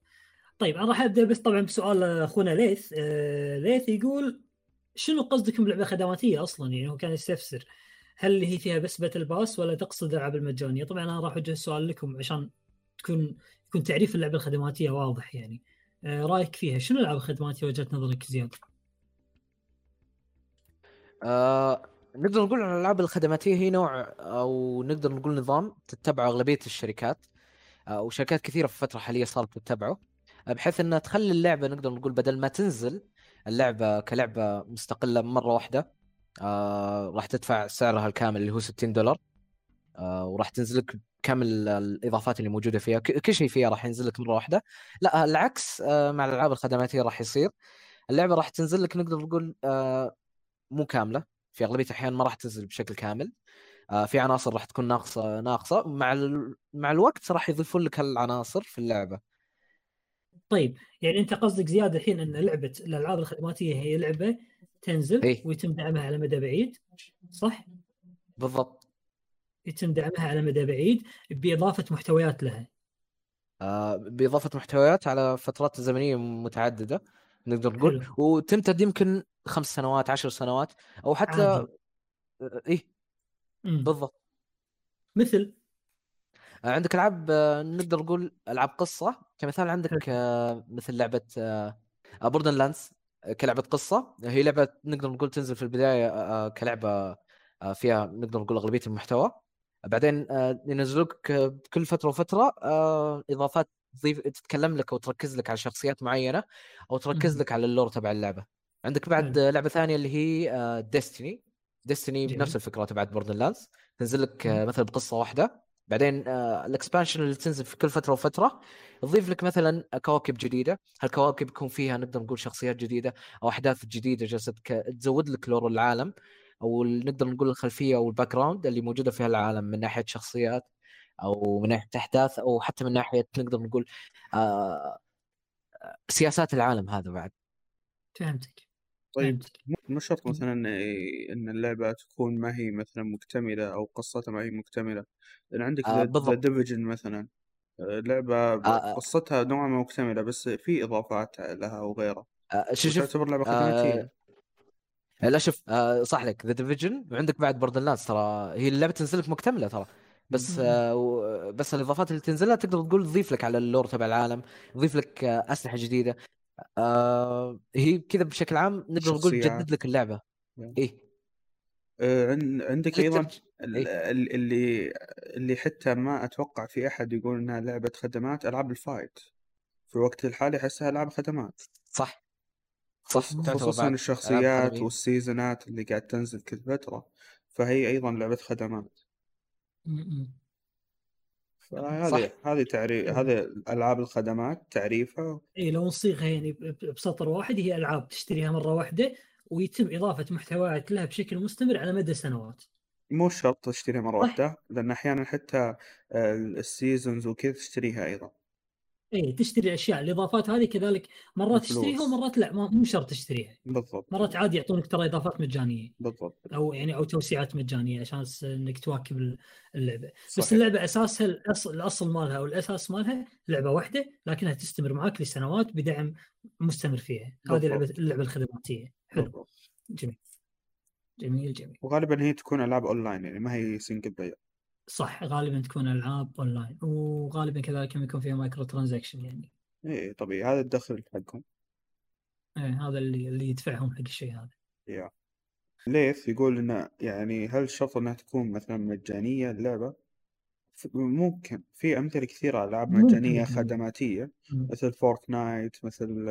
طيب أنا راح أبدأ بس طبعا بسؤال أخونا ليث آه ليث يقول شنو قصدكم بلعبه خدماتيه أصلا يعني هو كان يستفسر هل هي فيها بس باتل باس ولا تقصد الالعاب المجانية؟ طبعا أنا راح أوجه السؤال لكم عشان تكون يكون تعريف اللعبة الخدماتية واضح يعني. آه رأيك فيها؟ شنو الألعاب الخدماتية وجهه نظرك زياد؟ آه نقدر نقول إن الألعاب الخدماتية هي نوع أو نقدر نقول نظام تتبعه أغلبية الشركات آه وشركات كثيرة في الفترة الحالية صارت تتبعه آه بحيث إنها تخلي اللعبة نقدر نقول بدل ما تنزل اللعبة كلعبة مستقلة مرة واحدة آه راح تدفع سعرها الكامل اللي هو 60 دولار. وراح تنزل لك كامل الإضافات اللي موجودة فيها. كل شيء فيها راح ينزل لك مرة واحدة. لا العكس آه، مع الألعاب الخدماتية راح يصير. اللعبة راح تنزل لك نقدر نقول آه، مو كاملة. في أغلبية الأحيان ما راح تنزل بشكل كامل. آه، في عناصر راح تكون ناقصة ناقصة. مع مع الوقت راح يضيفون لك هالعناصر في اللعبة. طيب يعني أنت قصدك زيادة الحين أن لعبة الألعاب الخدماتية هي لعبة تنزل إيه؟ ويتم دعمها على مدى بعيد صح؟ بالضبط. يتم دعمها على مدى بعيد بإضافة محتويات لها. آه بإضافة محتويات على فترات زمنية متعددة نقدر نقول. وتمتد يمكن خمس سنوات عشر سنوات أو حتى عادي. آه، إيه. بالضبط. مثل؟ آه عندك ألعاب آه نقدر نقول ألعاب قصة. كمثال عندك آه مثل لعبة بوردن لاندز آه، كلعبة قصة. هي لعبة نقدر نقول تنزل في البداية كلعبة فيها نقدر نقول أغلبية المحتوى. بعدين آه، ينزلوك كل فترة وفترة آه، إضافات تضيف تتكلم لك أو تركز لك على شخصيات معينة أو تركز لك على ال lore تبع اللعبة. عندك بعد لعبة ثانية اللي هي Destiny Destiny بنفس الفكرة تبعت Borderlands تنزل لك مثلا بقصة واحدة. بعدين ال expansion اللي تنزل في كل فترة وفترة تضيف لك مثلا كواكب جديدة. هالكواكب يكون فيها نقدر نقول شخصيات جديدة أو أحداث جديدة جالسة تزود لك lore العالم. أو نقدر نقول الخلفية أو ال background اللي موجودة في العالم من ناحية شخصيات أو من ناحية أحداث أو حتى من ناحية نقدر نقول آه سياسات العالم هذا بعد. فهمتك. طيب مو شرط مثلا إن اللعبة تكون ما هي مثلا مكتملة أو قصتها ما هي مكتملة. لأن عندك The آه Division مثلا آه، لعبة آه, آه. قصتها نوعا ما مكتملة بس في إضافات لها وغيرها. آه شوف تعتبر لعبة خدماتيه آه لا شوف آه صح لك. The Division وعندك بعد Borderlands ترى هي اللعبة تنزل لك مكتملة ترى. بس آه بس الإضافات اللي تنزلها تقدر تقول تضيف لك على ال lore تبع العالم تضيف لك آه أسلحة جديدة. آه هي كذا بشكل عام نقدر نقول تجدد لك اللعبة. إيه. آه عندك أيضا إيه؟ اللي اللي حتى ما أتوقع في أحد يقول إنها لعبة خدمات ألعاب ال fight في الوقت الحالي أحسها ألعاب خدمات. صح. خصوصا الشخصيات والسيزونات اللي قاعد تنزل كل فترة. فهي أيضا لعبة خدمات. فهذه هذه تعريف هذه ألعاب الخدمات تعريفها. اي لو نصيغها يعني بسطر واحد هي ألعاب تشتريها مرة واحدة ويتم إضافة محتويات لها بشكل مستمر على مدى سنوات. مو شرط تشتريها مرة واحدة لأن أحيانا حتى ال seasons وكذا تشتريها أيضا. اي تشتري الاشياء الإضافات هذه كذلك مرات تشتريها ومرات لا مو شرط تشتريها. بالضبط. مرات عادي يعطونك ترى إضافات مجانية. بالضبط. أو يعني أو توسيعات مجانية عشان إنك تواكب اللعبة. صحيح. بس اللعبة أساسها الاصل الأصل مالها أو الأساس مالها لعبة واحدة لكنها تستمر معك لسنوات بدعم مستمر فيها. هذه اللعبه اللعبة الخدماتية. حلو. بالضبط. جميل. جميل جميل. وغالبا هي تكون ألعاب أونلاين يعني ما هي single player صح غالبا تكون ألعاب أونلاين وغالبا كذلك يكون فيها micro transaction يعني. إيه طبيعي هذا الدخل حقهم. إيه هذا اللي اللي يدفعهم حق الشيء هذا. يا. ليث يقول إنه يعني هل شرط إنها تكون مثلا مجانية اللعبة؟ ممكن. في أمثلة كثيرة ألعاب مجانية خدماتية مثل فورتنايت مثل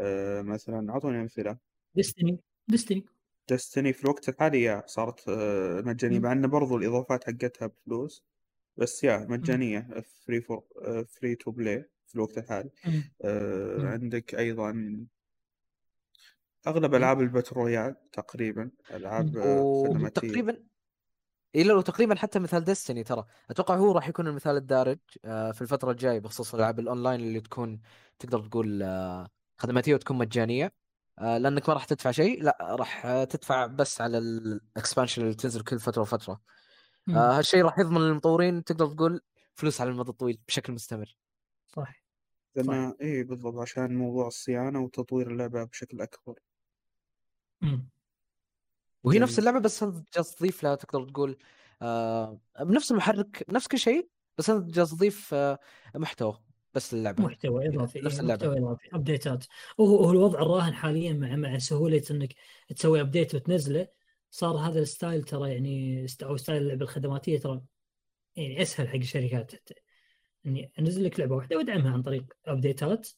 آه مثلا أعطوني أمثلة. Destiny Destiny Destiny في الوقت الحالي yeah صارت آه، مجانية مع انه برضو الإضافات حقتها بفلوس بس yeah مجانية free for free to play في الوقت الحالي. آه عندك أيضا أغلب ألعاب ال battle royale تقريبا ألعاب خدماتية تقريبا إي لو تقريبا حتى مثال Destiny ترى. أتوقع هو راح يكون المثال الدارج آه، في الفترة الجاية بخصوص الألعاب الأونلاين اللي تكون تقدر تقول آه، خدماتية وتكون مجانية. آه، لأنك ما راح تدفع شيء لا راح تدفع بس على ال expansion اللي تنزل كل فترة وفترة. آه هالشيء راح يضمن للمطورين تقدر تقول فلوس على المدى الطويل بشكل مستمر. صح. لما اي بالضبط عشان موضوع الصيانة وتطوير اللعبة بشكل أكبر. مم. وهي جميل. نفس اللعبة بس انت جالس تضيف لها تقدر تقول آه بنفس المحرك نفس كل شيء بس انت جالس تضيف آه محتوى. بس اللعبة. محتوى إضافي نفس اللعبة. محتوى إضافي update ات وهو الوضع الراهن حاليا مع مع سهولة إنك تسوي update وتنزله صار هذا ال style ترى يعني أو style اللعبة الخدماتية ترى يعني أسهل حق الشركات. حتى اني أنزل لك لعبة واحدة وأدعمها عن طريق update ات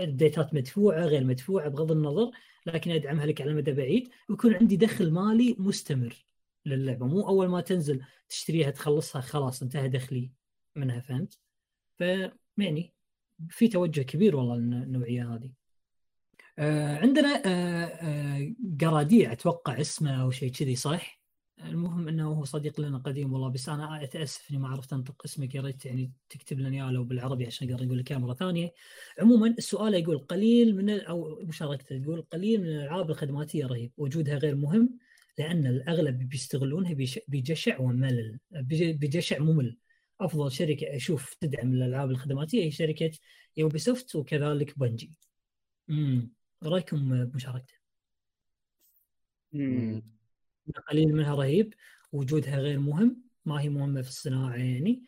update ات مدفوعة غير مدفوعة بغض النظر لكن أدعمها لك على مدى بعيد ويكون عندي دخل مالي مستمر للعبة. مو أول ما تنزل تشتريها تخلصها خلاص انتهى دخلي منها فهمت؟ ف يعني في توجه كبير والله النوعيه هذه آه عندنا آه آه قراديع أتوقع اسمه أو شيء كذي صح؟ المهم إنه هو صديق لنا قديم والله بس أنا اتاسف إني ما عرفت أنطق اسمك يا ريت يعني تكتب لنا إياه لو بالعربي عشان أقدر أقول لك مره ثانية. عموما السؤال يقول قليل من أو مشاركته تقول قليل من الألعاب الخدماتية رهيب وجودها غير مهم لأن الأغلب بيستغلونها بجشع وملل بجشع ممل أفضل شركة أشوف تدعم الألعاب الخدماتية هي شركة يوبي سوفت وكذلك بنجي. امم رأيكم بمشاركته؟ قليل منها رهيب وجودها غير مهم ما هي مهمة في الصناعة يعني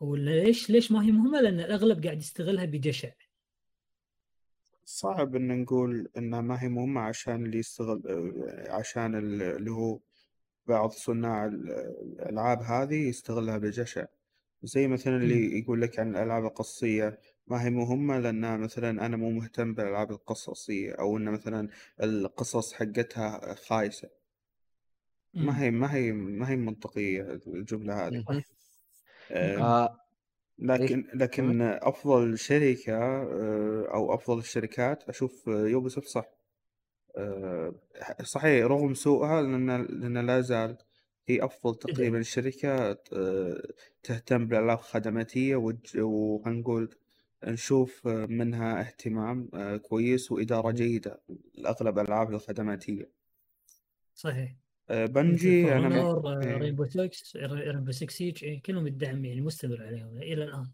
وليش ليش ما هي مهمة؟ لأن الأغلب قاعد يستغلها بجشع. صعب إن نقول انها ما هي مهمة عشان اللي يستغل عشان اللي هو بعض صناع الألعاب هذه يستغلها بجشع زي مثلا اللي يقول لك عن الألعاب القصصية ما هي مهمة لأن مثلا أنا مو مهتم بالألعاب القصصية أو إن مثلا القصص حقتها خايسة. ما هي ما هي ما هي منطقية الجملة هذه. آه لكن لكن أفضل شركة آه، أو أفضل الشركات أشوف يوبي صح. آه، صحيح رغم سوءها لأن لأن لا زال هي أفضل تقريبا شركة آه، تهتم بالألعاب الخدماتية وخلينا نقول نشوف منها اهتمام آه، كويس وإدارة جيدة لأغلب الألعاب الخدماتية. صحيح. آه، بنجي أنا Rainbow 6 Rainbow 6 Siege كلهم الدعم يعني مستمر عليهم إلى الآن.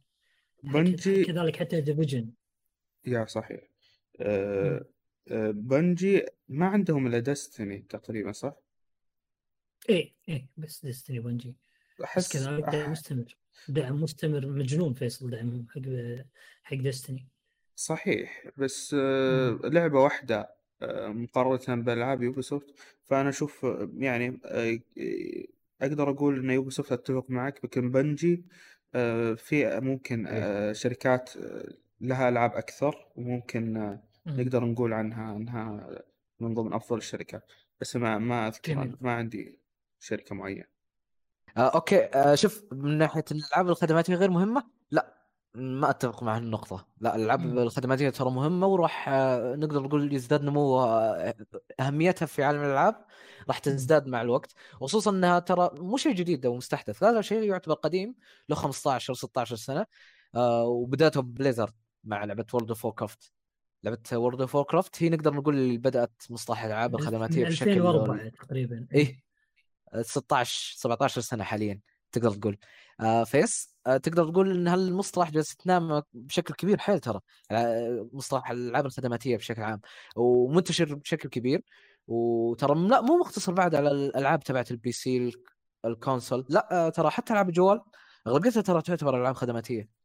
بنجي كذلك حتى Division yeah صحيح. بنجي ما عندهم إلا Destiny تقريبا صح؟ إيه إيه بس Destiny بنجي أحس كذلك دعم مستمر. دعم مستمر مجنون فيصل دعم حق حق Destiny. صحيح بس آه لعبة واحدة آه مقارنة بألعاب يوبيسوفت. فأنا أشوف آه، يعني أقدر أقول إن يوبيسوفت أتفق معك لكن بنجي في ممكن إيه. شركات لها ألعاب أكثر وممكن نقدر نقول عنها أنها من ضمن أفضل الشركات. بس ما ما أذكر ما عندي شركة معينة. آه أوكي. آه شوف من ناحية الالعاب الخدماتيه غير مهمة لا ما أتفق مع النقطة، لا الالعاب الخدماتية ترى مهمة وراح آه، نقدر نقول يزداد نمو آه، أهميتها في عالم الألعاب راح تزداد مع الوقت، خصوصا إنها ترى مو شيء جديد أو مستحدث، هذا شيء يعتبر قديم له 15 أو 16 سنة. آه وبداته بليزرد مع لعبة World of Warcraft لعبة World of Warcraft هي نقدر نقول بدأت مصطلح الألعاب الخدماتية بشكل 2004 تقريبا إيه. 16 17 سنة حاليا تقدر تقول. آه فيس آه تقدر تقول إن هالمصطلح جالس يتنام بشكل كبير حيل ترى. آه مصطلح الالعاب الخدماتية بشكل عام ومنتشر بشكل كبير. وترى لا مو مقتصر بعد على الألعاب تبعت ال PC الكونسول لا ترى حتى ألعاب الجوال أغلبيتها ترى تعتبر ألعاب خدماتية.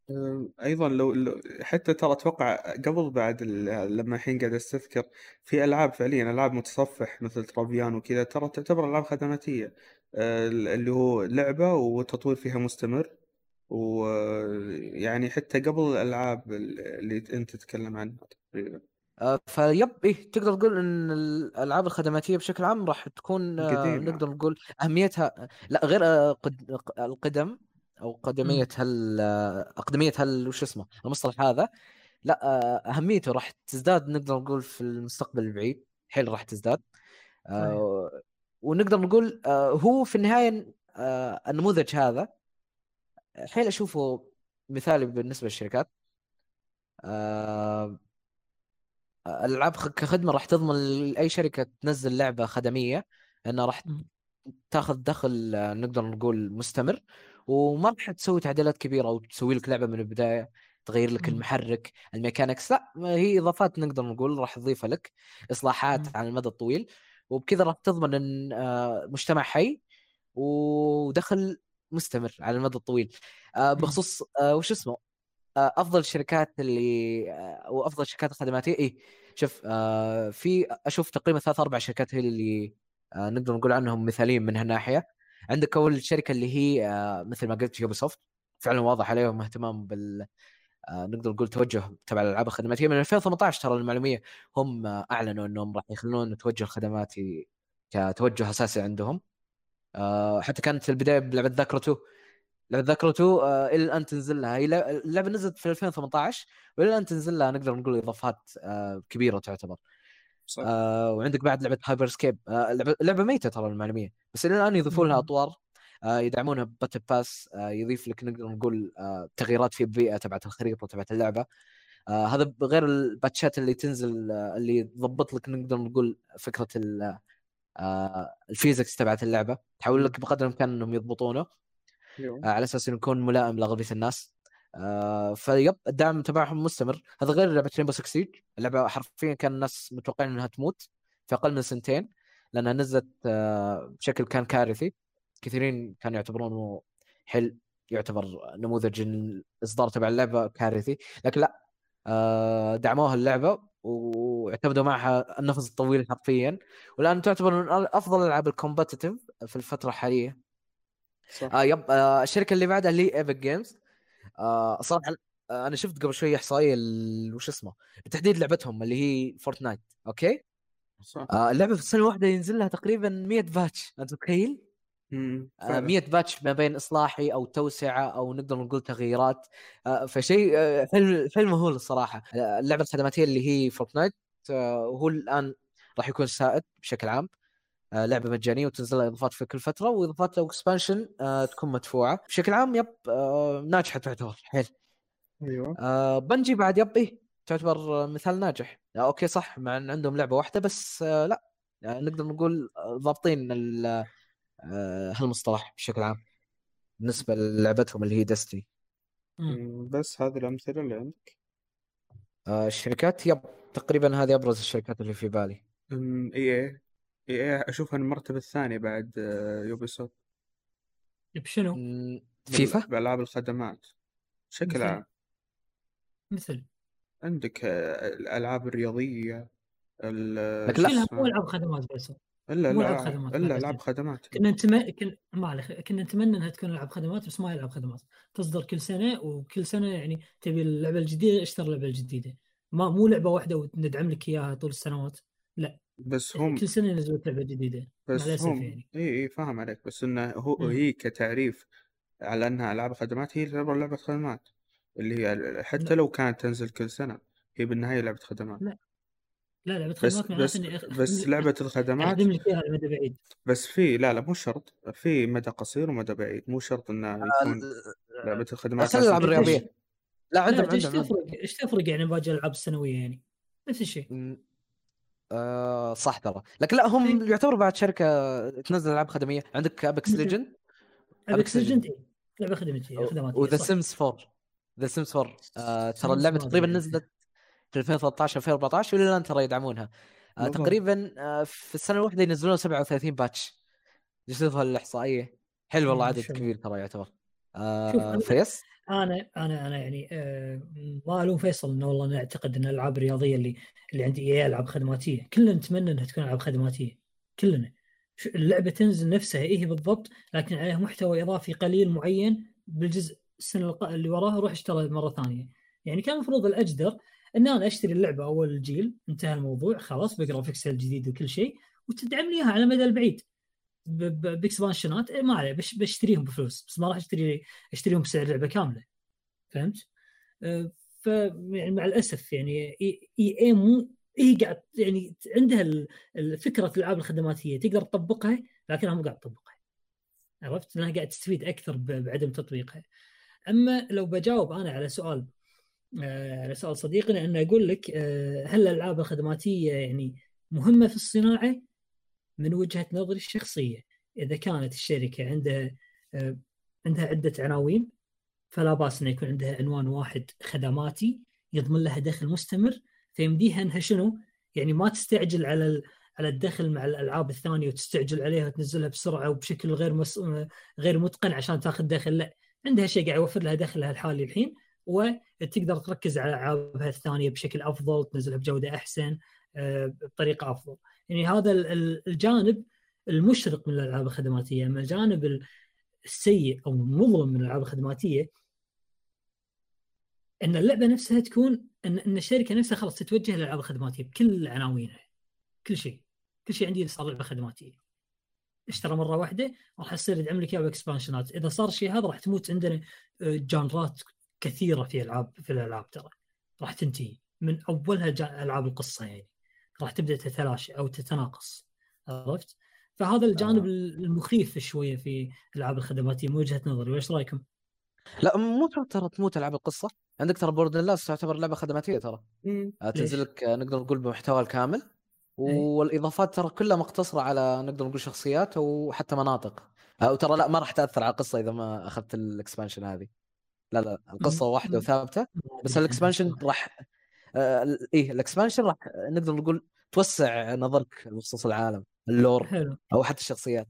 أيضا لو, لو حتى ترى أتوقع قبل بعد لما الحين قاعد أستذكر في ألعاب فعليا ألعاب متصفح مثل ترافيان وكذا ترى تعتبر ألعاب خدماتية. آه، اللي هو لعبة والتطوير فيها مستمر. ويعني حتى قبل الألعاب اللي أنت تتكلم عنها. تقريبا آه، فيب إيه تقدر تقول إن الألعاب الخدماتية بشكل عام راح تكون آه، قديمة. نقدر نقول أهميتها لا غير القدم. أو قدمية هل أقدمية هل وش اسمه المصطلح هذا. لا أهميته راح تزداد نقدر نقول في المستقبل البعيد. حيل راح تزداد. ونقدر نقول آه، هو في النهاية آه، النموذج هذا. حيل أشوفه مثالي بالنسبة للشركات. آه، الألعاب كخدمة راح تضمن لأي شركة تنزل لعبة خدمية إنها راح تاخذ دخل نقدر نقول مستمر. وما راح تسوي تعديلات كبيرة أو تسوي لك لعبة من البداية تغير لك المحرك الميكانكس لا هي إضافات نقدر نقول راح تضيفها لك إصلاحات على المدى الطويل وبكذا راح تضمن إن آه، مجتمع حي ودخل مستمر على المدى الطويل. آه، بخصوص آه، وش اسمه؟ أفضل الشركات اللي أو افضل الشركات الخدماتيه اي شوف في أشوف تقريبا ثلاث أربع شركات هي اللي نقدر نقول عنهم مثاليين من هالناحية. عندك أول شركه اللي هي مثل ما قلت يوبي سوفت فعلا واضح عليهم اهتمام بال آه، نقدر نقول توجه تبع الألعاب الخدماتية. من 2018 ترى المعلومية هم أعلنوا إنهم راح يخلون التوجه الخدماتي كتوجه أساسي عندهم. آه، حتى كانت البداية بلعبة ذاكره 2 لعبة ذا كرو 2 إلى الآن تنزل لها. هي اللعبة نزلت في 2018 وإلى الآن تنزل لها نقدر نقول إضافات آه، كبيرة تعتبر. صح. آه وعندك بعد لعبة Hyper Scape آه لعبه ميتة ترى المعلوميه بس إلى الآن يضيفون لها أطوار. آه، يدعمونها ب battle pass آه، يضيف لك نقدر نقول آه، تغييرات في البيئة تبعت الخريطة تبعت اللعبة. هذا غير الباتشات اللي تنزل اللي تضبط لك نقدر نقول فكرة ال physics تبعت اللعبة. تحاول لك بقدر الإمكان إنهم يضبطونه. على أساس إنه يكون ملائم لأغلبية الناس. ف yep الدعم تبعهم مستمر. هذا غير لعبة Rainbow Six Siege اللعبة حرفيا كان الناس متوقعين إنها تموت في أقل من سنتين لأنها نزلت بشكل كان كارثي. كثيرين كانوا يعتبرونه حل يعتبر نموذج الإصدار تبع اللعبة كارثي. لكن لا آه، دعموها اللعبة واعتمدوا معها النفس الطويل حرفيا. والآن تعتبر من أفضل العاب ال competitive في الفترة الحالية. صح. آه yep آه الشركة اللي بعدها اللي هي Epic Games آه صراحة آه أنا شفت قبل شوي إحصائية وش اسمه بالتحديد لعبتهم اللي هي فورتنايت okay؟ صح. آه اللعبة في السنة الواحدة ينزل لها تقريبا 100 patch أنت متخيل؟ 100 آه، patch ما بين إصلاحي أو توسعة أو نقدر نقول تغييرات. آه، فشيء فيلم فيلم مهول الصراحة. اللعبة الخدماتية اللي هي فورتنايت وهو الآن راح يكون سائد بشكل عام. لعبة مجانية وتنزل لها إضافات في كل فترة وإضافات أو expansion تكون مدفوعة. بشكل عام yep ناجحة تعتبر حيل. أيوه. بنجي بعد yep إيه تعتبر مثال ناجح. okay صح مع إن عندهم لعبة واحدة بس لا. يعني نقدر نقول ضابطين آه، هالمصطلح بشكل عام بالنسبة للعبتهم اللي هي Destiny بس هذه الأمثلة اللي عندك؟ آه، الشركات yep تقريبا هذه أبرز الشركات اللي في بالي. اي اي إي اي أشوفها المرتبة الثانية بعد يوبي آه، سوفت بشنو؟ فيفا؟ بألعاب الخدمات. بشكل عام. مثل. عندك الألعاب الرياضية لكن لا. مو ألعاب خدمات بس. إلا لا خدمات إلا ألعاب خدمات. كنا نتمنى كنا ما كنا نتمنى إنها تكون ألعاب خدمات بس ما هي ألعاب خدمات. تصدر كل سنة وكل سنة يعني تبي اللعبة الجديدة اشتري اللعبه الجديده ما مو لعبة واحدة وندعم لك إياها طول السنوات. لا. بس هم كل سنة ينزلوا لعبه جديدة بس هم يعني. إي إي فاهم عليك. بس إنه هو م. هي كتعريف على إنها ألعاب خدمات هي تعتبر لعبة خدمات. اللي هي حتى لا. لو كانت تنزل كل سنة هي بالنهاية لعبة خدمات. لا. لا لعبة خدمات بس بس, بس لعبة الخدمات أخدم لك إياها مدى بعيد. بس في لا لا مو شرط. في مدى قصير ومدى بعيد. مو شرط إنه يكون لعبة الخدمات الالعاب الرياضية. لا عندهم عندهم إيش تفرق؟ إيش تفرق يعني باقي الألعاب السنوية يعني؟ نفس الشيء. آه صح ترى. لكن لا هم إيه. يعتبروا بعد شركة تنزل ألعاب خدمية. عندك Apex Legend Apex Legend لعبة خدمية خدماتيه وذا Sims 4 The Sims 4 آه ترى اللعبة تقريبا نزلت في 2013 2014 والى الآن ترى يدعمونها. آه تقريبا آه في السنة الواحدة ينزلون 37 باتش. شوف الإحصائية. حلو والله عدد كبير ترى يعتبر. آه فيس أنا أنا أنا يعني آه ما ألوم فيصل إنه والله أنا أعتقد إن الألعاب الرياضية اللي اللي عندي هي ألعاب خدماتية. كلنا نتمنى إنها تكون ألعاب خدماتية. كلنا. اللعبة تنزل نفسها إيه بالضبط لكن عليها محتوى إضافي قليل معين بالجزء السنة اللي وراها روح اشترى مرة ثانية. يعني كان المفروض الأجدر إن أنا أشتري اللعبة أول الجيل انتهى الموضوع خلاص ب graphics الجديد وكل شيء وتدعم لي اياها على المدى البعيد. ب expansion ات إيه، ما عليه بش بشتريهم بفلوس بس ما راح أشتري أشتريهم بسعر لعبة كاملة فهمت؟ أه، ف يعني مع الأسف يعني EA مو هي قاعد يعني عندها فكره الألعاب الخدماتية تقدر تطبقها لكنها مو قاعد تطبقها عرفت؟ لأنها قاعد تستفيد أكثر بعدم تطبيقها أما لو بجاوب أنا على سؤال آه، على سؤال صديقنا ان أقول لك آه، هل الألعاب الخدماتية يعني مهمة في الصناعة؟ من وجهة نظري الشخصية. إذا كانت الشركة عندها آه، عندها عدة عناوين فلا بأس إنه يكون عندها عنوان واحد خدماتي يضمن لها دخل مستمر فيمديها إنها شنو؟ يعني ما تستعجل على على الدخل مع الألعاب الثانية وتستعجل عليها وتنزلها بسرعة وبشكل غير مس... غير متقن عشان تأخذ دخل لا. عندها شيء قاعد يوفر لها دخلها الحالي الحين وتقدر تركز على ألعابها الثانية بشكل أفضل تنزلها بجودة أحسن آه، بطريقة أفضل. يعني هذا الجانب المشرق من الألعاب الخدماتية. أما الجانب السيء أو المظلم من الألعاب الخدماتية إن اللعبة نفسها تكون ان إن الشركة نفسها خلاص تتوجه للألعاب الخدماتية بكل عناوينها. كل شيء. كل شيء عندي صار لعبة خدماتية. اشترى مرة واحدة راح يصير يدعم لك اياه ب expansion ات إذا صار الشيء هذا راح تموت عندنا آه، genre ات كثيرة في العاب في الألعاب ترى. راح تنتهي. من أولها ألعاب القصة يعني. راح تبدأ تتلاشى أو تتناقص عرفت؟ فهذا الجانب آه. المخيف شوية في الالعاب الخدماتيه من وجهة نظري. وإيش رأيكم؟ لا مو ترى تموت ألعاب القصة. عندك ترى Borderlands تعتبر لعبة خدماتية ترى. آه، تنزل لك آه، نقدر نقول بمحتوى الكامل. إيه. والإضافات ترى كلها مقتصرة على نقدر نقول شخصيات وحتى مناطق. أو ترى لا ما راح تأثر على القصة إذا ما أخذت ال expansion هذه. لا لا القصة واحدة وثابتة بس ال expansion راح آه إيه ال expansion راح نقدر نقول توسع نظرك بخصوص العالم ال lore حلو. أو حتى الشخصيات.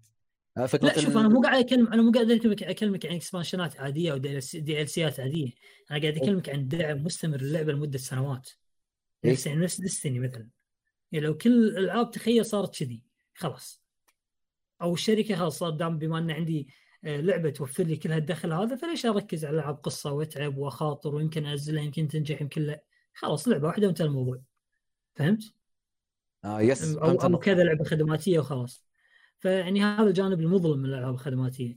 آه، فكرة لا شوف أنا مو قاعد اكلم أنا مو قاعد أكلمك أكلمك عن expansion ات عادية أو دي إل سيات عادية. أنا قاعد أكلمك عن دعم مستمر للعبة لمدة سنوات. إيه؟ نفس يعني نفس ديستني مثلا. يعني لو كل الألعاب تخيل صارت كذي خلاص. أو الشركة خلاص صار دام بما أن عندي آه، لعبة توفر لي كل هالدخل هذا فليش أركز على ألعاب قصة وأتعب وأخاطر ويمكن أنزلها يمكن تنجح يمكن لا. خلاص لعبة واحدة وانتهى الموضوع. فهمت؟ آه يس أو, أو كذا لعبة خدماتية وخلاص. فيعني هذا الجانب المظلم من الألعاب الخدماتية.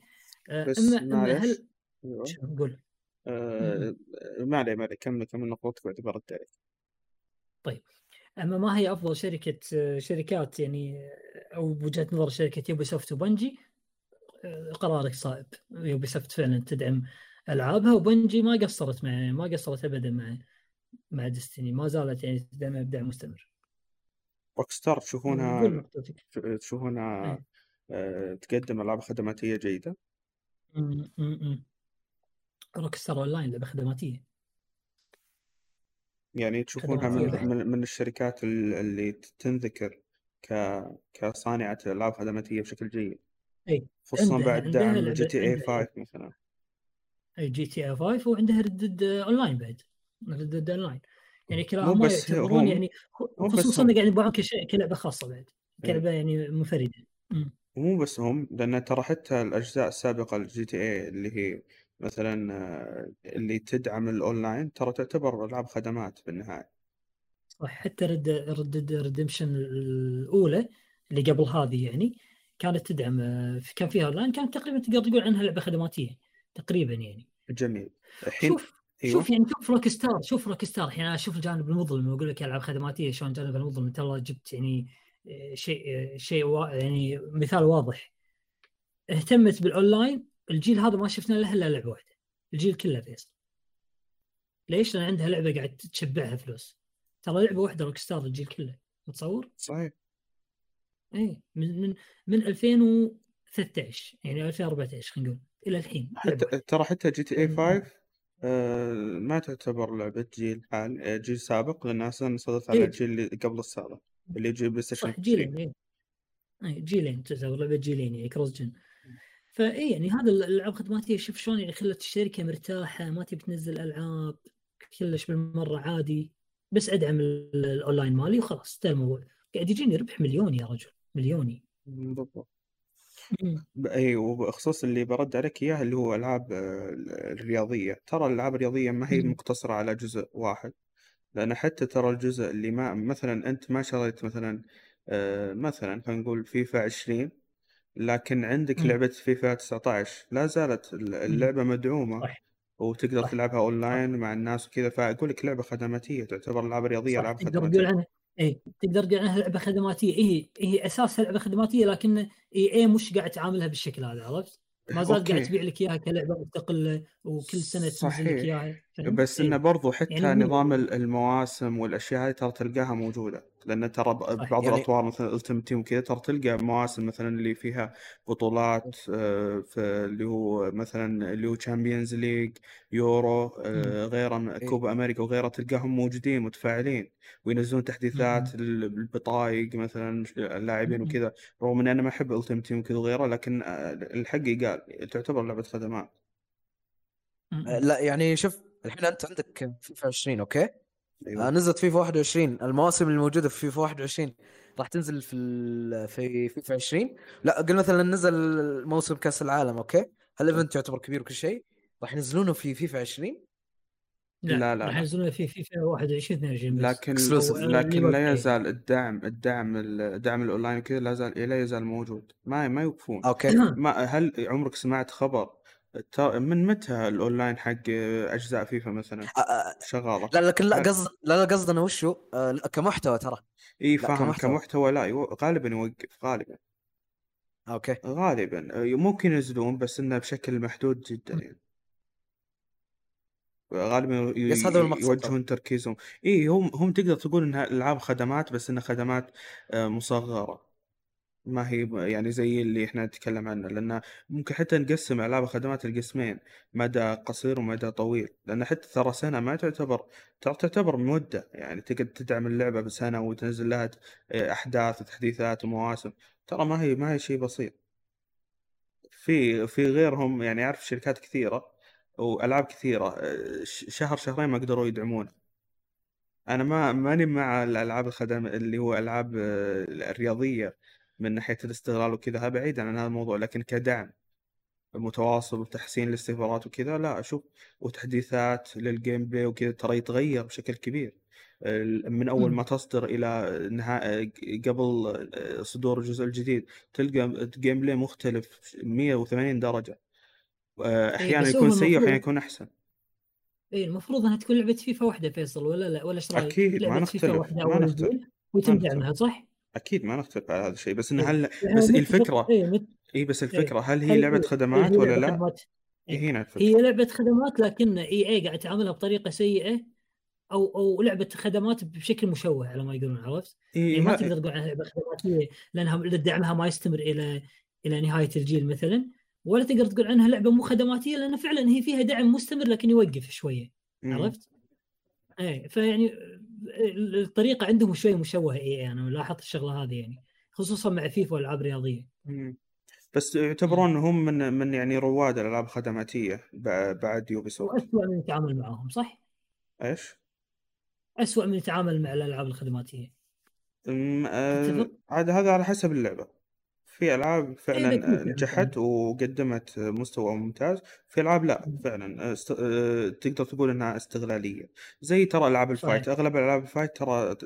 آه، بس اما هل أيوة. قول آه ما عليه ما عليه. كمل كمل نقطتك بعد برد عليك طيب. أما ما هي أفضل شركة شركات يعني أو بوجهه نظر شركة Ubisoft و Bungie قرارك صائب. Ubisoft فعلا تدعم ألعابها و Bungie ما قصرت مع ما قصرت ابدا مع مع Destiny ما زالت يعني تدعمها بدعم مستمر. Rockstar تشوفونها تشوفونها إيه. آه، تقدم ألعاب خدماتية جيدة؟ Rockstar online لعبة خدماتية. يعني تشوفونها من, من, من الشركات اللي تنذكر ك كصانعة العاب خدماتيه بشكل جيد. أي. خصوصا بعد دعم GTA 5 مثلا. أي GTA 5 وعندها Red Dead Online بعد. Red Dead Online يعني كلاهما يعتبرون يعني خصوصا قاعد يبيعون كلعبه خاصة بعد. إيه. كلعبه يعني منفرده مو بس هم لأن ترى حتى الأجزاء السابقة لل GTA اللي هي مثلا آه، اللي تدعم الاونلاين ترى تعتبر ألعاب خدمات بالنهاية. صح. حتى Red Dead Redemption الأولى اللي قبل هذه يعني كانت تدعم كان فيها اونلاين كانت تقريبا تقدر تقول عنها لعبة خدماتية تقريبا يعني. جميل. الحين شوف أيوه. شوف يعني شوف Rockstar شوف Rockstar الحين أنا أشوف الجانب المظلم أقول لك ألعاب خدماتيه شلون الجانب المظلم؟ انت والله جبت يعني آه، شيء آه، شيء يعني مثال واضح. اهتمت بالأونلاين الجيل هذا ما شفنا له إلا لعبة واحدة الجيل كله فيصل. ليش؟ لأن عندها لعبة قاعد تشبعها فلوس. ترى لعبة واحدة Rockstar الجيل كله متصور؟ صحيح. اي من من من 2013 يعني 2014 خلينا نقول إلى الحين حتى ترى حتى GTA 5 آه ما تعتبر لعبة جيل حال آه، جيل سابق لأنها أصلا صدرت على إيه. الجيل اللي قبل السابق اللي يجي PlayStation صح جيلين إيه. أي جيلين تعتبر لعبة جيلين يعني cross-gen. فاي يعني هذا الألعاب الخدماتيه شوف شلون يعني خلت الشركة مرتاحة ما تبي تنزل ألعاب كلش بالمرة عادي بس أدعم الأونلاين مالي وخلاص انتهى الموضوع. قاعد يجيني ربح مليوني يا رجل مليوني. بالضبط. اي وبخصوص اللي برد عليك اياه اللي هو ألعاب آه، الرياضية. ترى الألعاب الرياضية ما هي مقتصرة على جزء واحد لأن حتى ترى الجزء اللي ما مثلا أنت ما شريت مثلا آه، مثلا خلينا نقول فيفا 20 لكن عندك لعبة فيفا 19 لا زالت اللعبة مدعومة صح. وتقدر صح. تلعبها أونلاين مع الناس وكذا. فأقول لك لعبة خدماتية تعتبر ألعاب رياضية ألعاب تقدر تقول عنها. اي تقدر تقول عنها لعبة خدماتية. هي هي اساسها لعبة خدماتية لكن EA مش قاعد تعاملها بالشكل هذا عرفت؟ ما زالت قاعد تبيع لك إياها كلعبة مستقلة وكل سنة تنزل لك إياها. بس إنه برضو حتى يعني نظام المواسم والأشياء هذه ترى تلقاها موجودة لأن ترى بعض يعني... الأطوار مثلا Ultimate Team وكذا ترى تلقى مواسم مثلا اللي فيها بطولات آه، في اللي هو مثلا اللي هو Champions League يورو آه، غيره إيه. كوبا أمريكا وغيره تلقاهم موجودين متفاعلين وينزلون تحديثات البطايق مثلا اللاعبين وكذا رغم إني أنا ما أحب Ultimate Team وكذا وغيره لكن آه، الحق يقال تعتبر لعبة خدمات. لا يعني شوف الحين أنت عندك فيفا 20 أوكي؟ أيوة. آه نزلت فيفا 21 المواسم الموجودة في فيفا 21 راح تنزل في في فيفا 20 لا قل مثلا نزل موسم كأس العالم أوكي؟ هل ال event يعتبر كبير وكل شيء؟ راح ينزلونه في فيفا 20 لا لا, لا. راح ينزلونه في فيفا 21 22 لكن لكن لا يزال الدعم الدعم الدعم الأونلاين وكذا لا يزال لا يزال موجود. ما ما يوقفون. Okay. ما هل عمرك سمعت خبر من متى الاونلاين حق أجزاء فيفا مثلا؟ شغاله لا لكن لا قصد لا لا قصدنا وشو؟ آه كمحتوى ترى. إي فاهم كمحتوى. كمحتوى لا غالبا يوقف غالبا. Okay. غالبا. ممكن ينزلون بس إنه بشكل محدود جدا يعني. غالبا بس هذا المقصد يوجهون تركيزهم. إي هم هم تقدر تقول إنها ألعاب خدمات بس انها خدمات آه، مصغرة. ما هي يعني زي اللي إحنا نتكلم عنه لأن ممكن حتى نقسم ألعاب الخدمات لقسمين مدى قصير ومدى طويل لأن حتى ترى سنة ما تعتبر ترى تعتبر مدة يعني تقدر تدعم اللعبة بسنة وتنزل لها أحداث وتحديثات ومواسم ترى ما هي ما هي شيء بسيط. في في غيرهم يعني أعرف شركات كثيرة وألعاب كثيرة شهر شهرين ما قدروا يدعمون. أنا ما ماني مع الألعاب الخدم اللي هو ألعاب الرياضية. من ناحية الاستغلال وكذا بعيدا عن هذا الموضوع لكن كدعم متواصل وتحسين الاستخبارات وكذا لا أشوف وتحديثات لل gameplay وكذا ترى يتغير بشكل كبير. من أول ما تصدر إلى نهاية قبل صدور الجزء الجديد تلقى ال gameplay مختلف 180 درجة. إيه، أحيانا يكون سيء واحيانا يكون أحسن. اي المفروض إنها تكون لعبة فيفا واحدة فيصل ولا لا؟ ولا إيش رأيك؟ أكيد ما نختلف ما نختلف ويتم دعمها صح؟ أكيد ما نختلف على هذا الشيء بس إنه إيه، هل بس الفكرة اي إيه بس الفكرة هل هي لعبة خدمات ولا لا؟ هي هنا الفكرة هي لعبة خدمات لكن اي اي قاعد تعاملها بطريقة سيئة أو أو لعبة خدمات بشكل مشوه على ما يقولون عرفت؟ إيه يعني ما تقدر تقول عنها لعبة خدماتية لأنها دعمها ما يستمر إلى إلى نهاية الجيل مثلا ولا تقدر تقول عنها لعبة مو خدماتية لأن فعلا هي فيها دعم مستمر لكن يوقف شوية عرفت؟ إيه فيعني الطريقة عندهم شوي مشوهة اي أنا لاحظت الشغلة هذه يعني خصوصا مع فيفا والألعاب الرياضية. بس يعتبرون هم من من يعني رواد الألعاب الخدماتية بعد Ubisoft واسوء من يتعامل معاهم صح؟ إيش؟ اسوء من يتعامل مع الألعاب الخدماتية. آه، عاد هذا على حسب اللعبة. في ألعاب فعلا نجحت وقدمت مستوى ممتاز. في ألعاب لا فعلا است... تقدر تقول إنها استغلالية. زي ترى ألعاب ال fight صحيح. أغلب ألعاب ال fight ترى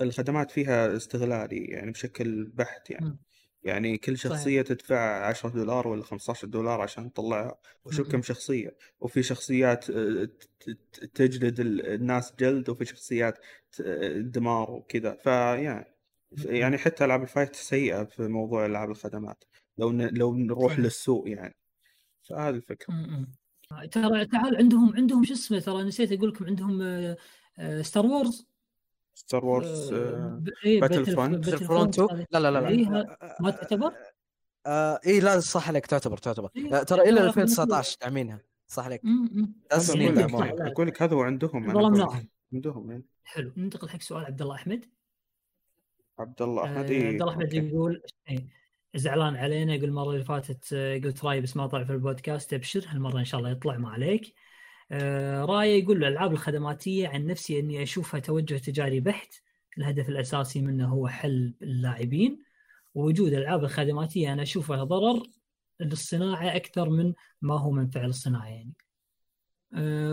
الخدمات فيها استغلالي يعني بشكل بحت يعني. يعني كل شخصية صحيح. تدفع 10 دولار ولا 15 دولار عشان تطلعها وشوف كم شخصية. وفي شخصيات تجلد الناس جلد وفي شخصيات دمار وكذا. فيعني يعني حتى ألعاب ال fight سيئة في موضوع ألعاب الخدمات لو ن... لو نروح صحيح. للسوق يعني. فهذه الفكرة. ترى تعال عندهم عندهم شو اسمه ترى نسيت أقول لكم عندهم Star Wars Star Wars Battlefront Battlefront لا لا لا, لا. إيه ما تعتبر؟ آه اي لا صح عليك تعتبر تعتبر. إيه؟ ترى إلى 2019 داعمينها صح عليك. أقول لك هذا هو عندهم عندهم يعني. حلو ننتقل حق سؤال عبد الله أحمد. عبد الله احمد آه، عبد الله احمد يقول إيه، زعلان علينا يقول المره اللي فاتت آه، قلت رأيي بس ما طلع في البودكاست أبشر هالمرة إن شاء الله يطلع ما عليك آه، رايه يقول الألعاب الخدماتية عن نفسي إني أشوفها توجه تجاري بحت الهدف الأساسي منه هو حل اللاعبين ووجود الألعاب الخدماتية أنا أشوفها ضرر للصناعة أكثر من ما هو منفعه للصناعة يعني.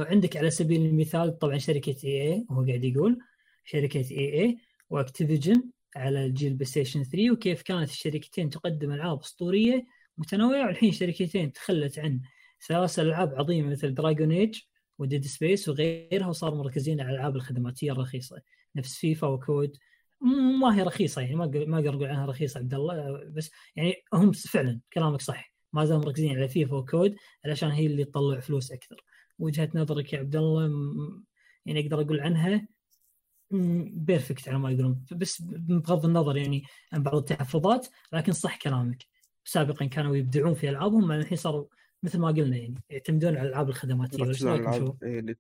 عندك على سبيل المثال طبعا شركة EA وهو قاعد يقول شركة EA و Activision على الجيل PlayStation 3 وكيف كانت الشركتين تقدم ألعاب أسطورية متنوعة والحين شركتين تخلت عن ثلاث ألعاب عظيمة مثل Dragon Age و Dead Space وغيرها وصاروا مركزين على الألعاب الخدماتية الرخيصة. نفس FIFA و COD ما هي رخيصة يعني ما ما أقدر أقول عنها رخيصة عبد الله بس يعني هم فعلا كلامك صح. ما زالوا مركزين على FIFA و COD علشان هي اللي تطلع فلوس أكثر. وجهة نظرك يا عبد الله يعني أقدر أقول عنها بيرفكت على ما يقولون بس بغض النظر يعني عن بعض التحفظات لكن صح كلامك. سابقا كانوا يبدعون في ألعابهم الحين صاروا مثل ما قلنا يعني يعتمدون على الألعاب الخدماتية. اللي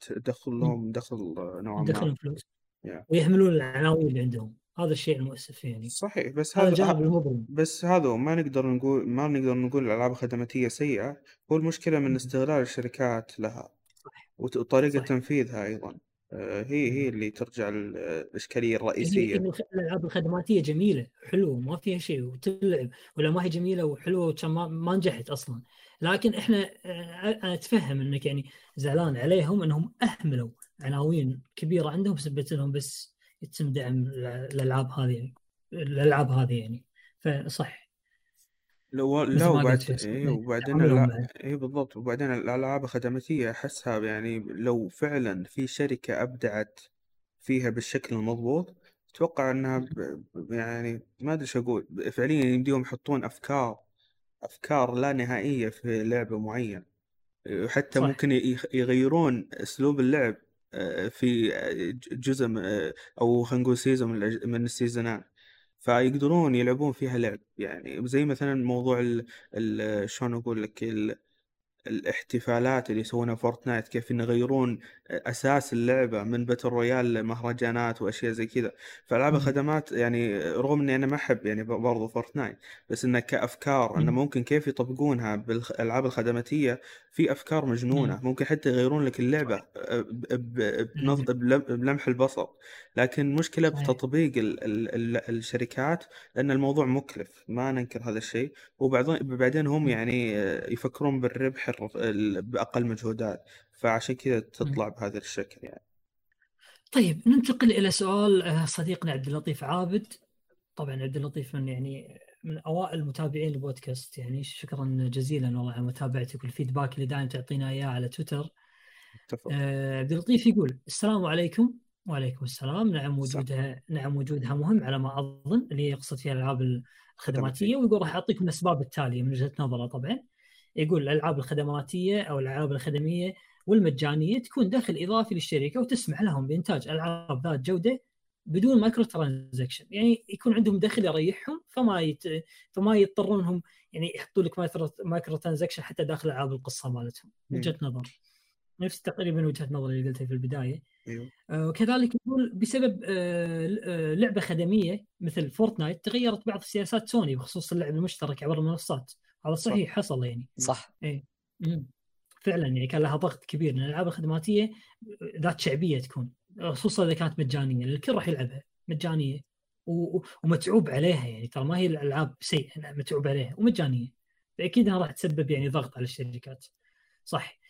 تدخل لهم دخل نوعا ما. دخلهم فلوس. Yeah. ويحملون العناوين اللي عندهم. هذا الشيء المؤسف يعني. صحيح بس هذا جانب بس هذا ما نقدر نقول ما نقدر نقول الألعاب الخدماتية سيئة. هو المشكلة من استغلال الشركات لها صح. وطريقة صح. تنفيذها أيضا. هي هي اللي ترجع الإشكالية الرئيسية. الألعاب الخدماتية جميلة حلوة ما فيها شيء وتلعب ولا ما هي جميلة وحلوة كان ما, نجحت أصلا. لكن إحنا آه، أنا أتفهم إنك يعني زعلان عليهم إنهم أهملوا عناوين كبيرة عندهم سبت لهم بس يتم دعم الألعاب هذه الألعاب هذه يعني. فصح. لو لا وبعد إيه وبعدين اي بالضبط وبعدين الألعاب الخدماتية أحسها يعني لو فعلا في شركة أبدعت فيها بالشكل المضبوط أتوقع إنها ب... يعني ما أدري شو أقول. فعليا يمديهم يحطون أفكار أفكار لا نهائية في لعبة معينة. وحتى صح. ممكن يغيرون أسلوب اللعب آه، في جزء أو خلينا نقول season من السيزونات فيقدرون يلعبون فيها لعب. يعني زي مثلا موضوع ال شلون أقول لك الاحتفالات اللي يسوونها Fortnite كيف يغيرون أساس اللعبة من battle royale لمهرجانات وأشياء زي كذا. فألعاب الخدمات يعني رغم إني أنا ما أحب يعني برضو Fortnite بس إنه كأفكار إنه ممكن كيف يطبقونها بالالعاب الخدماتية في أفكار مجنونة. ممكن حتى يغيرون لك اللعبة بلمح البصر. لكن مشكلة بتطبيق ال ال الشركات لأن الموضوع مكلف. ما ننكر هذا الشيء. وبعدين بعدين هم يعني يفكرون بالربح بأقل مجهودات. فعشان كذا تطلع بهذا الشكل يعني. طيب ننتقل إلى سؤال آه، صديقنا عبد اللطيف عابد. طبعا عبد اللطيف من يعني من أوائل متابعين البودكاست يعني شكرا جزيلا والله على متابعتك والفيدباك اللي دائما تعطينا إياه على تويتر. آه عبد اللطيف يقول السلام عليكم. وعليكم السلام. نعم وجودها نعم وجودها مهم على ما أظن اللي يقصد فيها الألعاب الخدماتية. ويقول راح أعطيكم الأسباب التالية من وجهة نظره. طبعا يقول الألعاب الخدماتية أو الألعاب الخدمية والمجانية تكون دخل إضافي للشركة وتسمح لهم بإنتاج ألعاب ذات جودة بدون micro transaction يعني يكون عندهم دخل يريحهم فما يت... فما يضطرون انهم يعني يحطوا لك micro transaction حتى داخل ألعاب القصة مالتهم. وجهة نظر. نفس تقريبا وجهة نظر اللي قلتها في البداية. أيوه. آه وكذلك يقول بسبب آه, آه، لعبة خدمية مثل Fortnite تغيرت بعض سياسات سوني بخصوص اللعب المشترك عبر المنصات. هذا صحيح حصل يعني. صح. اي فعلا يعني كان لها ضغط كبير لأن الألعاب الخدماتية ذات شعبية تكون خصوصا إذا كانت مجانية الكل راح يلعبها مجانية ومتعوب عليها يعني ترى ما هي الألعاب سيئة متعوب عليها ومجانية. فأكيد انها راح تسبب يعني ضغط على الشركات. صح.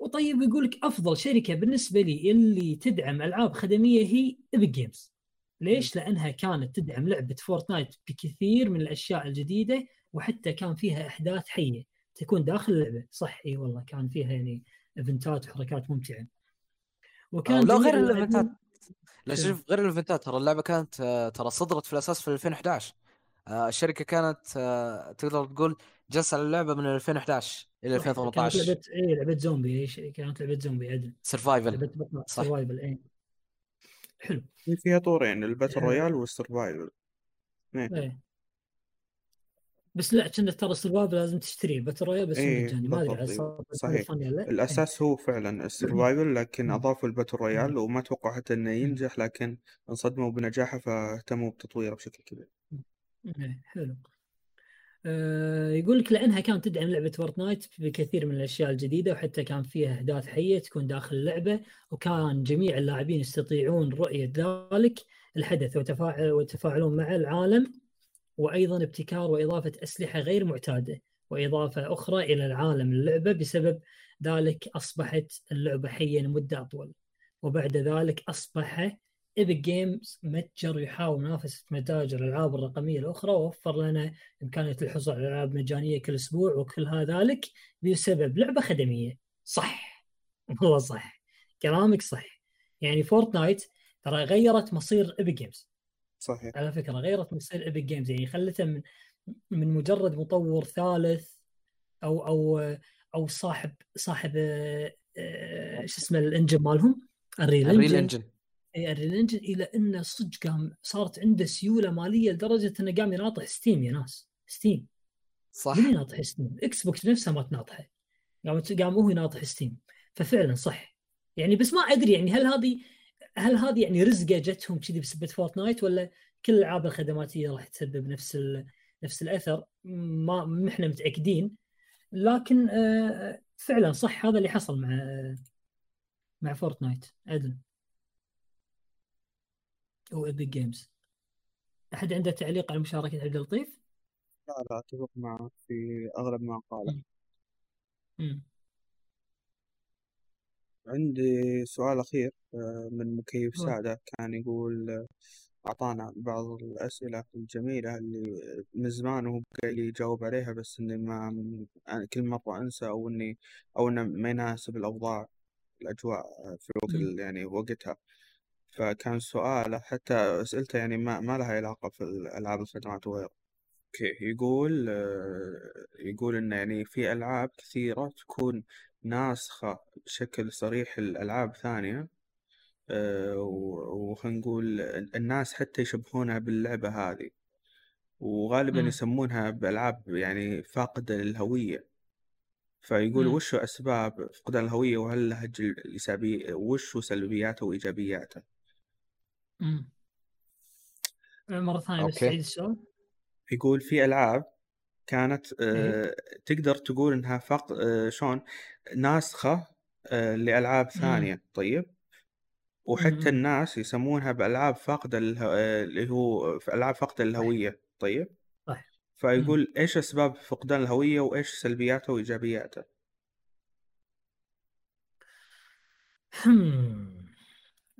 وطيب يقول لك أفضل شركة بالنسبة لي اللي تدعم ألعاب خدمية هي Epic Games ليش؟ لأنها كانت تدعم لعبة Fortnite بكثير من الأشياء الجديدة وحتى كان فيها أحداث حية. تكون داخل اللعبة. صح إي والله كان فيها يعني ايفنتات وحركات ممتعة. وكان لا غير الايفنتات لا شوف غير الايفنتات ترى اللعبة كانت آه، ترى صدرت في الأساس في 2011 آه، الشركة كانت آه، تقدر تقول جلس على اللعبة من 2011 إلى 2018 كانت لعبة إي لعبة زومبي إي كانت لعبة زومبي عدل. Survival survival إي. حلو. فيها طورين ال battle royale وال survival إيه بس لا كنا ترى ال survival لازم تشتريه battle royale بس إيه مجاني ما أدري صحيح. الأساس هو فعلا ال survival لكن أضافوا ال battle royale وما توقعوا حتى إنه ينجح لكن انصدموا بنجاحه فاهتموا بتطويره بشكل كبير. حلو. آه، يقول لك لأنها كانت تدعم لعبة Fortnite بكثير من الأشياء الجديدة وحتى كان فيها احداث حية تكون داخل اللعبة وكان جميع اللاعبين يستطيعون رؤية ذلك الحدث وتفاعل ويتفاعلون مع العالم. وأيضا ابتكار وإضافة أسلحة غير معتادة وإضافة أخرى إلى العالم اللعبة بسبب ذلك أصبحت اللعبة حيه لمده أطول. وبعد ذلك أصبح Epic Games متجر يحاول منافسه متاجر الألعاب الرقمية الأخرى ووفر لنا إمكانية الحصول على ألعاب مجانية كل أسبوع وكل هذا ذلك بسبب لعبة خدمية. صح. والله صح. كلامك صح. يعني Fortnite ترى غيرت مصير Epic Games صحيح. على فكرة غيرت مصير Epic Games يعني خلته من من مجرد مطور ثالث أو أو أو صاحب صاحب آه، شو اسمه ال engine مالهم ال Unreal Engine ال Unreal Engine إلى إنه صدق قام صارت عنده سيولة مالية لدرجة إنه قام يناطح Steam يا ناس. Steam صح. من يناطح Steam Xbox نفسها ما تناطحه. قام قام هو يناطح Steam ففعلا صح. يعني بس ما أدري يعني هل هذه هل هذه يعني رزقة جتهم كذي بسبه Fortnite ولا كل الالعاب الخدماتية راح تسبب نفس نفس الأثر؟ ما إحنا متاكدين لكن آه، فعلا صح هذا اللي حصل مع مع Fortnite. عدل. أو Epic Games أحد عنده تعليق على مشاركة عبد اللطيف؟ لا لا أتفق معك في أغلب ما قاله. عندي سؤال أخير آه، من مكيف سعدة كان يقول آه، أعطانا بعض الأسئلة الجميلة اللي من زمان وهو قايل يجاوب عليها بس إني ما كل مرة أنسى أو إني أو إنه ما يناسب الأوضاع الأجواء في وقت يعني وقتها. فكان سؤاله حتى أسئلته يعني ما, ما لها علاقة في الألعاب الخدمات وغيره. أوكي يقول آه، يقول إنه يعني في ألعاب كثيرة تكون ناسخة بشكل صريح الالعاب ثانية آه، وخلينا نقول الناس حتى يشبهونها باللعبة هذه وغالبا م. يسمونها بألعاب يعني فاقدة للهوية فيقول م. وش أسباب فقدان الهوية وهل لها الإيجابية وش سلبياته وإيجابياته؟ امم مرة ثانية بس عيد السؤال. يقول في ألعاب كانت آه. تقدر تقول إنها فق آه شلون؟ ناسخة آه لألعاب ثانية طيب؟ وحتى الناس يسمونها بألعاب فاقدة اللي هو في ألعاب فاقده للهويه طيب؟ فيقول إيش أسباب فقدان الهوية وإيش سلبياته وإيجابياته؟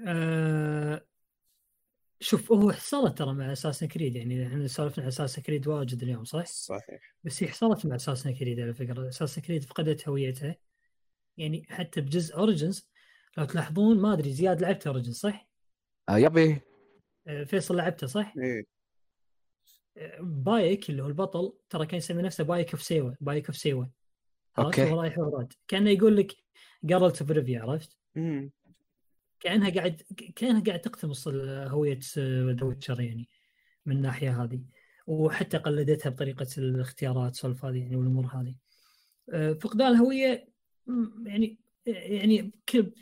آه شوف هو حصلت ترى مع اساسن كريد يعني إحنا سولفنا عن اساسن كريد واجد اليوم صح؟ صحيح. بس هي حصلت مع اساسن كريد على فكرة. اساسن كريد فقدت هويتها يعني حتى بجزء Origins لو تلاحظون ما أدري زياد لعبت Origins صح؟ آه yep. آه فيصل لعبته صح؟ إيه. Bayek اللي هو البطل ترى كان يسمي نفسه Bayek of Siwa Bayek of Siwa okay. رايح وراد كأنه يقول لك Geralt of Rivia عرفت؟ امم كأنها قاعد كأنها قاعد تقتمص هوية The Witcher يعني من الناحية هذه. وحتى قلدتها بطريقة الاختيارات سولف هذه يعني والأمور هذه. آه، فقدان الهوية يعني يعني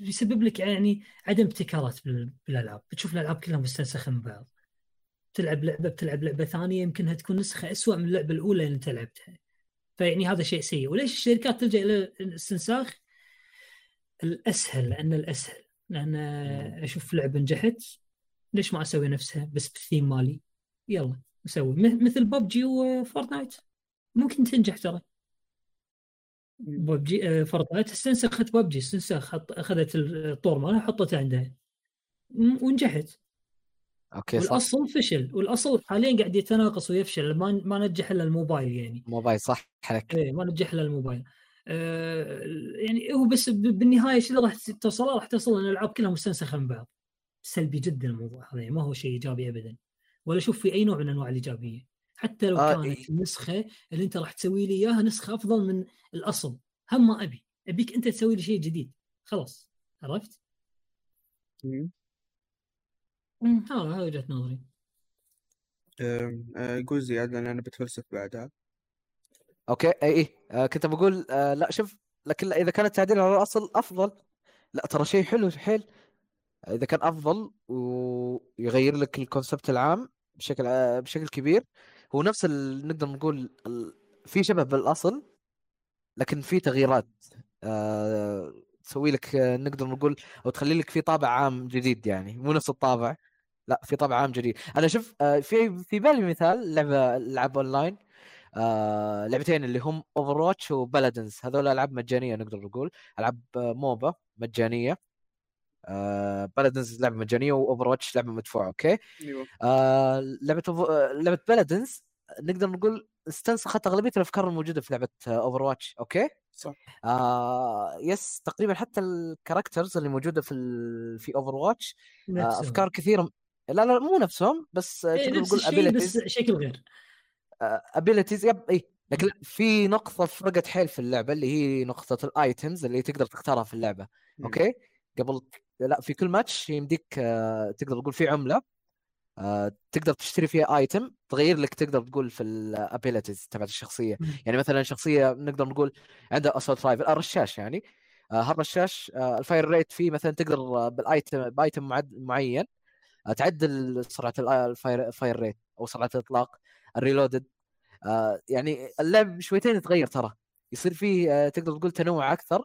يسبب لك يعني عدم ابتكارات بالألعاب. بتشوف الألعاب كلها مستنسخة من بعض. تلعب لعبة بتلعب لعبة ثانية يمكنها تكون نسخة اسوء من اللعبة الأولى اللي أنت لعبتها. فيعني هذا شيء سيء. وليش الشركات تلجأ إلى الاستنساخ؟ الأسهل لأن الأسهل. لأن أشوف لعبة نجحت ليش ما أسوي نفسها بس بالثيم مالي؟ يلا نسوي. مثل PUBG و Fortnite. ممكن تنجح ترى. PUBG Fortnite استنسخت ببجي استنسخ أخذت الطور مالها حطته عندها. ونجحت. okay صح. والأصل فشل. والأصل حاليا قاعد يتناقص ويفشل ما ما نجح إلا الموبايل يعني. موبايل صح عليك إيه ما نجح إلا الموبايل. آه يعني هو بس بالنهاية شو راح توصل راح توصل إن الألعاب كلها مستنسخة من بعض. سلبي جدا الموضوع هذا يعني ما هو شيء إيجابي ابدا. ولا أشوف في أي نوع من أنواع الإيجابية. حتى لو آه كانت إيه. النسخه اللي أنت راح تسوي لي إياها نسخة أفضل من الأصل. هم ما أبي. أبيك أنت تسوي لي شيء جديد. خلاص. عرفت؟ هذا هذا وجهة نظري. قول زياد لأن أنا بتفلسف بعدها. okay؟ أي اي آه كنت بقول آه لا شوف لكن إذا كان التعديل على الاصل أفضل. لا ترى شيء حلو حيل. إذا كان أفضل ويغير لك ال concept العام بشكل آه بشكل كبير. هو نفس نقدر نقول في شبه بالأصل لكن في تغييرات. آه تسوي لك آه، نقدر نقول أو تخلي لك في طابع عام جديد يعني. مو نفس الطابع. لا في طابع عام جديد. أنا شوف آه في في بالي مثال لعبة العاب اونلاين آه لعبتين اللي هم Overwatch و Paladins. هذول ألعاب مجانية نقدر نقول. ألعاب MOBA مجانية. آه Paladins لعبة مجانية و Overwatch لعبة مدفوعة okay؟ أيوه. آه لعبة آه، لعبة Paladins نقدر نقول استنسخت أغلبية الأفكار الموجودة في لعبة Overwatch okay؟ صح. آه yes تقريبا حتى ال characters اللي موجودة في ال... في Overwatch آه أفكار كثيرة. لا لا مو نفسهم بس إيه تقدر نقول بس شكل غير. abilities yep اي لكن في نقطة فرقت حيل في اللعبة اللي هي نقطة ال items اللي تقدر تختارها في اللعبة. okay؟ قبل لا في كل ماتش يمديك آه، تقدر تقول في عملة آه، تقدر تشتري فيها item تغير لك تقدر تقول في ال abilities تبعت الشخصية. يعني مثلا شخصية نقدر نقول عندها assault rifle الرشاش يعني. آه، هالرشاش ال fire rate فيه مثلا تقدر بال item ب item معين تعدل سرعة ال fire rate أو سرعة الإطلاق. ال reload. آه يعني اللعب شويتين يتغير ترى. يصير فيه آه تقدر تقول تنوع أكثر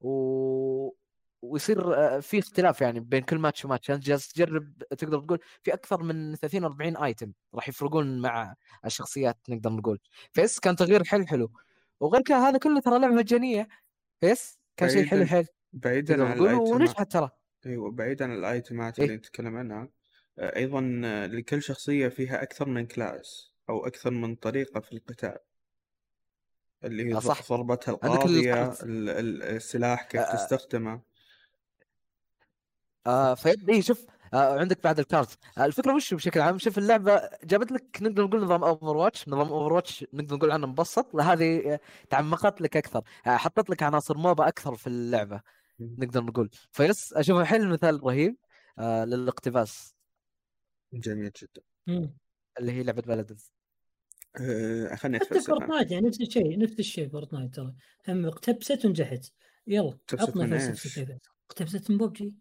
و... ويصير آه في اختلاف يعني بين كل match و match. انت جالس تجرب تقدر تقول في أكثر من 30 40 item راح يفرقون مع الشخصيات نقدر نقول. فيس كان تغيير حلو حلو. وغير كذا هذا كله ترى لعبة مجانية. فيس كان شيء حلو حلو بعيدا عن الايتمات ونجحت ترى. أيوه بعيدا عن الايتمات إيه؟ اللي نتكلم عنها. أيضا لكل شخصية فيها أكثر من class أو أكثر من طريقة في القتال اللي هي آه، صح. ضربتها القاضية السلاح كيف آه تستخدمه. آه فيب إيه شوف آه عندك بعد ال card. آه الفكرة وش بشكل عام؟ شوف اللعبة جابت لك نقدر نقول نظام Overwatch نظام Overwatch نقدر نقول عنه مبسط. هذه تعمقت لك أكثر. آه حطت لك عناصر MOBA أكثر في اللعبة نقدر نقول. فيس اشوفه حل مثال رهيب آه للاقتباس. جميل جدا. اللي هي لعبة Paladins آه خليني حتى Fortnite يعني نفس الشيء نفس الشيء Fortnite ترى. هم اقتبست ونجحت. يلا عطنا فلسفة كيف اقتبست من ببجي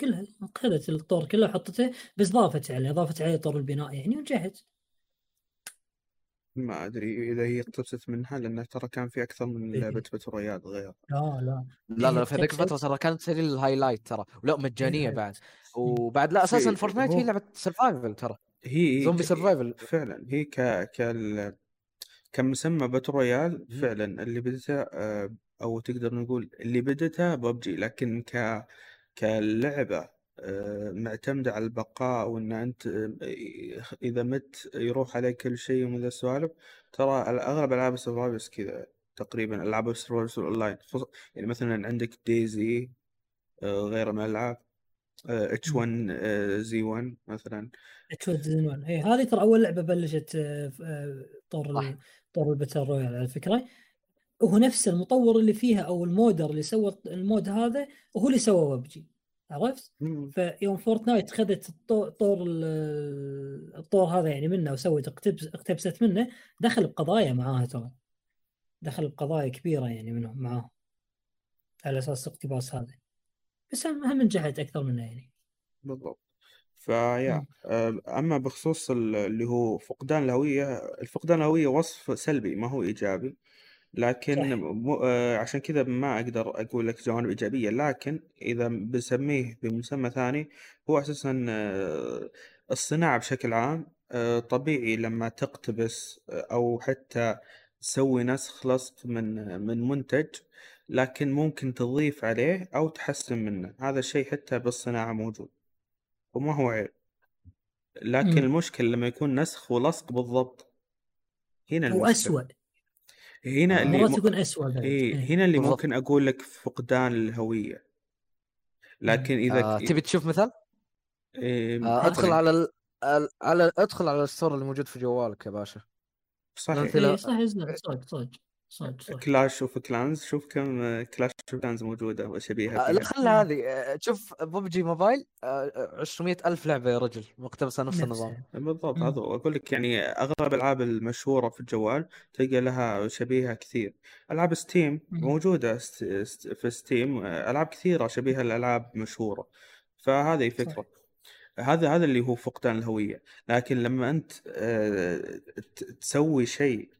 كلها اخذت الطور كله وحطته بس ضافت عليه ضافت عليه طور البناء يعني ونجحت. ما أدري إذا هي اقتبست منها لأن ترى كان في أكثر من إيه. لعبة battle royale غير. لا لا. لا لا في ذيك الفترة ترى كانت تسوي ال highlight ترى. ولا مجانية إيه. بعد. وبعد لا أساسا Fortnite هي لعبة survival ترى. هي زومبي survival فعلا هي ك ك كمسمى battle royale فعلا اللي بدتها آه، أو تقدر نقول اللي بدتها ببجي لكن ك كلعبة معتمدة على البقاء وإن أنت آه، إذا مت يروح عليك كل شيء ومن ذا السوالف. ترى أغلب ألعاب ال survivors كذا تقريبا ألعاب ال survivors ال online يعني مثلا عندك DayZ غير من الألعاب H1Z1 مثلا. H1Z1 اي هذه ترى أول لعبة بلشت طور طور ال Battle Royale على فكرة. وهو نفس المطور اللي فيها أو ال modder اللي سوى ال mod هذا وهو اللي سوى ببجي عرفت؟ فيوم Fortnite خذت الطور الطور هذا يعني منه وسوت اقتبست منه دخل بقضايا معاها ترى. دخل بقضايا كبيرة يعني منه معاه على أساس الاقتباس هذا. بس هم نجحت أكثر منه يعني. بالضبط. فيا أما بخصوص اللي هو فقدان الهوية الفقدان الهوية وصف سلبي ما هو إيجابي. لكن مو آه عشان كذا ما أقدر أقول لك جوانب إيجابية لكن إذا بسميه بمسمى ثاني هو أساسا آه الصناعة بشكل عام آه طبيعي لما تقتبس آه، أو حتى تسوي نسخ لصق من من منتج لكن ممكن تضيف عليه أو تحسن منه. هذا الشيء حتى بالصناعة موجود وما هو عيب. لكن مم. المشكلة لما يكون نسخ ولصق بالضبط هنا المشكلة. واسوء هنا. اللي مرات. يكون اسوء بعد إيه إيه. هنا اللي بالضبط. ممكن أقول لك فقدان الهوية لكن إذا آه تبي تشوف مثال؟ إيه آه أدخل. على ال... على أدخل على ال store اللي موجود في جوالك يا باشا صحيح مثل- إيه صح صح صح صح صح صح Clash of Clans شوف كم Clash of Clans موجودة وشبيهه آه لا خلي هذه آه، شوف PUBG Mobile آه 200 ألف لعبة يا رجل مقتبسة نفس النظام. بالضبط. هذا. أقول لك يعني أغلب الألعاب المشهورة في الجوال تلقى لها شبيهه كثير ألعاب Steam. موجودة في Steam ألعاب كثيرة شبيهه لالعاب مشهورة فهذه صح. فكرة هذا هذا اللي هو فقدان الهوية لكن لما أنت آه، تسوي شيء آه،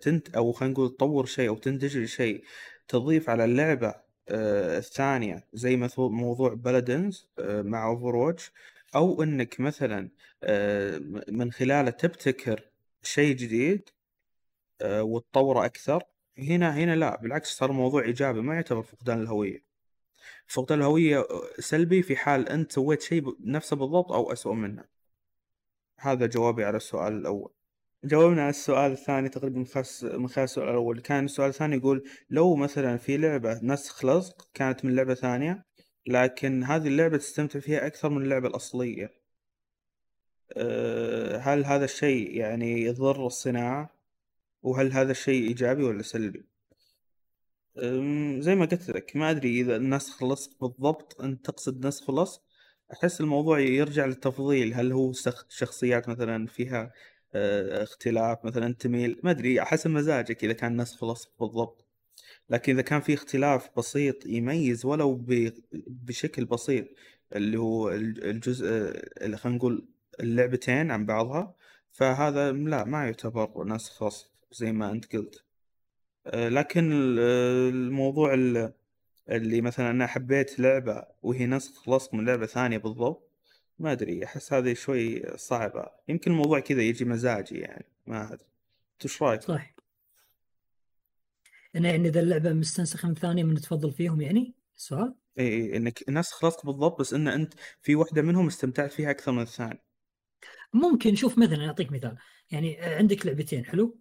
تنت أو خلينا نقول تطور شيء أو تنتج شيء تضيف على اللعبة آه، الثانية زي مثل موضوع Paladins مع Over أو إنك مثلا آه، من خلاله تبتكر شيء جديد آه، وتطوره أكثر. هنا هنا لا بالعكس صار موضوع إيجابي ما يعتبر فقدان الهوية. فقدان الهوية سلبي في حال أنت سويت شيء نفسه بالضبط أو اسوء منه. هذا جوابي على السؤال الأول. جاوبنا على السؤال الثاني تقريبا من خاص من خلال السؤال الأول. كان السؤال الثاني يقول لو مثلا في لعبة نسخ لصق كانت من لعبة ثانية لكن هذه اللعبة تستمتع فيها أكثر من اللعبة الأصلية أه، هل هذا الشيء يعني يضر الصناعة؟ وهل هذا الشيء إيجابي ولا سلبي؟ زي ما قلت لك ما أدري إذا نسخ لصق بالضبط أنت تقصد نسخ لصق. أحس الموضوع يرجع للتفضيل هل هو شخصيات مثلا فيها آه، اختلاف مثلا تميل ما أدري حسب مزاجك إذا كان نسخ لصق بالضبط. لكن إذا كان في اختلاف بسيط يميز ولو بشكل بسيط اللي هو الج- الجزء آه، اللي خلينا نقول اللعبتين عن بعضها فهذا لا ما يعتبر نسخ لصق زي ما أنت قلت. آه، لكن ال- الموضوع ال- اللي مثلا أنا حبيت لعبة وهي نسخ لصق من لعبة ثانية بالضبط ما أدري أحس هذه شوي صعبة. يمكن الموضوع كذا يجي مزاجي يعني ما أدري. أنت إيش رأيك؟ صح انه يعني إذا اللعبة مستنسخة من ثانية من تفضل فيهم يعني؟ السؤال إي إنك نسخ لصق بالضبط بس إن أنت في واحدة منهم استمتعت فيها أكثر من الثانية. ممكن شوف مثلا أعطيك مثال. يعني عندك لعبتين حلو؟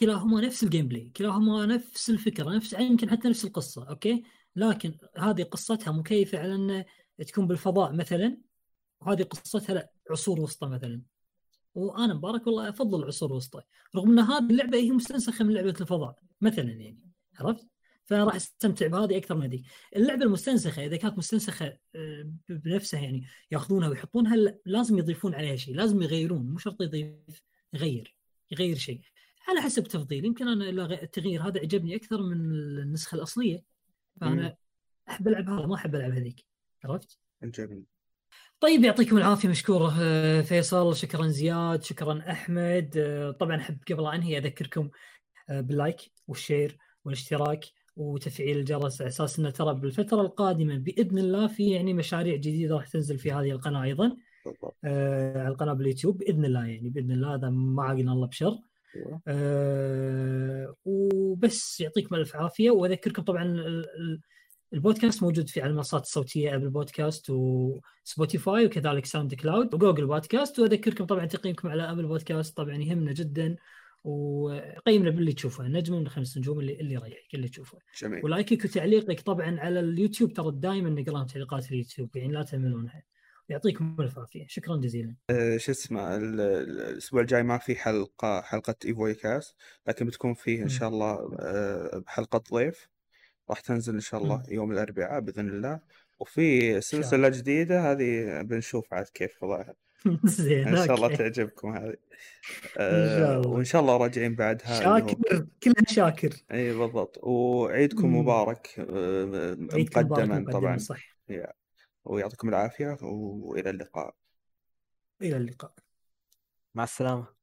كلاهما نفس ال gameplay كلاهما نفس الفكرة نفس يمكن حتى نفس القصة okay؟ لكن هذه قصتها مكيفة على إن تكون بالفضاء مثلا وهذه قصتها عصور وسطى مثلا وأنا مبارك والله أفضل العصور الوسطى رغم إن هذه اللعبة هي مستنسخة من لعبة الفضاء مثلا يعني عرفت؟ فراح أستمتع بهذه أكثر من هذيك. اللعبة المستنسخة إذا كانت مستنسخة آه، بنفسها يعني يأخذونها ويحطونها لا- لازم يضيفون عليها شيء، لازم يغيرون مو شرط يضيف يغير يغير شيء. على حسب تفضيل يمكن أنا التغيير هذا عجبني أكثر من النسخة الأصلية. فأنا أحب ألعب هذا ما أحب ألعب هذيك. عرفت؟ جميل طيب يعطيكم العافية مشكور آه، فيصل شكرا زياد شكرا أحمد آه، طبعا أحب قبل انهي أذكركم آه، بال like وال share والاشتراك وتفعيل الجرس على أساس إنه ترى بالفترة القادمة بإذن الله في يعني مشاريع جديدة راح تنزل في هذه القناة أيضا آه، على القناة باليوتيوب بإذن الله يعني بإذن الله هذا ما عاقنا الله بشر أيوة. آه، وبس يعطيكم ألف عافية وأذكركم طبعا البودكاست موجود في على المنصات الصوتية Apple Podcasts و Spotify وكذلك SoundCloud و Google Podcasts وأذكركم طبعا تقييمكم على Apple Podcasts طبعا يهمنا جدا وقيمنا باللي تشوفه نجم من خمس نجوم اللي اللي يريحك اللي تشوفه. جميل. ولايكك وتعليقك طبعا على اليوتيوب ترى دائما نقرا تعليقات اليوتيوب يعني لا تهملونها. يعطيكم الف عافية. شكرا جزيلا. آه، شو اسمه ال- ال- الأسبوع الجاي ما في حلقة حلقة إيفوي كاست لكن بتكون فيه إن. شاء الله آه، حلقة ضيف. راح تنزل إن شاء الله. يوم الأربعاء بإذن الله. وفي شاء سلسلة جديدة هذه بنشوف عاد كيف وضعها. زين إن شاء الله تعجبكم هذه. إن شاء آه، الله. وإن شاء الله راجعين بعدها شاكر كلها شاكر. إي بالضبط. وعيدكم. مبارك. آه، عيدكم مبارك مقدما طبعا. صح. ويعطيكم العافية وإلى اللقاء. إلى اللقاء. مع السلامة.